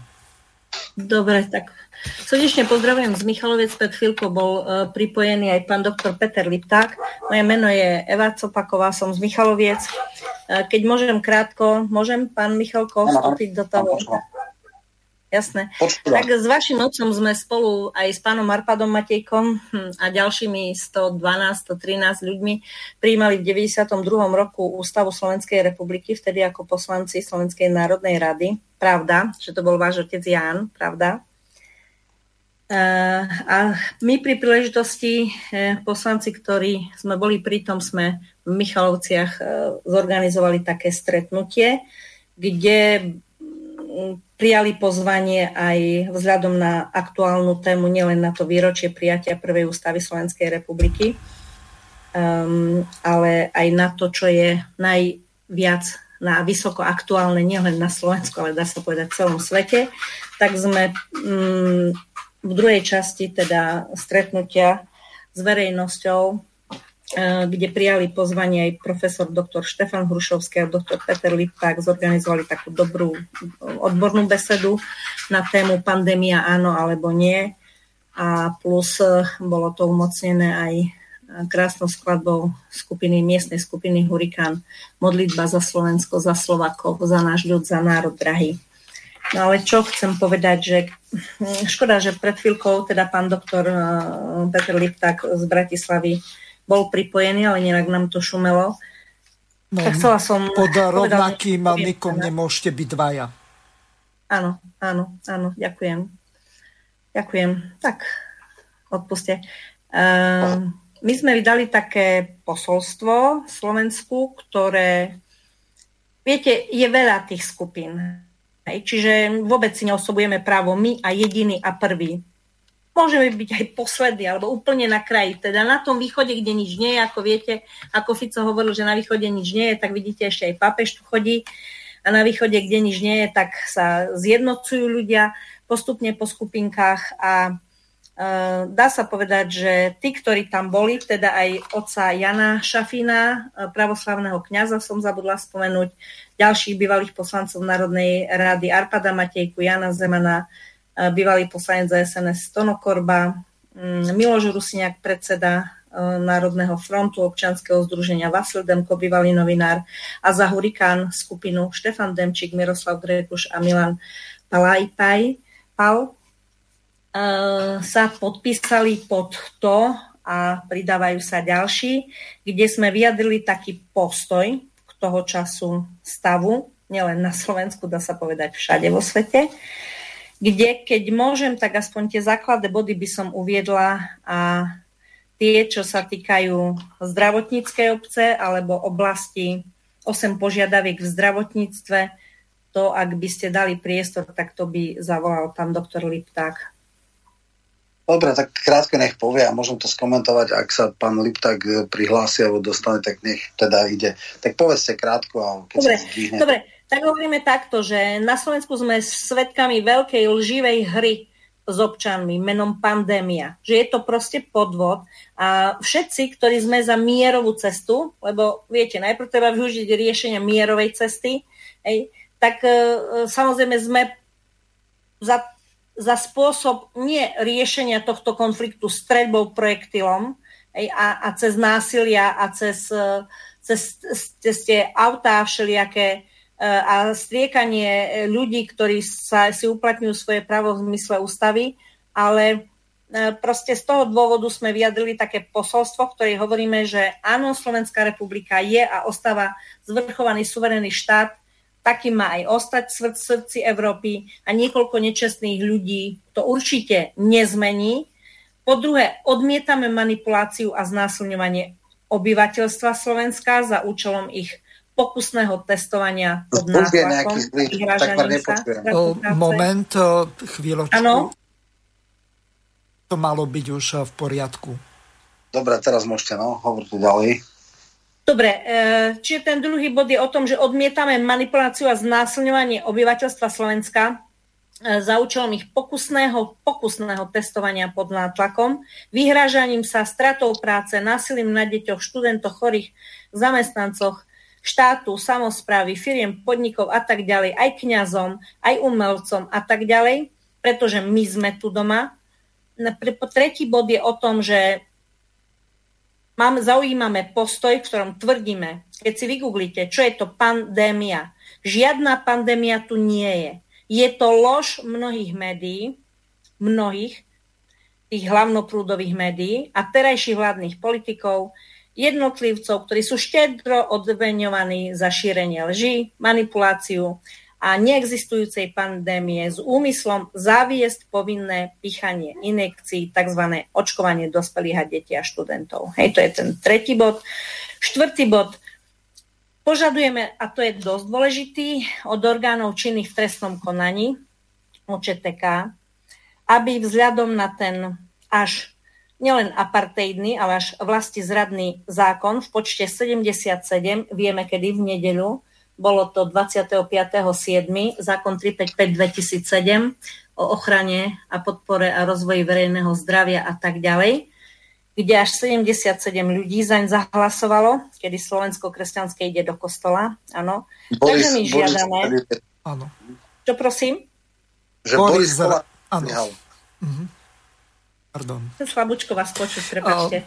Dobre, tak Srdečne pozdravujem z Michaloviec, pred chvíľkou bol uh, pripojený aj pán doktor Peter Lipták. Moje meno je Eva Copaková, som z Michaloviec. Uh, keď môžem krátko, môžem pán Michalko vstúpiť do toho? Jasné. Počúva. Tak s vašim otcom sme spolu aj s pánom Arpadom Matejkom hm, a ďalšími 112-113 ľuďmi prijímali v 92. roku Ústavu Slovenskej republiky, vtedy ako poslanci Slovenskej národnej rady. Pravda, že to bol váš otec Ján, pravda? A my pri príležitosti eh, poslanci, ktorí sme boli pritom, sme v Michalovciach eh, zorganizovali také stretnutie, kde prijali pozvanie aj vzhľadom na aktuálnu tému, nielen na to výročie prijatia Prvej ústavy Slovenskej republiky, um, ale aj na to, čo je najviac na vysoko aktuálne, nielen na Slovensku, ale dá sa povedať v celom svete, tak sme um, v druhej časti teda stretnutia s verejnosťou E, kde prijali pozvanie aj profesor doktor Štefan Hrušovský a doktor Peter Lipták, zorganizovali takú dobrú odbornú besedu na tému pandémia áno alebo nie. A plus bolo to umocnené aj krásnou skladbou skupiny, miestnej skupiny Hurikán. Modlitba za Slovensko, za Slovakov, za náš ľud, za národ drahý. No ale čo chcem povedať, že hm, škoda, že pred chvíľkou teda pán doktor e, Peter Lipták z Bratislavy bol pripojený, ale inak nám to šumelo. No, tak chcela som... Pod rovnakým nikom nemôžete byť dvaja. Áno, áno, áno, ďakujem. Ďakujem. Tak, odpuste. Uh, my sme vydali také posolstvo Slovensku, ktoré, viete, je veľa tých skupín. Hej, čiže vôbec si neosobujeme právo my a jediný a prvý môžeme byť aj poslední, alebo úplne na kraji. Teda na tom východe, kde nič nie je, ako viete, ako Fico hovoril, že na východe nič nie je, tak vidíte, ešte aj pápež tu chodí. A na východe, kde nič nie je, tak sa zjednocujú ľudia postupne po skupinkách a dá sa povedať, že tí, ktorí tam boli, teda aj oca Jana Šafína, e, pravoslavného kňaza som zabudla spomenúť, ďalších bývalých poslancov Národnej rady Arpada Matejku, Jana Zemana, bývalý poslanec za SNS Tono mm, Miloš Rusiniak, predseda Národného frontu občanského združenia Vasil Demko, bývalý novinár a za Hurikán skupinu Štefan Demčík, Miroslav Grekuš a Milan Palajpaj, Pal sa podpísali pod to a pridávajú sa ďalší, kde sme vyjadrili taký postoj k toho času stavu, nielen na Slovensku, dá sa povedať všade vo svete kde keď môžem, tak aspoň tie základné body by som uviedla a tie, čo sa týkajú zdravotníckej obce alebo oblasti 8 požiadaviek v zdravotníctve, to ak by ste dali priestor, tak to by zavolal pán doktor Lipták. Dobre, tak krátko nech povie a môžem to skomentovať, ak sa pán Lipták prihlási alebo dostane, tak nech teda ide. Tak povedzte krátko a keď dobre, sa zdvihne... Dobre, tak hovoríme takto, že na Slovensku sme svetkami veľkej lživej hry s občanmi menom pandémia. Že je to proste podvod a všetci, ktorí sme za mierovú cestu, lebo viete, najprv treba využiť riešenia mierovej cesty, hej, tak e, samozrejme sme za, za spôsob nie riešenia tohto konfliktu streľbou projektilom a, a cez násilia a cez, e, cez, cez tie autá všelijaké a striekanie ľudí, ktorí sa, si uplatňujú svoje právo v zmysle ústavy, ale e, proste z toho dôvodu sme vyjadrili také posolstvo, ktoré hovoríme, že áno, Slovenská republika je a ostáva zvrchovaný suverénny štát, taký má aj ostať v srdci Európy a niekoľko nečestných ľudí to určite nezmení. Po druhé, odmietame manipuláciu a znásilňovanie obyvateľstva Slovenska za účelom ich pokusného testovania pod nátlakom. Moment, chvíľočku. Ano? To malo byť už v poriadku. Dobre, teraz môžete, no, hovorte ďalej. Dobre, e, čiže ten druhý bod je o tom, že odmietame manipuláciu a znásilňovanie obyvateľstva Slovenska e, za účelom ich pokusného, pokusného testovania pod nátlakom, vyhrážaním sa stratou práce, násilím na deťoch, študentoch, chorých, zamestnancoch, štátu, samozprávy, firiem, podnikov a tak ďalej, aj kňazom, aj umelcom a tak ďalej, pretože my sme tu doma. Tretí bod je o tom, že mám, zaujímame postoj, v ktorom tvrdíme, keď si vygooglite, čo je to pandémia. Žiadna pandémia tu nie je. Je to lož mnohých médií, mnohých tých hlavnoprúdových médií a terajších vládnych politikov, jednotlivcov, ktorí sú štedro odveňovaní za šírenie lží, manipuláciu a neexistujúcej pandémie s úmyslom zaviesť povinné pichanie inekcií, tzv. očkovanie dospelých a detí a študentov. Hej, to je ten tretí bod. Štvrtý bod. Požadujeme, a to je dosť dôležitý, od orgánov činných v trestnom konaní, OČTK, aby vzhľadom na ten až nielen apartheidný, ale až vlasti zradný zákon v počte 77, vieme kedy v nedeľu, bolo to 25.7. zákon 355-2007 o ochrane a podpore a rozvoji verejného zdravia a tak ďalej, kde až 77 ľudí zaň zahlasovalo, kedy Slovensko kresťanské ide do kostola. Áno. Boris, Takže my Boris, žiadame... Áno. Čo prosím? Že Boris, Boris, Boris áno. Mhm. Pardon. Slabúčko vás počuť, prepačte.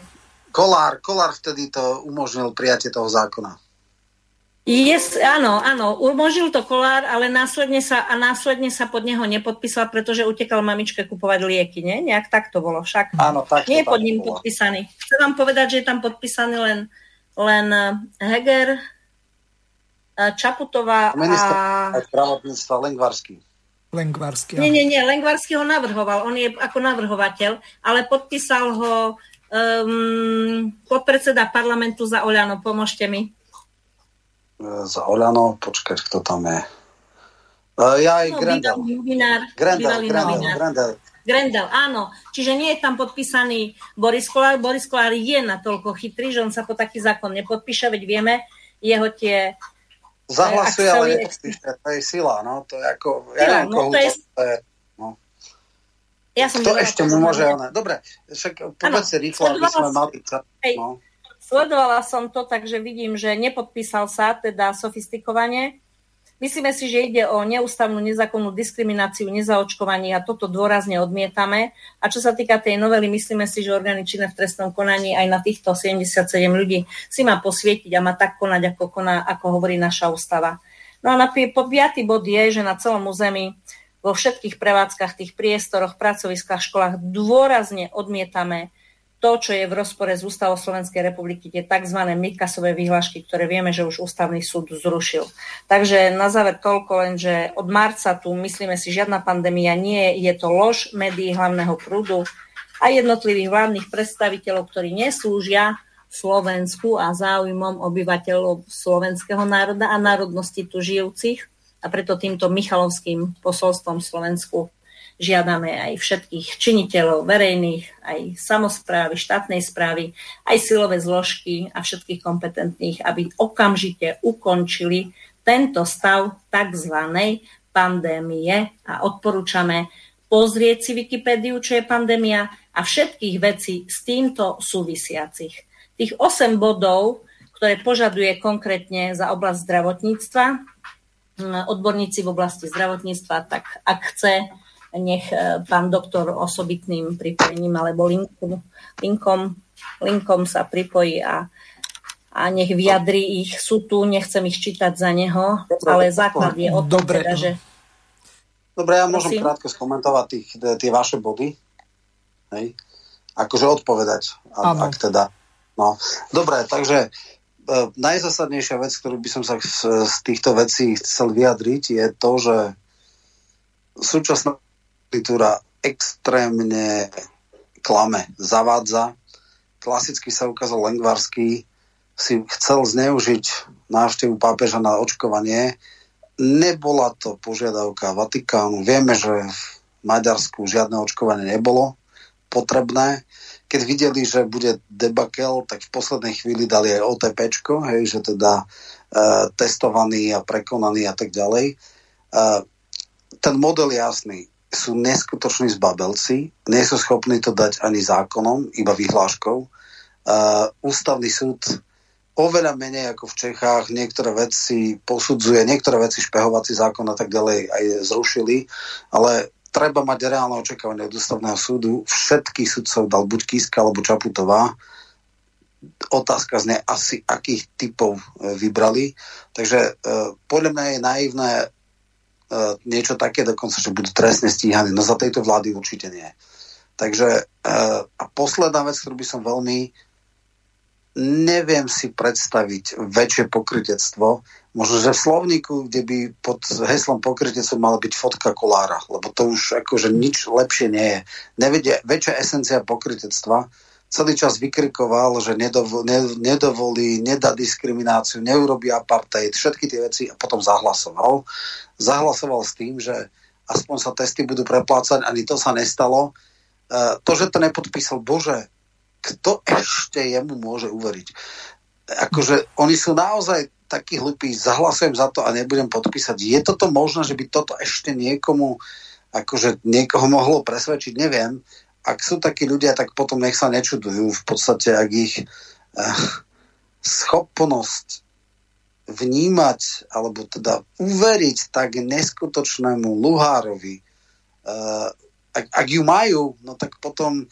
Kolár, Kolár vtedy to umožnil prijatie toho zákona. Yes, áno, áno, umožnil to kolár, ale následne sa, a následne sa pod neho nepodpísal, pretože utekal mamičke kupovať lieky, nie? Nejak tak to bolo však. Áno, tak Nie je pod ním bolo. podpísaný. Chcem vám povedať, že je tam podpísaný len, len eh, Heger, eh, Čaputová Minister a... zdravotníctva Lengvarský. Lengvarsky. Nie, nie, nie, Lengvarsky ho navrhoval, on je ako navrhovateľ, ale podpísal ho um, podpredseda parlamentu za Oľano, pomôžte mi. E, Za Oľano, počkať, kto tam je. E, Ja aj No, Grendel. novinár, Grendel, Grendel. Grendel. Grendel, áno. Čiže nie je tam podpísaný Boris Kolár. Boris Kolár je natoľko chytrý, že on sa po taký zákon nepodpíše, veď vieme, jeho tie... Zahlasuje, ak ale nepodpíše. To je sila, no. To je ako... Sila, Ja neviem, no, to je- to je... No. Ja som To ešte mu môže... Ona. Dobre, však povedzte rýchlo, aby sme mali... No. Sledovala som to, takže vidím, že nepodpísal sa, teda sofistikovane. Myslíme si, že ide o neústavnú nezákonnú diskrimináciu nezaočkovaní a toto dôrazne odmietame. A čo sa týka tej novely, myslíme si, že orgány činné v trestnom konaní aj na týchto 77 ľudí si má posvietiť a má tak konať, ako, koná, ako hovorí naša ústava. No a na piatý bod je, že na celom území vo všetkých prevádzkach, tých priestoroch, pracoviskách, školách dôrazne odmietame to, čo je v rozpore s ústavou Slovenskej republiky, tie tzv. Mikasové vyhlášky, ktoré vieme, že už ústavný súd zrušil. Takže na záver toľko len, že od marca tu myslíme si, žiadna pandémia nie je, je to lož médií hlavného prúdu a jednotlivých vládnych predstaviteľov, ktorí neslúžia Slovensku a záujmom obyvateľov slovenského národa a národnosti tu žijúcich. A preto týmto Michalovským posolstvom Slovensku žiadame aj všetkých činiteľov verejných, aj samozprávy, štátnej správy, aj silové zložky a všetkých kompetentných, aby okamžite ukončili tento stav tzv. pandémie a odporúčame pozrieť si Wikipédiu, čo je pandémia a všetkých vecí s týmto súvisiacich. Tých 8 bodov, ktoré požaduje konkrétne za oblasť zdravotníctva, odborníci v oblasti zdravotníctva, tak ak chce, nech e, pán doktor osobitným pripojením alebo linkom, linkom, linkom sa pripojí a, a nech vyjadrí ich. Sú tu, nechcem ich čítať za neho, ale základ je o tom, Dobre. teda, že Dobre, ja môžem Prosím. krátko skomentovať tých, tie vaše body. Hej. Akože odpovedať, a, Áno. ak teda. No. Dobre, takže e, najzásadnejšia vec, ktorú by som sa z, z týchto vecí chcel vyjadriť, je to, že súčasná kultúra extrémne klame, zavádza. Klasicky sa ukázal Lengvarský, si chcel zneužiť návštevu pápeža na očkovanie. Nebola to požiadavka Vatikánu. Vieme, že v Maďarsku žiadne očkovanie nebolo potrebné. Keď videli, že bude debakel, tak v poslednej chvíli dali aj OTP, hej, že teda e, testovaný a prekonaný a tak ďalej. E, ten model je jasný. Sú neskutoční zbabelci, nie sú schopní to dať ani zákonom, iba vyhláškou. Uh, ústavný súd oveľa menej ako v Čechách niektoré veci posudzuje, niektoré veci špehovací zákon a tak ďalej aj zrušili, ale treba mať reálne očakávanie od ústavného súdu. Všetkých sudcov dal buď Kiska alebo Čaputová. Otázka zne asi, akých typov e, vybrali. Takže e, podľa mňa je naivné niečo také dokonca, že budú trestne stíhaní. No za tejto vlády určite nie. Takže uh, a posledná vec, ktorú by som veľmi neviem si predstaviť väčšie pokrytectvo. Možno, že v slovníku, kde by pod heslom pokrytectvo mala byť fotka kolára, lebo to už akože nič lepšie nie je. Nevedie, väčšia esencia pokrytectva celý čas vykrikoval, že nedov, ne, nedovolí, nedá diskrimináciu, neurobí apartheid, všetky tie veci a potom zahlasoval. Zahlasoval s tým, že aspoň sa testy budú preplácať, ani to sa nestalo. E, to, že to nepodpísal, bože, kto ešte jemu môže uveriť? Akože oni sú naozaj takí hlupí, zahlasujem za to a nebudem podpísať. Je toto možné, že by toto ešte niekomu akože niekoho mohlo presvedčiť, neviem ak sú takí ľudia, tak potom nech sa nečudujú. V podstate, ak ich eh, schopnosť vnímať, alebo teda uveriť tak neskutočnému Luhárovi, eh, ak, ak ju majú, no tak potom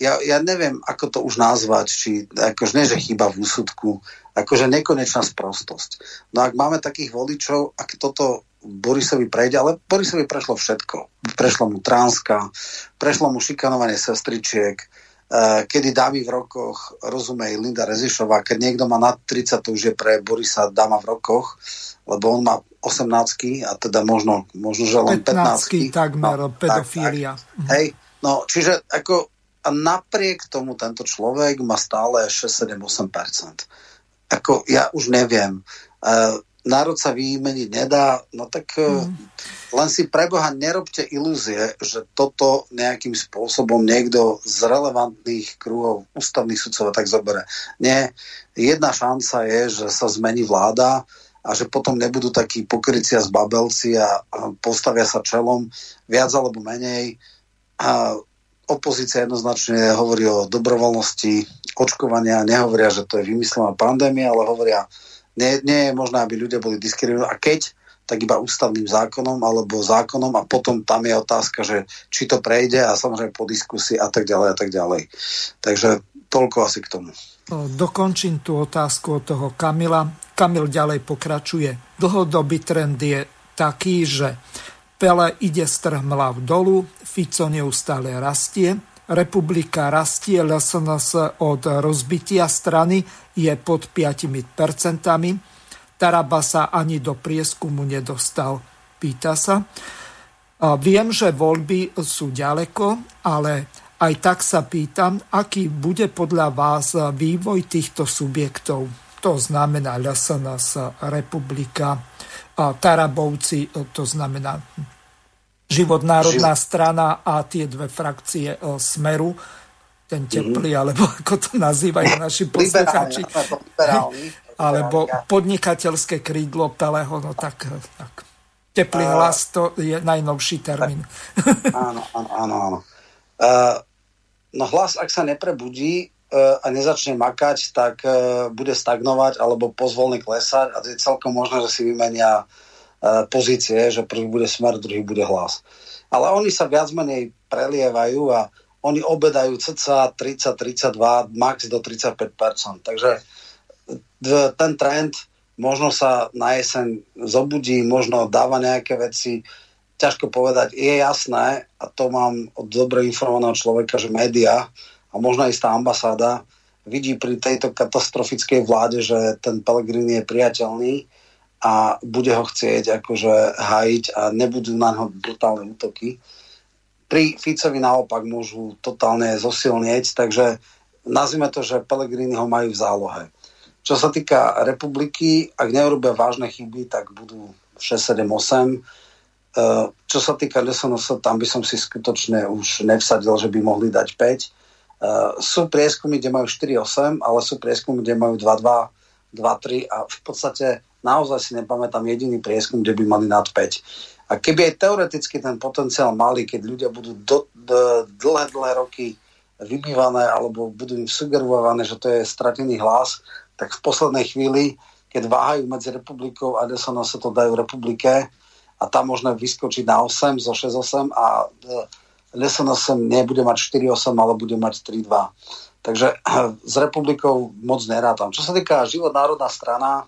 ja, ja neviem, ako to už nazvať, či akože nie, že chyba v úsudku, akože nekonečná sprostosť. No ak máme takých voličov, ak toto Borisovi prejde, ale Borisovi prešlo všetko. Prešlo mu Tránska, prešlo mu šikanovanie sestričiek, uh, kedy dámy v rokoch, rozumej Linda Rezišová, keď niekto má nad 30, to už je pre Borisa dáma v rokoch, lebo on má 18 a teda možno, možno že len 15 takmer, no, pedofília. Tak, tak. Hej, no, čiže ako a napriek tomu tento človek má stále 6, 7, 8%. Ako ja už neviem. Uh, národ sa vymeniť nedá, no tak mm. len si preboha nerobte ilúzie, že toto nejakým spôsobom niekto z relevantných kruhov ústavných sudcov tak zoberie. Nie, jedna šanca je, že sa zmení vláda a že potom nebudú takí pokrycia z babelci a, a postavia sa čelom viac alebo menej. A opozícia jednoznačne hovorí o dobrovoľnosti očkovania, nehovoria, že to je vymyslená pandémia, ale hovoria nie, nie je možné, aby ľudia boli diskriminovaní. A keď, tak iba ústavným zákonom alebo zákonom a potom tam je otázka, že či to prejde a samozrejme po diskusii a tak ďalej a tak ďalej. Takže toľko asi k tomu. Dokončím tú otázku od toho Kamila. Kamil ďalej pokračuje. Dlhodobý trend je taký, že Pele ide strhmlav dolu, Fico neustále rastie, Republika rastie, LSNS od rozbitia strany je pod 5%. Taraba sa ani do prieskumu nedostal. Pýta sa. Viem, že voľby sú ďaleko, ale aj tak sa pýtam, aký bude podľa vás vývoj týchto subjektov. To znamená LSNS, Republika, Tarabovci, to znamená Život národná Život. strana a tie dve frakcie e, Smeru, ten teplý, mm-hmm. alebo [laughs] ako to nazývajú naši [laughs] poslucháči. [laughs] alebo podnikateľské krídlo Peleho, no tak, tak. Teplý uh, hlas, to je najnovší termín. áno, áno, áno. áno. Uh, no hlas, ak sa neprebudí uh, a nezačne makať, tak bude stagnovať alebo pozvolne klesať a je celkom možné, že si vymenia E, pozície, že prvý bude smer, druhý bude hlas. Ale oni sa viac menej prelievajú a oni obedajú cca 30-32, max do 35%. Takže ten trend možno sa na jeseň zobudí, možno dáva nejaké veci, ťažko povedať. Je jasné, a to mám od dobre informovaného človeka, že média a možno aj tá ambasáda vidí pri tejto katastrofickej vláde, že ten Pellegrini je priateľný a bude ho chcieť akože hájiť a nebudú na ňo brutálne útoky. Pri Ficovi naopak môžu totálne zosilnieť, takže nazvime to, že Pelegrini ho majú v zálohe. Čo sa týka republiky, ak neurobia vážne chyby, tak budú 6, 7, 8. Čo sa týka LSNS, tam by som si skutočne už nevsadil, že by mohli dať 5. E, sú prieskumy, kde majú 4-8, ale sú prieskumy, kde majú 2-2, 2-3 a v podstate naozaj si nepamätám jediný prieskum, kde by mali nad 5. A keby aj teoreticky ten potenciál mali, keď ľudia budú do, do, dlhé, dlhé roky vybývané alebo budú im sugerované, že to je stratený hlas, tak v poslednej chvíli, keď váhajú medzi republikou a DSN sa to dajú republike a tam možno vyskočiť na 8 zo 6-8 a DSNS nebude mať 4-8, ale bude mať 3-2. Takže s republikou moc nerátam. Čo sa týka život národná strana,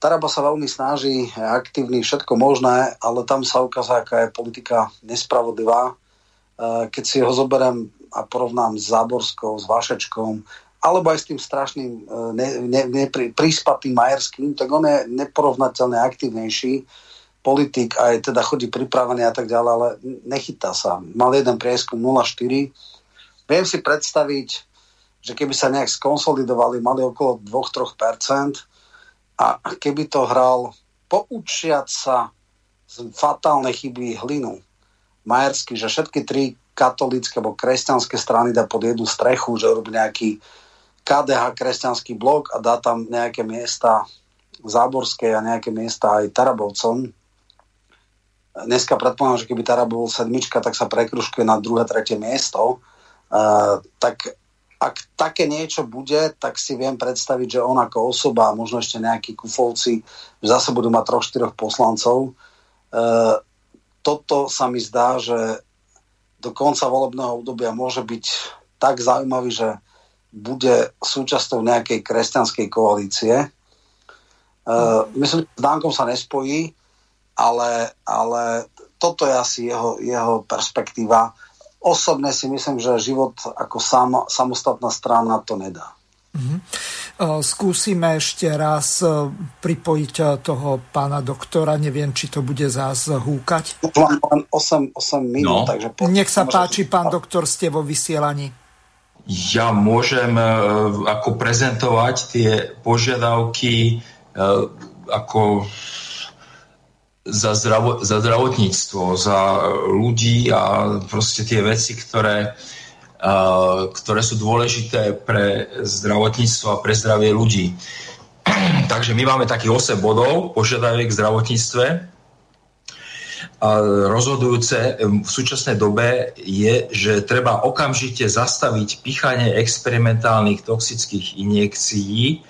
Taraba sa veľmi snaží, je aktívny, všetko možné, ale tam sa ukazuje, aká je politika nespravodlivá. Keď si ho zoberiem a porovnám s Záborskou, s Vašečkom, alebo aj s tým strašným ne, ne, ne, príspatým Majerským, tak on je neporovnateľne aktívnejší politik a je teda chodí pripravený a tak ďalej, ale nechytá sa. Mal jeden prieskum 0,4. Viem si predstaviť, že keby sa nejak skonsolidovali, mali okolo 2-3%, a keby to hral poučiať sa z fatálnej chyby hlinu Majersky, že všetky tri katolické alebo kresťanské strany dá pod jednu strechu, že robí nejaký KDH kresťanský blok a dá tam nejaké miesta Záborské a nejaké miesta aj Tarabovcom. Dneska predpokladám, že keby Tarabov sedmička, tak sa prekruškuje na druhé, tretie miesto. Uh, tak ak také niečo bude, tak si viem predstaviť, že on ako osoba a možno ešte nejakí kufovci zase budú mať troch, štyroch poslancov. E, toto sa mi zdá, že do konca volebného obdobia môže byť tak zaujímavý, že bude súčasťou nejakej kresťanskej koalície. E, myslím, že s Dankom sa nespojí, ale, ale toto je asi jeho, jeho perspektíva osobne si myslím, že život ako sam, samostatná strana to nedá. Mm-hmm. Skúsime ešte raz e, pripojiť e, toho pána doktora. Neviem, či to bude zás húkať. Len 8, 8 minút. No. Takže po... Nech sa páči, pán doktor, ste vo vysielaní. Ja môžem ako prezentovať tie požiadavky ako za, zdravo, za zdravotníctvo, za ľudí a proste tie veci, ktoré, uh, ktoré sú dôležité pre zdravotníctvo a pre zdravie ľudí. [clears throat] Takže my máme takých 8 bodov požiadaviek v zdravotníctve. A rozhodujúce v súčasnej dobe je, že treba okamžite zastaviť pichanie experimentálnych toxických injekcií,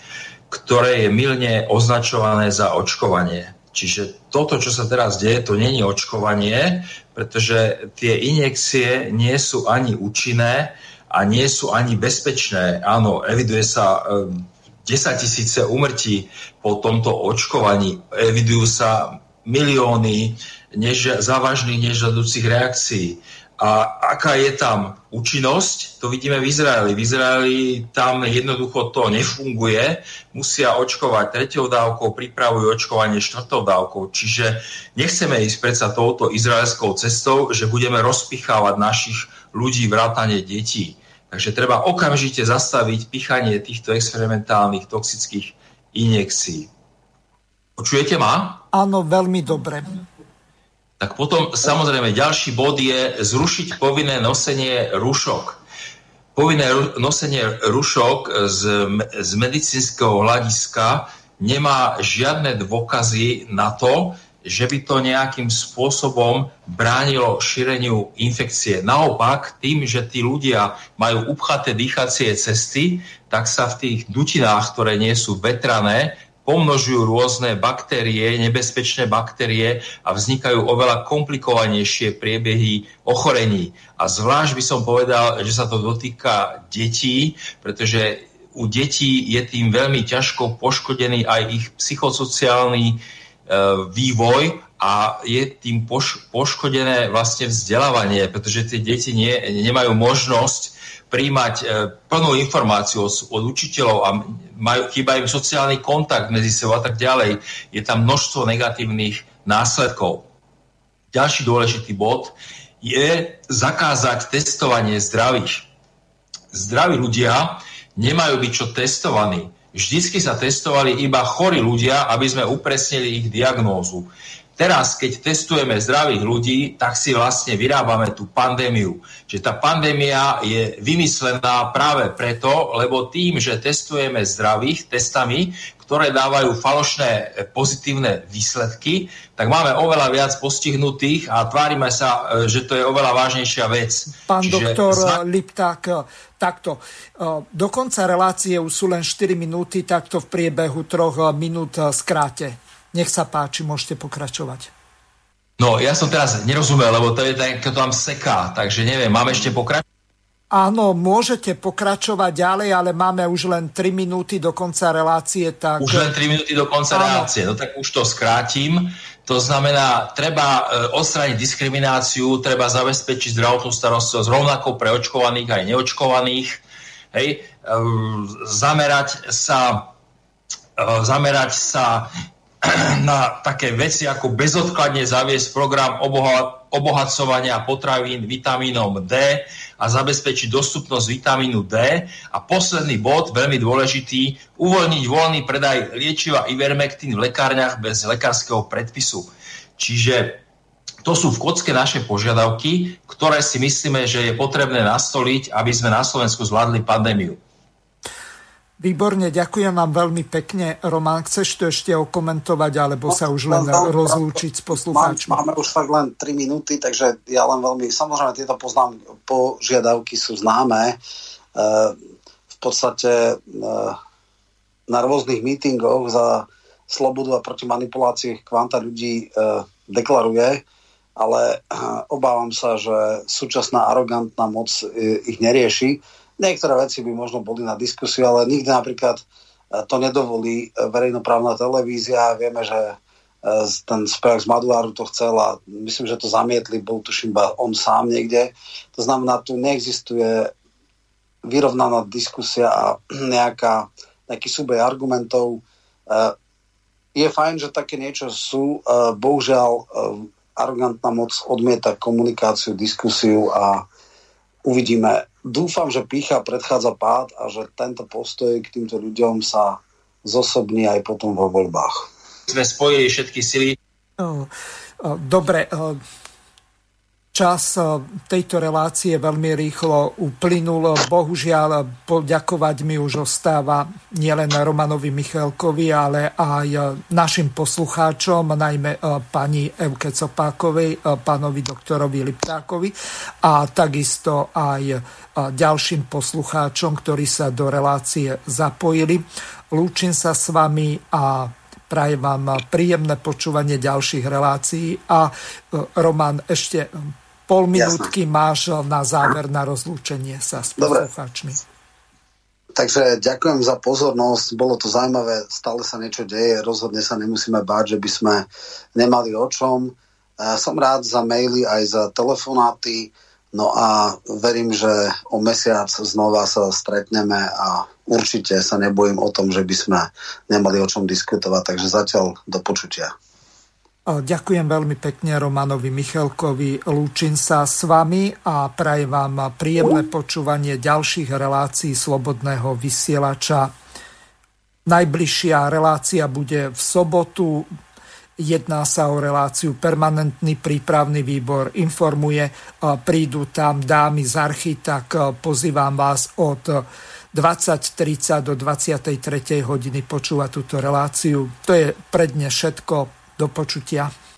ktoré je milne označované za očkovanie. Čiže toto, čo sa teraz deje, to není očkovanie, pretože tie injekcie nie sú ani účinné a nie sú ani bezpečné. Áno, eviduje sa 10 ehm, tisíce umrtí po tomto očkovaní, evidujú sa milióny než, závažných nežadúcich reakcií. A aká je tam účinnosť, to vidíme v Izraeli. V Izraeli tam jednoducho to nefunguje, musia očkovať tretou dávkou, pripravujú očkovanie štvrtou dávkou. Čiže nechceme ísť predsa touto izraelskou cestou, že budeme rozpichávať našich ľudí vrátane detí. Takže treba okamžite zastaviť pichanie týchto experimentálnych toxických injekcií. Počujete ma? Áno, veľmi dobre tak potom samozrejme ďalší bod je zrušiť povinné nosenie rúšok. Povinné nosenie rúšok z, z medicínskeho hľadiska nemá žiadne dôkazy na to, že by to nejakým spôsobom bránilo šíreniu infekcie. Naopak, tým, že tí ľudia majú upchaté dýchacie cesty, tak sa v tých dutinách, ktoré nie sú vetrané, pomnožujú rôzne baktérie, nebezpečné baktérie a vznikajú oveľa komplikovanejšie priebehy ochorení. A zvlášť by som povedal, že sa to dotýka detí, pretože u detí je tým veľmi ťažko poškodený aj ich psychosociálny e, vývoj a je tým poš- poškodené vlastne vzdelávanie, pretože tie deti nie, nemajú možnosť príjmať e, plnú informáciu od, učiteľov a majú, chýba im sociálny kontakt medzi sebou a tak ďalej. Je tam množstvo negatívnych následkov. Ďalší dôležitý bod je zakázať testovanie zdravých. Zdraví ľudia nemajú byť čo testovaní. Vždycky sa testovali iba chorí ľudia, aby sme upresnili ich diagnózu. Teraz, keď testujeme zdravých ľudí, tak si vlastne vyrábame tú pandémiu. Že tá pandémia je vymyslená práve preto, lebo tým, že testujeme zdravých testami, ktoré dávajú falošné e, pozitívne výsledky, tak máme oveľa viac postihnutých a tvárime sa, e, že to je oveľa vážnejšia vec. Pán Čiže doktor zna... Lipták, e, takto. Do konca relácie už sú len 4 minúty, takto v priebehu troch minút skráte. Nech sa páči, môžete pokračovať. No, ja som teraz nerozumel, lebo to je tak, to tam seká, takže neviem, máme ešte pokračovať? Áno, môžete pokračovať ďalej, ale máme už len 3 minúty do konca relácie. Tak... Už len 3 minúty do konca Áno. relácie, no tak už to skrátim. To znamená, treba e, odstrániť diskrimináciu, treba zabezpečiť zdravotnú starostlivosť rovnako pre očkovaných aj neočkovaných. Hej, e, zamerať sa, e, zamerať sa [clears throat] na také veci ako bezodkladne zaviesť program obohacovania potravín vitamínom D a zabezpečiť dostupnosť vitamínu D. A posledný bod, veľmi dôležitý, uvoľniť voľný predaj liečiva Ivermectin v lekárniach bez lekárskeho predpisu. Čiže to sú v kocke naše požiadavky, ktoré si myslíme, že je potrebné nastoliť, aby sme na Slovensku zvládli pandémiu. Výborne, ďakujem vám veľmi pekne. Roman, chceš to ešte okomentovať, alebo sa už len no, no, rozlúčiť s poslucháčmi? Máme už fakt len 3 minúty, takže ja len veľmi... Samozrejme, tieto poznám, požiadavky sú známe. E, v podstate e, na rôznych mítingoch za slobodu a proti manipulácii kvanta ľudí e, deklaruje, ale obávam sa, že súčasná arogantná moc ich nerieši Niektoré veci by možno boli na diskusiu, ale nikdy napríklad e, to nedovolí e, verejnoprávna televízia. Vieme, že e, ten spevák z Maduáru to chcel a myslím, že to zamietli, bol tuším iba on sám niekde. To znamená, tu neexistuje vyrovnaná diskusia a [clears throat] nejaká, nejaký súbej argumentov. Je fajn, že také niečo sú. Bohužiaľ, arogantná moc odmieta komunikáciu, diskusiu a uvidíme, dúfam, že pícha predchádza pád a že tento postoj k týmto ľuďom sa zosobní aj potom vo voľbách. Sme spojili všetky sily. Dobre, Čas eh, tejto relácie veľmi rýchlo uplynul. Bohužiaľ, poďakovať mi už ostáva nielen Romanovi Michalkovi, ale aj eh, našim poslucháčom, najmä eh, pani Evke Copákovej, pánovi doktorovi Liptákovi a takisto aj ďalším poslucháčom, ktorí sa do relácie zapojili. Lúčim sa s vami a prajem vám príjemné počúvanie ďalších relácií a Roman, ešte pol minútky Jasne. máš na záver na rozlúčenie sa s poslucháčmi. Takže ďakujem za pozornosť, bolo to zaujímavé, stále sa niečo deje, rozhodne sa nemusíme báť, že by sme nemali o čom. Som rád za maily aj za telefonáty, no a verím, že o mesiac znova sa stretneme a určite sa nebojím o tom, že by sme nemali o čom diskutovať, takže zatiaľ do počutia. Ďakujem veľmi pekne Romanovi Michalkovi. Lúčim sa s vami a prajem vám príjemné počúvanie ďalších relácií Slobodného vysielača. Najbližšia relácia bude v sobotu. Jedná sa o reláciu Permanentný prípravný výbor informuje. Prídu tam dámy z archy, tak pozývam vás od 20.30 do 23. hodiny počúvať túto reláciu. To je predne všetko do počutia.